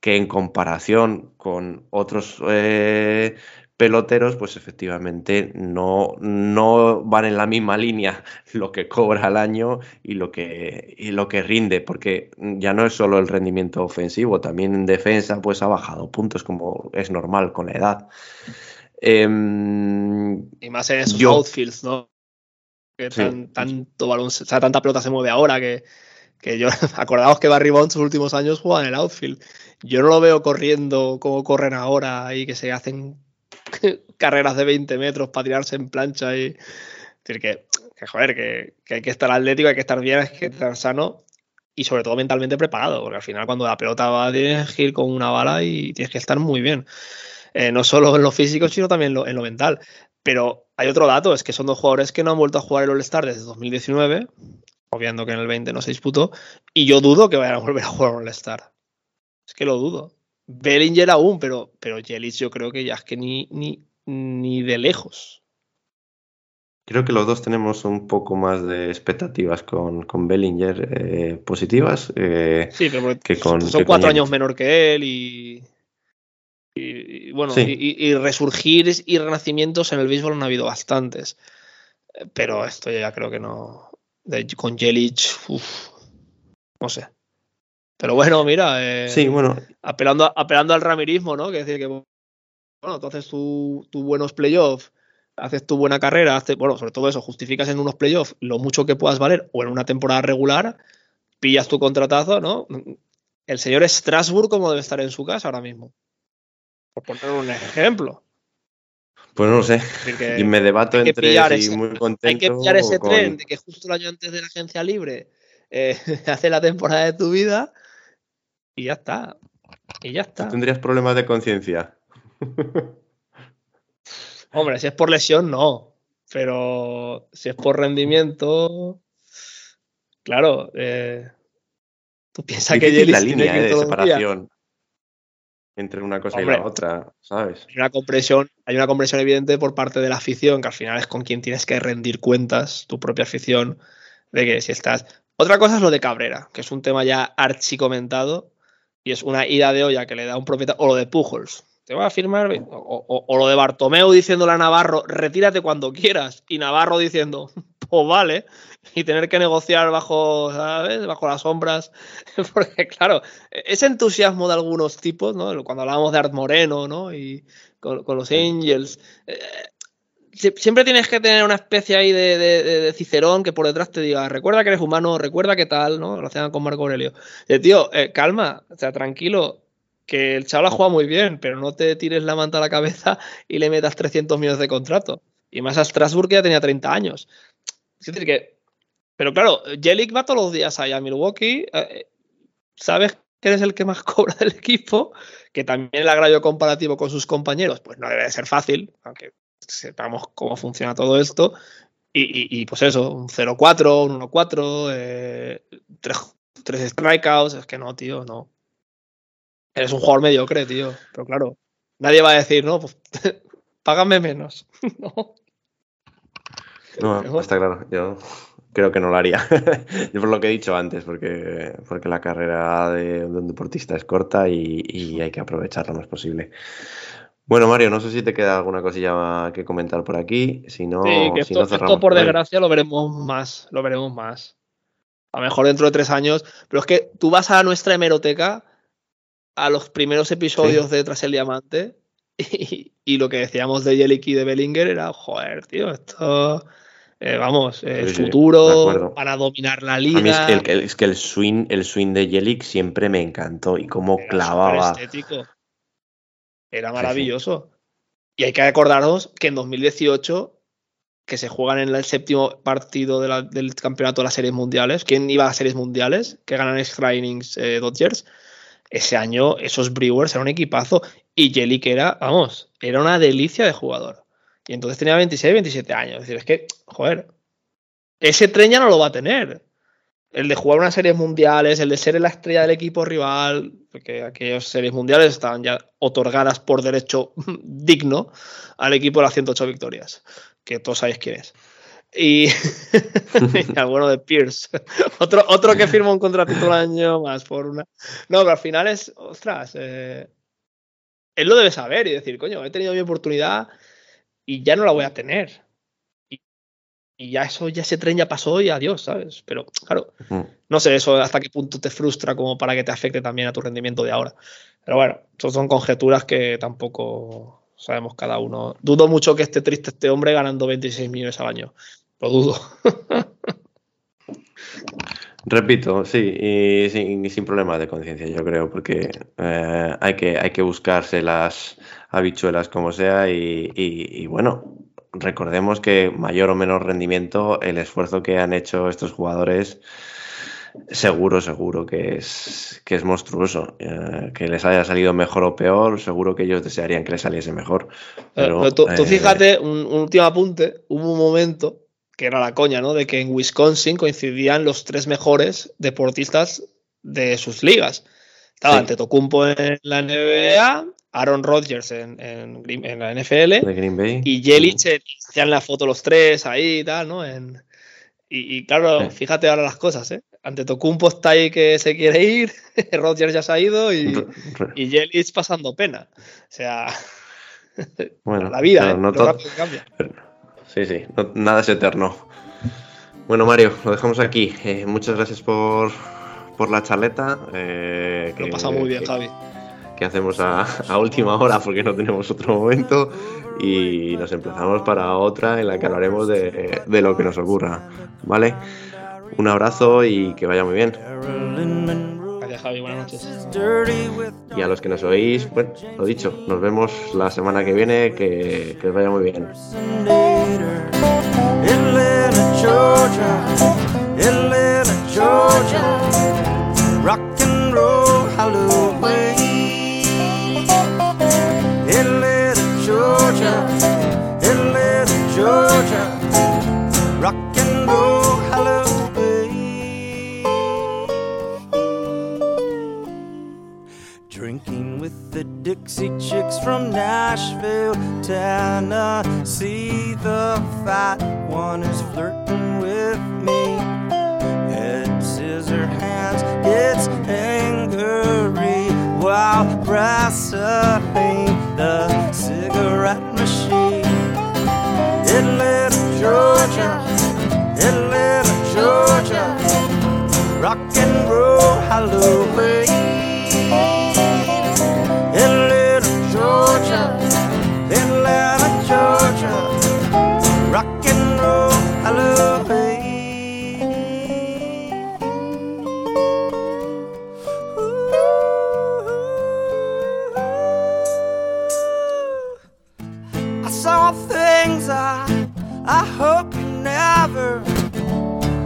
Speaker 5: que en comparación con otros eh, peloteros, pues efectivamente no, no van en la misma línea lo que cobra al año y lo que, y lo que rinde, porque ya no es solo el rendimiento ofensivo, también en defensa pues ha bajado puntos como es normal con la edad.
Speaker 6: Em, y más en esos outfields, ¿no? Que tanto balón, o sea, tanta pelota se mueve ahora que, que yo, acordaos que Barry Bonds sus últimos años jugaba en el outfield. Yo no lo veo corriendo como corren ahora y que se hacen carreras de 20 metros para tirarse en plancha y decir que, joder, que, hay que estar atlético, hay que estar bien, hay que estar sano y sobre todo mentalmente preparado, porque al final cuando la pelota va tienes que ir con una bala y tienes que estar muy bien. Eh, no solo en lo físico, sino también en lo, en lo mental. Pero hay otro dato, es que son dos jugadores que no han vuelto a jugar el All-Star desde 2019, obviando que en el 20 no se disputó, y yo dudo que vayan a volver a jugar All-Star. Es que lo dudo. Bellinger aún, pero, pero Jelis yo creo que ya es que ni, ni, ni de lejos.
Speaker 5: Creo que los dos tenemos un poco más de expectativas con, con Bellinger eh, positivas. Eh,
Speaker 6: sí, pero que con, son cuatro años menor que él y, y, bueno, y, resurgir y renacimientos en el béisbol han habido bastantes. Pero esto ya creo que no. con Jelic, no sé. Pero bueno, mira. Eh,
Speaker 5: sí, bueno.
Speaker 6: Apelando, apelando al ramirismo, ¿no? Que decir que. Bueno, tú haces tus tu buenos playoffs, haces tu buena carrera, haces, bueno, sobre todo eso, justificas en unos playoffs lo mucho que puedas valer o en una temporada regular, pillas tu contratazo, ¿no? El señor Strasbourg, como debe estar en su casa ahora mismo. Por poner un ejemplo.
Speaker 5: Pues no lo sé. y me debato entre si muy contento.
Speaker 6: Hay que pillar ese tren de que justo el año antes de la agencia libre eh, hace la temporada de tu vida y ya está. Y ya está.
Speaker 5: ¿Tendrías problemas de conciencia?
Speaker 6: Hombre, si es por lesión, no. Pero si es por rendimiento, claro. Eh, tú piensas que
Speaker 5: la línea de separación entre una cosa y la otra, ¿sabes?
Speaker 6: Hay una, compresión, hay una compresión evidente por parte de la afición, que al final es con quien tienes que rendir cuentas, tu propia afición, de que si estás... Otra cosa es lo de Cabrera, que es un tema ya archi comentado y es una ida de olla que le da un propietario, o lo de Pujols, te va a firmar, o, o, lo de Bartomeu diciéndole a Navarro, retírate cuando quieras, y Navarro diciendo, pues vale, y tener que negociar bajo, ¿sabes? Bajo las sombras. Porque, claro, ese entusiasmo de algunos tipos, ¿no? Cuando hablábamos de Art Moreno, ¿no? Y con, los Angels. Eh, siempre tienes que tener una especie ahí de, cicerón que por detrás te diga, recuerda que eres humano, recuerda que tal, ¿no? Lo hacían con Marco Aurelio. De, tío, eh, calma, o sea, tranquilo, que el chaval ha jugado muy bien, pero no te tires la manta a la cabeza y le metas 300 millones de contrato. Y más a Strasbourg que ya tenía 30 años. Que pero claro, Jelic va todos los días allá a Milwaukee. Eh, sabes que eres el que más cobra del equipo, que también el agravio comparativo con sus compañeros, pues no debe de ser fácil, aunque sepamos cómo funciona todo esto. Y, pues eso, un 0-4, un 1-4, eh, tres, strikeouts, es que no, tío, no. Eres un jugador mediocre, tío. Pero claro, nadie va a decir, no, pues págame menos. no.
Speaker 5: No, está claro. Yo creo que no lo haría. Yo por lo que he dicho antes, porque, porque la carrera de, un deportista es corta y, hay que aprovecharla lo más posible. Bueno, Mario, no sé si te queda alguna cosilla que comentar por aquí. Si no,
Speaker 6: si no cerramos, esto por desgracia lo veremos más. Lo veremos más. A lo mejor dentro de tres años. Pero es que tú vas a nuestra hemeroteca, a los primeros episodios de Tras el Diamante, y, lo que decíamos de Yelik y de Bellinger era, joder, tío, esto eh, vamos, el futuro, para dominar la liga.
Speaker 5: es, que el, es que el, swing, el swing de Yelik siempre me encantó y cómo clavaba.
Speaker 6: Estético. Era maravilloso. Y hay que acordaros que en 2018, que se juegan en el séptimo partido del campeonato de las series mundiales, ¿quién iba a las series mundiales? Que ganan extra innings eh, Dodgers. Ese año esos Brewers eran un equipazo y Yelik era, vamos, era una delicia de jugador. Y entonces tenía 26, 27 años. Es decir, es que, joder, ese tren no lo va a tener. El de jugar unas series mundiales, el de ser la estrella del equipo rival, porque aquellas series mundiales estaban ya otorgadas por derecho digno al equipo de las 108 victorias, que todos sabéis quién es. Y, el bueno de Pierce. otro, otro que firma un contratito un año más por una. No, pero al final es, ostras, eh, él lo debe saber y decir, coño, he tenido mi oportunidad y ya no la voy a tener. Y, ya eso, ya ese tren ya pasó y adiós, ¿sabes? Pero claro, no sé eso hasta qué punto te frustra como para que te afecte también a tu rendimiento de ahora. Pero bueno, eso son conjeturas que tampoco sabemos cada uno. Dudo mucho que esté triste este hombre ganando 26 millones al año. Lo dudo.
Speaker 5: Repito, sí, y sin, sin problemas de conciencia, yo creo, porque eh, hay, que, hay que buscarse las habichuelas como sea y, y- y, bueno, recordemos que mayor o menor rendimiento, el esfuerzo que han hecho estos jugadores, seguro, seguro que es, que es monstruoso. Eh, que les haya salido mejor o peor, seguro que ellos desearían que les saliese mejor. Pero,
Speaker 6: Pero tú, tú
Speaker 5: eh,
Speaker 6: fíjate, un, un último apunte, hubo un momento que era la coña, ¿no? De que en Wisconsin coincidían los tres mejores deportistas de sus ligas. Estaba
Speaker 5: Sí.
Speaker 6: Antetokounmpo en la NBA, Aaron Rodgers en, en la NFL
Speaker 5: de Green Bay.
Speaker 6: y Jelic en- hacían la foto los tres ahí y tal, ¿no? En- y, y claro,
Speaker 5: Sí.
Speaker 6: fíjate ahora las cosas, ¿eh? Antetokounmpo está ahí que se quiere ir, Rodgers ya se ha ido y,
Speaker 5: re-
Speaker 6: y pasando pena. O sea,
Speaker 5: bueno,
Speaker 6: la vida,
Speaker 5: claro,
Speaker 6: ¿eh?
Speaker 5: no
Speaker 6: Lo rápido cambia.
Speaker 5: Sí, sí, no- nada es eterno. Bueno, Mario, lo dejamos aquí. Eh, muchas gracias por, por la charleta. eh,
Speaker 6: Lo
Speaker 5: que-
Speaker 6: pasa muy bien,
Speaker 5: que-
Speaker 6: Javi.
Speaker 5: Que hacemos a, a última hora porque no tenemos otro momento y nos emplazamos para otra en la que hablaremos de, de lo que nos ocurra, ¿vale? Un abrazo y que vaya muy bien.
Speaker 6: Gracias, Javi. Buenas noches.
Speaker 5: Y a los que nos oís, bueno, lo dicho, nos vemos la semana que viene, que, que os vaya muy bien.
Speaker 1: Atlanta, Georgia, Atlanta, Georgia, Georgia, rock and roll Halloween. Drinking with the Dixie Chicks from Nashville, Tennessee. The fat one is flirting with me. Head scissor hands gets angry while wrestling the cigarette. Atlanta, Georgia, Atlanta, Georgia, rock and roll Halloween.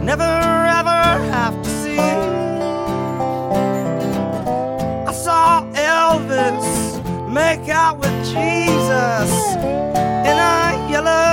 Speaker 1: Never ever have to see. I saw Elvis make out with Jesus in a yellow